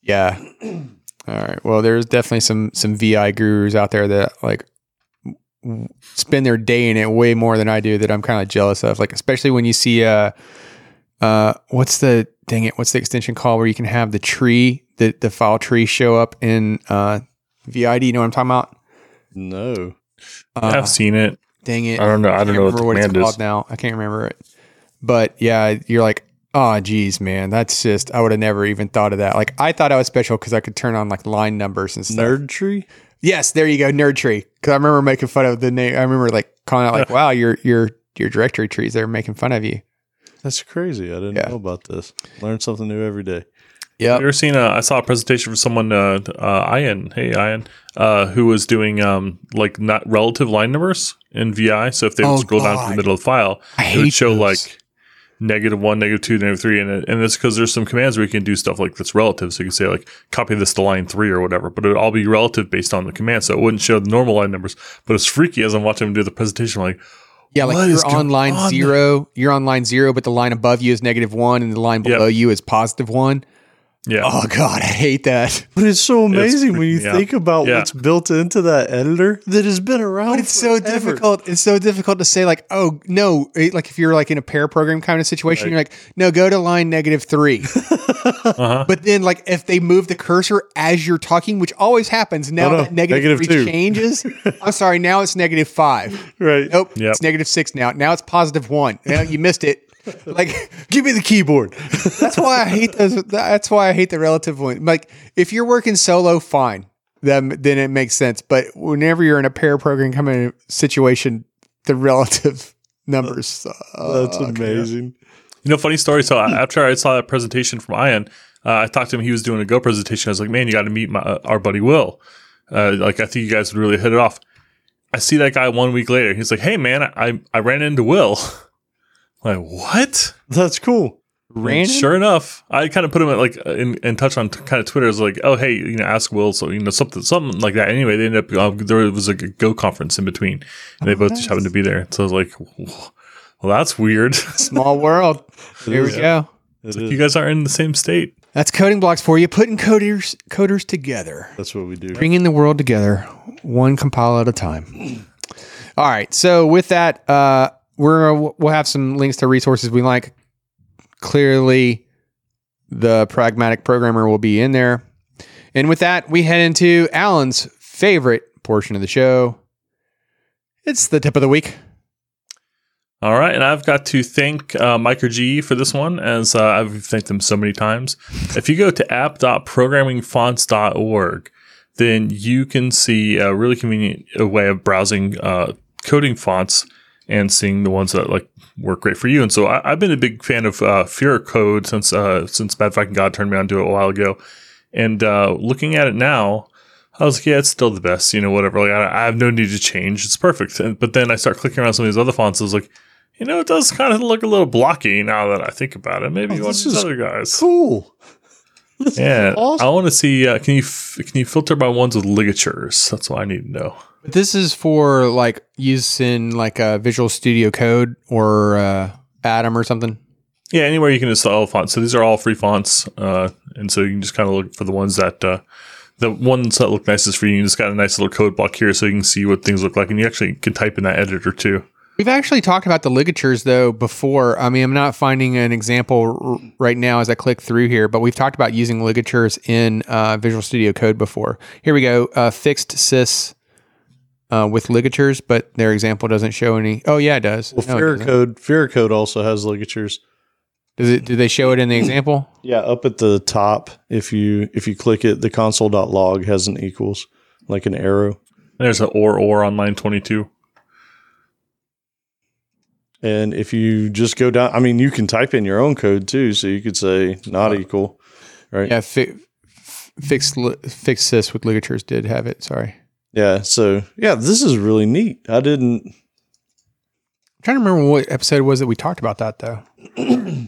Yeah. All right. Well, there's definitely some some VI gurus out there that like spend their day in it way more than I do. That I'm kind of jealous of. Like especially when you see uh uh what's the dang it what's the extension called where you can have the tree the the file tree show up in uh VID. You know what I'm talking about? No. Uh, I've seen it. Dang it. I don't know. I don't can't know what the remember command it's is. called now. I can't remember it. But yeah, you're like, oh, geez, man, that's just I would have never even thought of that. Like I thought I was special because I could turn on like line numbers and stuff. Nerd tree? Yes, there you go, nerd tree. Because I remember making fun of the name. I remember like calling out like, wow, your your your directory trees. They're making fun of you. That's crazy. I didn't Yeah. know about this. Learn something new every day. Yeah. Have you ever seen? A, I saw a presentation from someone, uh, uh, Ian. Hey, Ian, uh, who was doing um, like not relative line numbers in VI. So if they would Oh, scroll down to the middle of the file, I it would hate show those. like negative one, negative two, negative three, and and it's because there's some commands where you can do stuff like that's relative. So you can say like copy this to line three or whatever, but it would all be relative based on the command. So it wouldn't show the normal line numbers. But it's freaky as I'm watching him do the presentation. I'm like, Yeah, like you're on line on zero. You're on line zero, but the line above you is negative one, and the line Yep. below you is positive one. Yeah, Oh God, I hate that. But it's so amazing when you yeah. think about Yeah. what's built into that editor that has been around. But it's so difficult. It's so difficult to say like, oh no, like if you're like in a pair program kind of situation, Right. you're like, no, go to line negative three. uh-huh. but then like if they move the cursor as you're talking, which always happens, now Oh, no, that negative, negative three two. changes. I'm sorry, now it's negative five. Right. Nope, Yep. it's negative six now. Now it's positive one. Yeah, you missed it. Like, give me the keyboard. That's why I hate those. That's why I hate the relative one. Like, if you're working solo, fine. Then then it makes sense. But whenever you're in a pair program coming situation, the relative numbers. uh, That's amazing. You know, funny story. So after I saw that presentation from Ian, uh, I talked to him. He was doing a Go presentation. I was like, "Man, you got to meet my uh, our buddy Will. Uh, like, I think you guys would really hit it off." I see that guy one week later. He's like, "Hey, man, I I ran into Will." I'm like, what? That's cool. And Sure enough, I kind of put him at like in, in touch on t- kind of Twitter. I was like, "Oh, hey, you know, ask Will." So you know, something something like that. Anyway, they ended up um, there was like a Go conference in between, and they both just happened to be there. So I was like, "Well, that's weird." Small world. Here we is. go. It you guys aren't in the same state. That's coding blocks for you. Putting coders coders together. That's what we do. bringing the world together one compile at a time. All right. So with that, uh, we're we'll have some links to resources we like. Clearly, the pragmatic programmer will be in there. And with that, we head into Allen's favorite portion of the show. It's the tip of the week. All right, and I've got to thank uh, MicroGE for this one, as uh, I've thanked them so many times. If you go to app.programmingfonts.org, then you can see a really convenient uh, way of browsing uh, coding fonts and seeing the ones that like work great for you. And so I, I've been a big fan of uh, Fira Code since uh, since Mad Viking God turned me on to it a while ago. And uh, looking at it now, I was like, yeah, it's still the best, you know, whatever. Like, I, I have no need to change. It's perfect. And, but then I start clicking around some of these other fonts. I was like, you know, it does kind of look a little blocky now that I think about it. Maybe Oh, one of these other guys. Cool. This Yeah, awesome. I want to see. Uh, can you f- can you filter by ones with ligatures? That's what I need to know. This is for like use in like a Visual Studio Code or uh, Atom or something. Yeah, anywhere you can install fonts. So these are all free fonts, uh, and so you can just kind of look for the ones that uh, the ones that look nicest for you. You just got a nice little code block here, so you can see what things look like, and you actually can type in that editor too. We've actually talked about the ligatures though before. I mean, I'm not finding an example r- right now as I click through here, but we've talked about using ligatures in uh, Visual Studio Code before. Here we go. Uh, Fixedsys uh, with ligatures, but their example doesn't show any. Oh yeah, it does. Well, No, it doesn't. Code Fira Code also has ligatures. Does it? Do they show it in the example? Yeah, up at the top, if you if you click it, the console.log has an equals, like an arrow. There's an or or on line 22. And if you just go down, I mean, you can type in your own code too. So you could say not equal, right? Yeah, fi- f- fixed li- Fixedsys with ligatures did have it. Sorry. Yeah. So yeah, this is really neat. I didn't. I'm trying to remember what episode it was that we talked about that though. I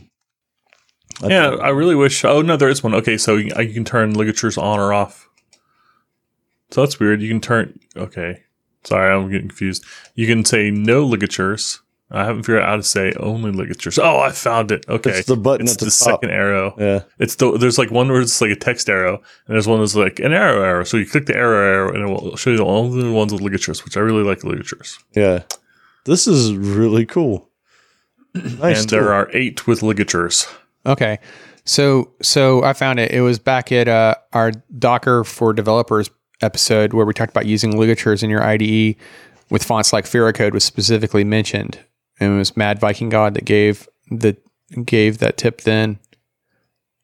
Yeah, I really wish. Oh no, there is one. Okay, so you, you can turn ligatures on or off. So that's weird. You can turn. Okay, sorry, I'm getting confused. You can say no ligatures. I haven't figured out how to say only ligatures. Oh, I found it. Okay, It's the button It's at the, the top. second arrow. Yeah. It's the there's like one where it's like a text arrow, and there's one that's like an arrow arrow. So you click the arrow arrow, and it will show you all the ones with ligatures, which I really like ligatures. Yeah. This is really cool. Nice. and there are eight with ligatures. Okay. So so I found it. It was back at uh, our Docker for developers episode where we talked about using ligatures in your IDE with fonts like Code was specifically mentioned. And it was Mad Viking God that gave the gave that tip then.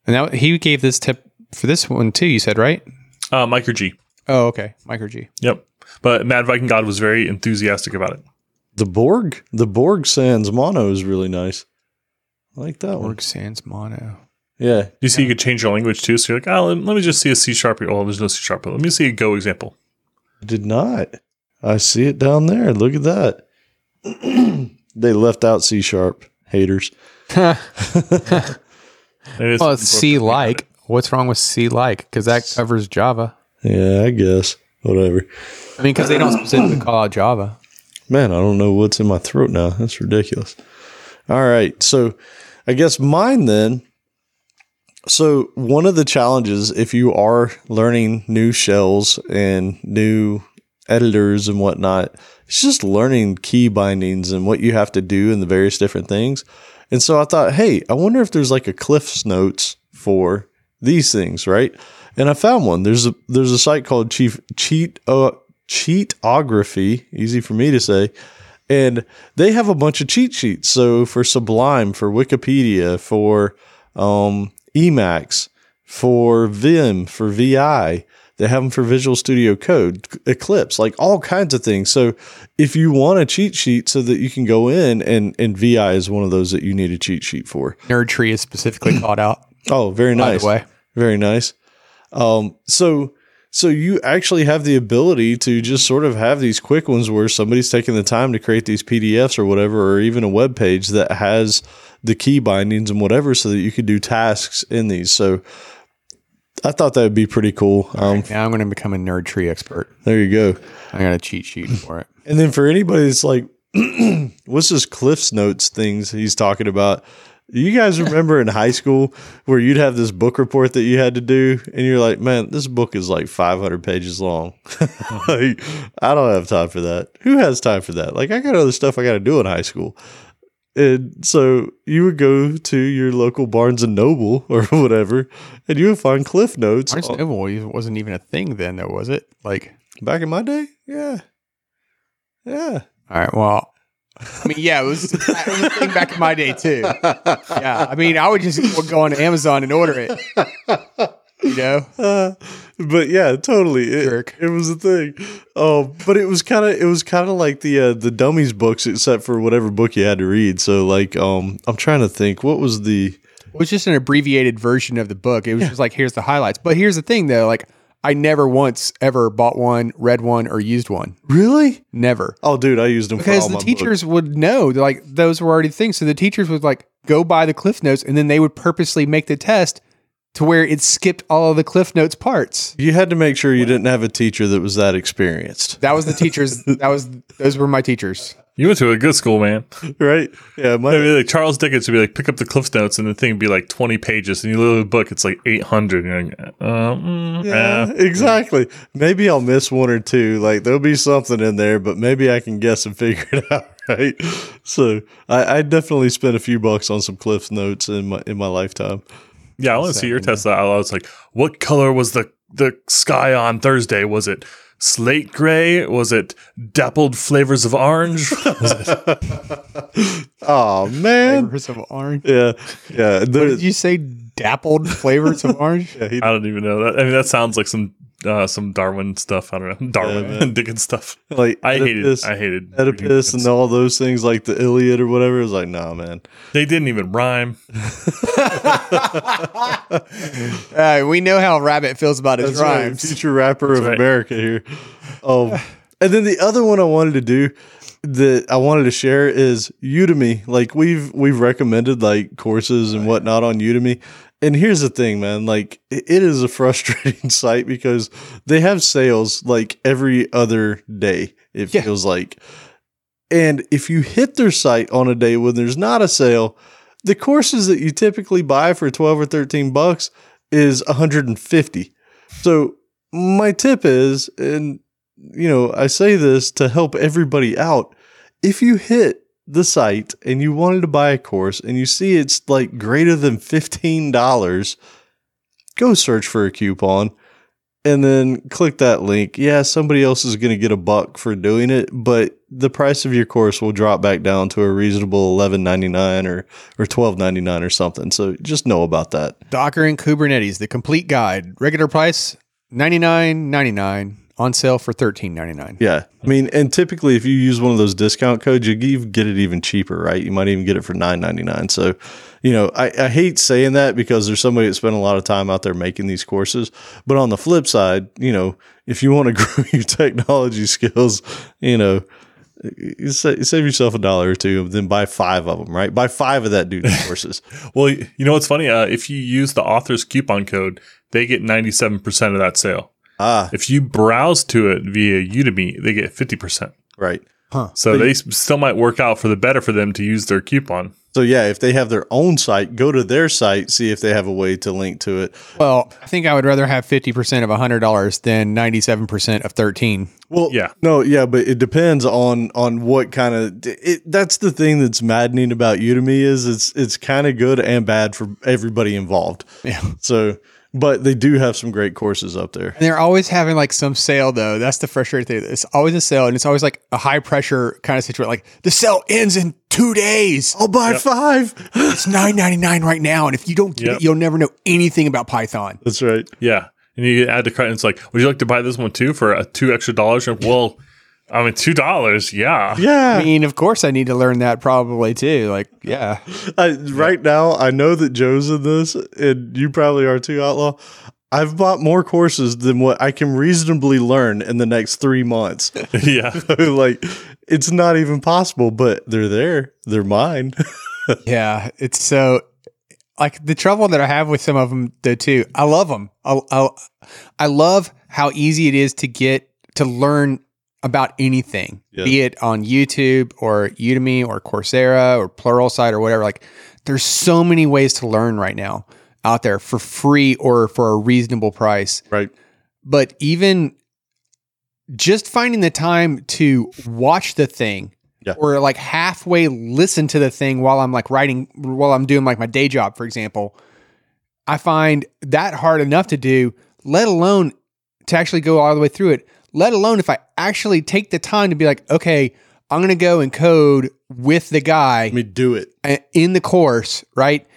And that he gave this tip for this one too, you said, right? Uh, Micro G. Oh, okay. Micro G. Yep. But Mad Viking God was very enthusiastic about it. the Borg. The Borg Sans Mono is really nice. I like that one. Org Sans Mono. Yeah. You see, you could change your language too. So you're like, oh, let, let me just see a C sharp. Oh, there's no C sharp. Let me see a Go example. I did not. I see it down there. Look at that. they left out C sharp haters. Well, it's C like. What's wrong with C like? Because that covers Java. Yeah, I guess. Whatever. I mean, because they don't specifically call out Java. Man, I don't know what's in my throat now. That's ridiculous. All right. So I guess mine then. So one of the challenges, if you are learning new shells and new editors and whatnot, it's just learning key bindings and what you have to do and the various different things. And so I thought, hey, I wonder if there's like a Cliff's Notes for these things, right? And I found one. There's a there's a site called Chief Cheat uh, Cheatography, easy for me to say, and they have a bunch of cheat sheets. So for Sublime, for Wikipedia, for um, Emacs, for Vim, for VI. They have them for Visual Studio Code, Eclipse, like all kinds of things. So if you want a cheat sheet so that you can go in and and VI is one of those that you need a cheat sheet for. Nerd Tree is specifically called out. Oh, very nice. By the way, Very nice. Um, so so you actually have the ability to just sort of have these quick ones where somebody's taking the time to create these PDFs or whatever, or even a web page that has the key bindings and whatever, so that you could do tasks in these. So I thought that would be pretty cool. Um, now I'm going to become a Nerd Tree expert. there you go. I got a cheat sheet for it. And then for anybody that's like, what's this Cliff's Notes things he's talking about? You guys remember in high school where you'd have this book report that you had to do, and you're like, man, this book is like 500 pages long. like, I don't have time for that. Who has time for that? Like, I got other stuff I got to do in high school. And so you would go to your local Barnes and Noble or whatever, and you would find Cliff Notes. Barnes and Noble wasn't even a thing then, though, was it? Like, Back in my day, yeah, yeah. all right, well, I mean, yeah, it was, it was a thing back in my day too. Yeah, I mean, I would just go on Amazon and order it. You know, Uh, but yeah, totally. It, Jerk. it was a thing. Um, but it was kind of it was kind of like the uh, the dummies books, except for whatever book you had to read. So like, um, I'm trying to think, what was the it was just an abbreviated version of the book. It was just like, here's the highlights. But here's the thing, though, like. I never once ever bought one, read one, or used one. really? Never. Oh, dude, I used them for because the teachers would know like those were already things so the teachers would like go buy the cliff notes and then they would purposely make the test to where it skipped all of the cliff notes parts You had to make sure you didn't have a teacher that was that experienced, that was the teachers that was those were my teachers You went to a good school, man. right? Yeah, my, Maybe like Charles Dickens would be like, pick up the Cliff Notes, and the thing would be like 20 pages, and you look at the book, it's like 800. And you're like, uh, mm, yeah, eh. exactly. Maybe I'll miss one or two. Like there'll be something in there, but maybe I can guess and figure it out. right? So I, I definitely spent a few bucks on some Cliff Notes in my in my lifetime. Yeah, I want to see your Tesla. I was like, what color was the the sky on Thursday? Was it slate gray? Was it dappled flavors of orange? Was it? Oh man, Flavors of orange. yeah, yeah. What There, did you say? Dappled flavors of orange? yeah he, I don't even know that. I mean, that sounds like some uh, some Darwin stuff. I don't know Darwin man. and Dickens stuff. like I hated. Oedipus, I hated Oedipus and all those things, like the Iliad or whatever. It was like, nah, man. They didn't even rhyme. Uh, we know how Rabbit feels about his That's right, rhymes. future rapper of right. America here. Um, and then the other one I wanted to do that I wanted to share is Udemy. Like we've we've recommended like courses and whatnot on Udemy. And here's the thing, man. Like it is a frustrating site because they have sales like every other day. It Yeah. feels like. And if you hit their site on a day when there's not a sale, the courses that you typically buy for 12 or 13 bucks is 150. So my tip is and you know, I say this to help everybody out. If you hit the site and you wanted to buy a course and you see it's like greater than $15, go search for a coupon and then click that link. Yeah, somebody else is going to get a buck for doing it, but the price of your course will drop back down to a reasonable $11.99 or or $12.99 or something. So just know about that. Docker and Kubernetes, the complete guide. Regular price ninety nine ninety nine. On sale for thirteen ninety nine. Yeah. I mean, and typically if you use one of those discount codes, you get it even cheaper, right? You might even get it for nine ninety nine. So, you know, I, I hate saying that because there's somebody that spent a lot of time out there making these courses. But on the flip side, you know, if you want to grow your technology skills, you know, you save yourself a dollar or two, then buy five of them, right? Buy five of that dude's courses. Well, you know what's funny? Uh, if you use the author's coupon code, they get ninety seven percent of that sale. Ah, If you browse to it via Udemy, they get fifty percent. right. Huh. So they s- still might work out for the better for them to use their coupon. So yeah, if they have their own site, go to their site, see if they have a way to link to it. Well, I think I would rather have fifty percent of hundred dollars than ninety seven percent of thirteen. Well, Yeah. no, yeah, but it depends on on what kind of. It, that's the thing that's maddening about Udemy is it's it's kind of good and bad for everybody involved. Yeah. So, but they do have some great courses up there. And they're always having like some sale though. That's the frustrating thing. It's always a sale, and it's always like a high pressure kind of situation. Like the sale ends in two days. I'll buy five. It's nine ninety nine right now, and if you don't get Yep. it, you'll never know anything about Python. That's right. Yeah. And you add the credit. It's like, would you like to buy this one too for uh, two extra dollars? Well, I mean, two dollars. Yeah. Yeah. I mean, of course, I need to learn that probably too. Like, yeah, I, right now, I know that Joe's in this, and you probably are too, Outlaw. I've bought more courses than what I can reasonably learn in the next three months. yeah. like, it's not even possible, but they're there. They're mine. yeah. It's so like the trouble that I have with some of them though too. I love them. I, I, I love how easy it is to get to learn about anything, Yeah. be it on YouTube or Udemy or Coursera or Pluralsight or whatever. Like, there's so many ways to learn right now out there for free or for a reasonable price. right. But even just finding the time to watch the thing Yeah. or like halfway listen to the thing while I'm like writing, while I'm doing like my day job, for example, I find that hard enough to do, let alone to actually go all the way through it, let alone if I actually take the time to be like, okay, I'm going to go and code with the guy Let me do it. in the course, right?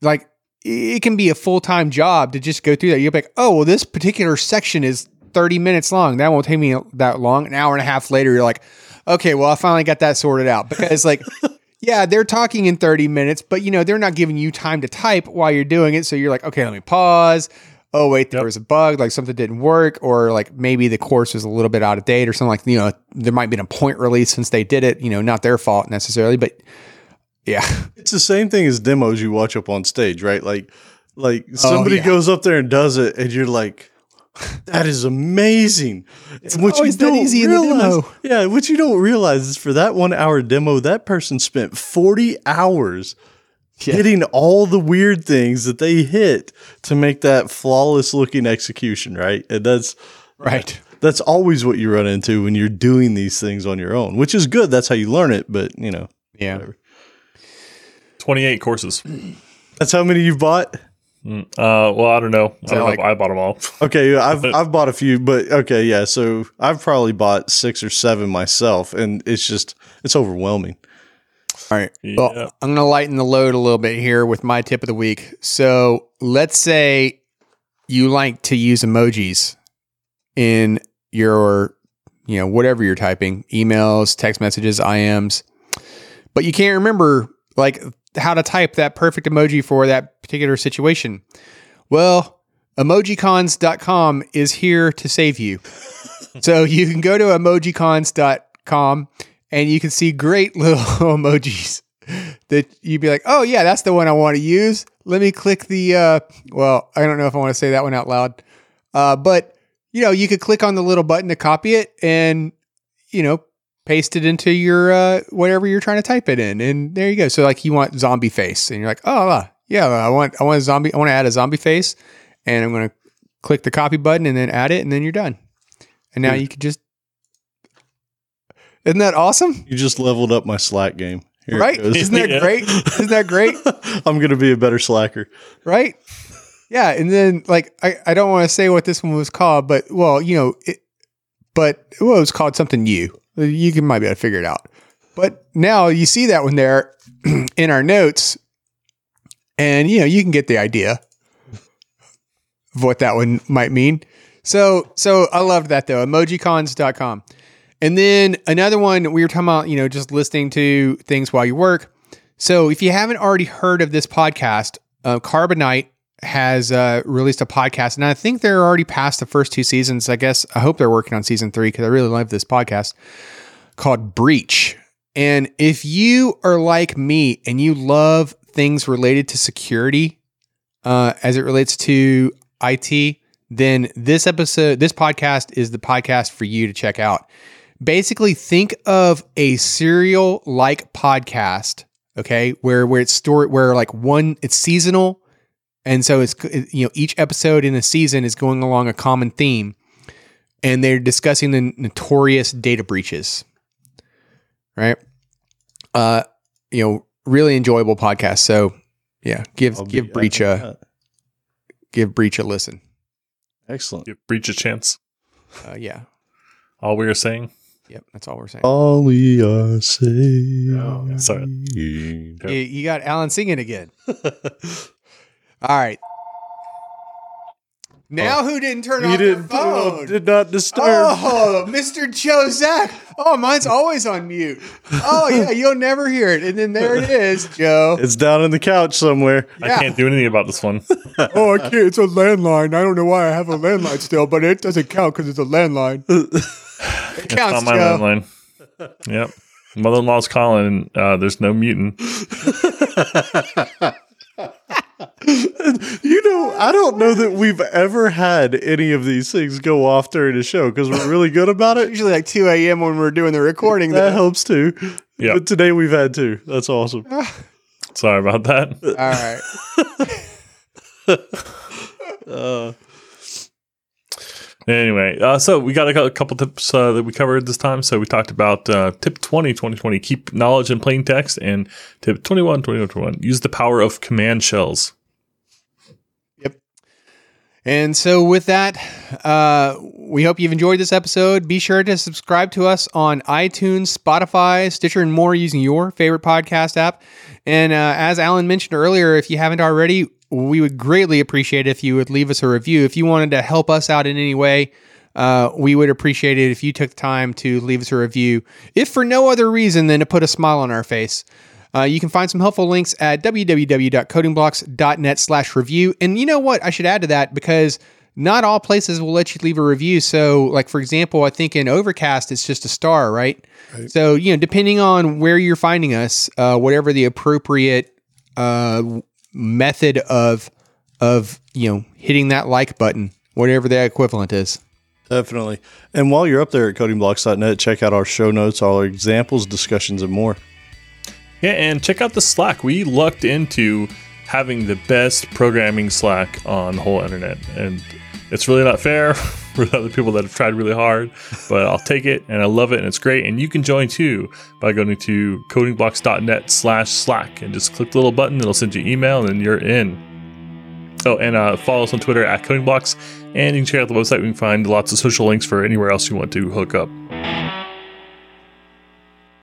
Like it can be a full time job to just go through that. You'll be like, oh, well, this particular section is 30 minutes long. That won't take me that long. An hour and a half later, you're like, okay, well, I finally got that sorted out because, like, yeah, they're talking in 30 minutes, but you know, they're not giving you time to type while you're doing it. So you're like, okay, let me pause. Oh, wait, there Yep. was a bug, like something didn't work, or like maybe the course was a little bit out of date or something like, you know, there might be a point release since they did it, you know, not their fault necessarily, but yeah. It's the same thing as demos you watch up on stage, right? Like, like oh, somebody Oh, yeah. goes up there and does it, and you're like, "That is amazing." It's what always that easy in the demo. Yeah, what you don't realize is for that one hour demo, that person spent forty hours Yeah. hitting all the weird things that they hit to make that flawless looking execution, right? And that's Right. that's always what you run into when you're doing these things on your own, which is good. That's how you learn it. But you know, Yeah. whatever. 28 courses. That's how many you've bought. Mm, Uh, well, I don't know. I don't like- if I bought them all. Okay, I've I've bought a few, but okay, yeah. So I've probably bought six or seven myself, and it's just it's overwhelming. All right. Yeah. Well, I'm going to lighten the load a little bit here with my tip of the week. So let's say you like to use emojis in your, you know, whatever you're typing, emails, text messages, IMs, but you can't remember like how to type that perfect emoji for that particular situation. Well, emojicons.com is here to save you. so you can go to emojicons.com and you can see great little emojis that you'd be like, oh, yeah, that's the one I want to use. Let me click the, uh, well, I don't know if I want to say that one out loud. Uh, but, you know, you could click on the little button to copy it and, you know, paste it into your, uh, whatever you're trying to type it in. And there you go. So, like, you want zombie face and you're like, oh, uh, yeah, I want, I want a zombie, I want to add a zombie face and I'm going to click the copy button and then add it and then you're done. And now you can just, isn't that awesome? You just leveled up my Slack game. Here right? Isn't that Yeah. great? Isn't that great? I'm gonna be a better slacker. right? Yeah, and then like I, I don't want to say what this one was called, but well, you know, it, but well, it was called something new. You can might be able to figure it out. But now you see that one there in our notes, and you know you can get the idea of what that one might mean. So so I loved that though. Emojicons.com. And then another one we were talking about, you know, just listening to things while you work. So if you haven't already heard of this podcast, uh, Carbonite has uh, released a podcast, and I think they're already past the first two seasons. I guess I hope they're working on season three because I really love this podcast called Breach. And if you are like me and you love things related to security uh, as it relates to IT, then this episode, this podcast is the podcast for you to check out. Basically, think of a serial like podcast, okay, where where it's stored, where like one it's seasonal, and so it's you know each episode in a season is going along a common theme, and they're discussing the notorious data breaches, right? Uh, you know, really enjoyable podcast. So yeah, give I'll be give Breach a give Breach a listen. excellent. Give breach a chance. Uh, yeah, All we are saying. Yep, that's all we're saying. All we are saying. Oh, sorry. You, you got Allen singing again. All right. Now who didn't turn You on their didn't phone? did not disturb. Oh, Mr. Joe Zack. Oh, mine's always on mute. Oh, yeah, you'll never hear it. And then there it is, Joe. It's down in the couch somewhere. Yeah. I can't do anything about this one. Oh, I can't. It's a landline. I don't know why I have a landline still, but it doesn't count because it's a landline. It It's counts, on my Joe. landline. Yep. Mother in law's calling. Uh, there's no muting. You know, I don't know that we've ever had any of these things go off during a show because we're really good about it. Usually like 2 a.m. when we're doing the recording. That though. helps too. Yep. But today we've had two. That's awesome. Sorry about that. All right. Uh, Anyway, uh, so we got a, a couple tips uh, that we covered this time. So we talked about uh, tip 20, 2020, keep knowledge in plain text, and tip 21, 21, 21, use the power of command shells. And so, with that, uh, we hope you've enjoyed this episode. Be sure to subscribe to us on iTunes, Spotify, Stitcher, and more using your favorite podcast app. And uh, as Allen mentioned earlier, if you haven't already, we would greatly appreciate it if you would leave us a review. If you wanted to help us out in any way, uh, we would appreciate it if you took the time to leave us a review, if for no other reason than to put a smile on our face. Uh, you can find some helpful links at www.codingblocks.net slash review. And you know what? I should add to that because not all places will let you leave a review. So, like, for example, I think in Overcast, it's just a star, right? So, you know, depending on where you're finding us, uh, whatever the appropriate uh, method of, of, you know, hitting that like button, whatever that equivalent is. definitely. And while you're up there at codingblocks.net, check out our show notes, all our examples, discussions, and more. Yeah, and check out the Slack. We lucked into having the best programming Slack on the whole internet. And it's really not fair for other people that have tried really hard, but I'll take it and I love it and it's great. And you can join too by going to codingblocks.net slash Slack and just click the little button. It'll send you email and then you're in. Oh, and uh, follow us on Twitter at codingblocks. And you can check out the website. We can find lots of social links for anywhere else you want to hook up.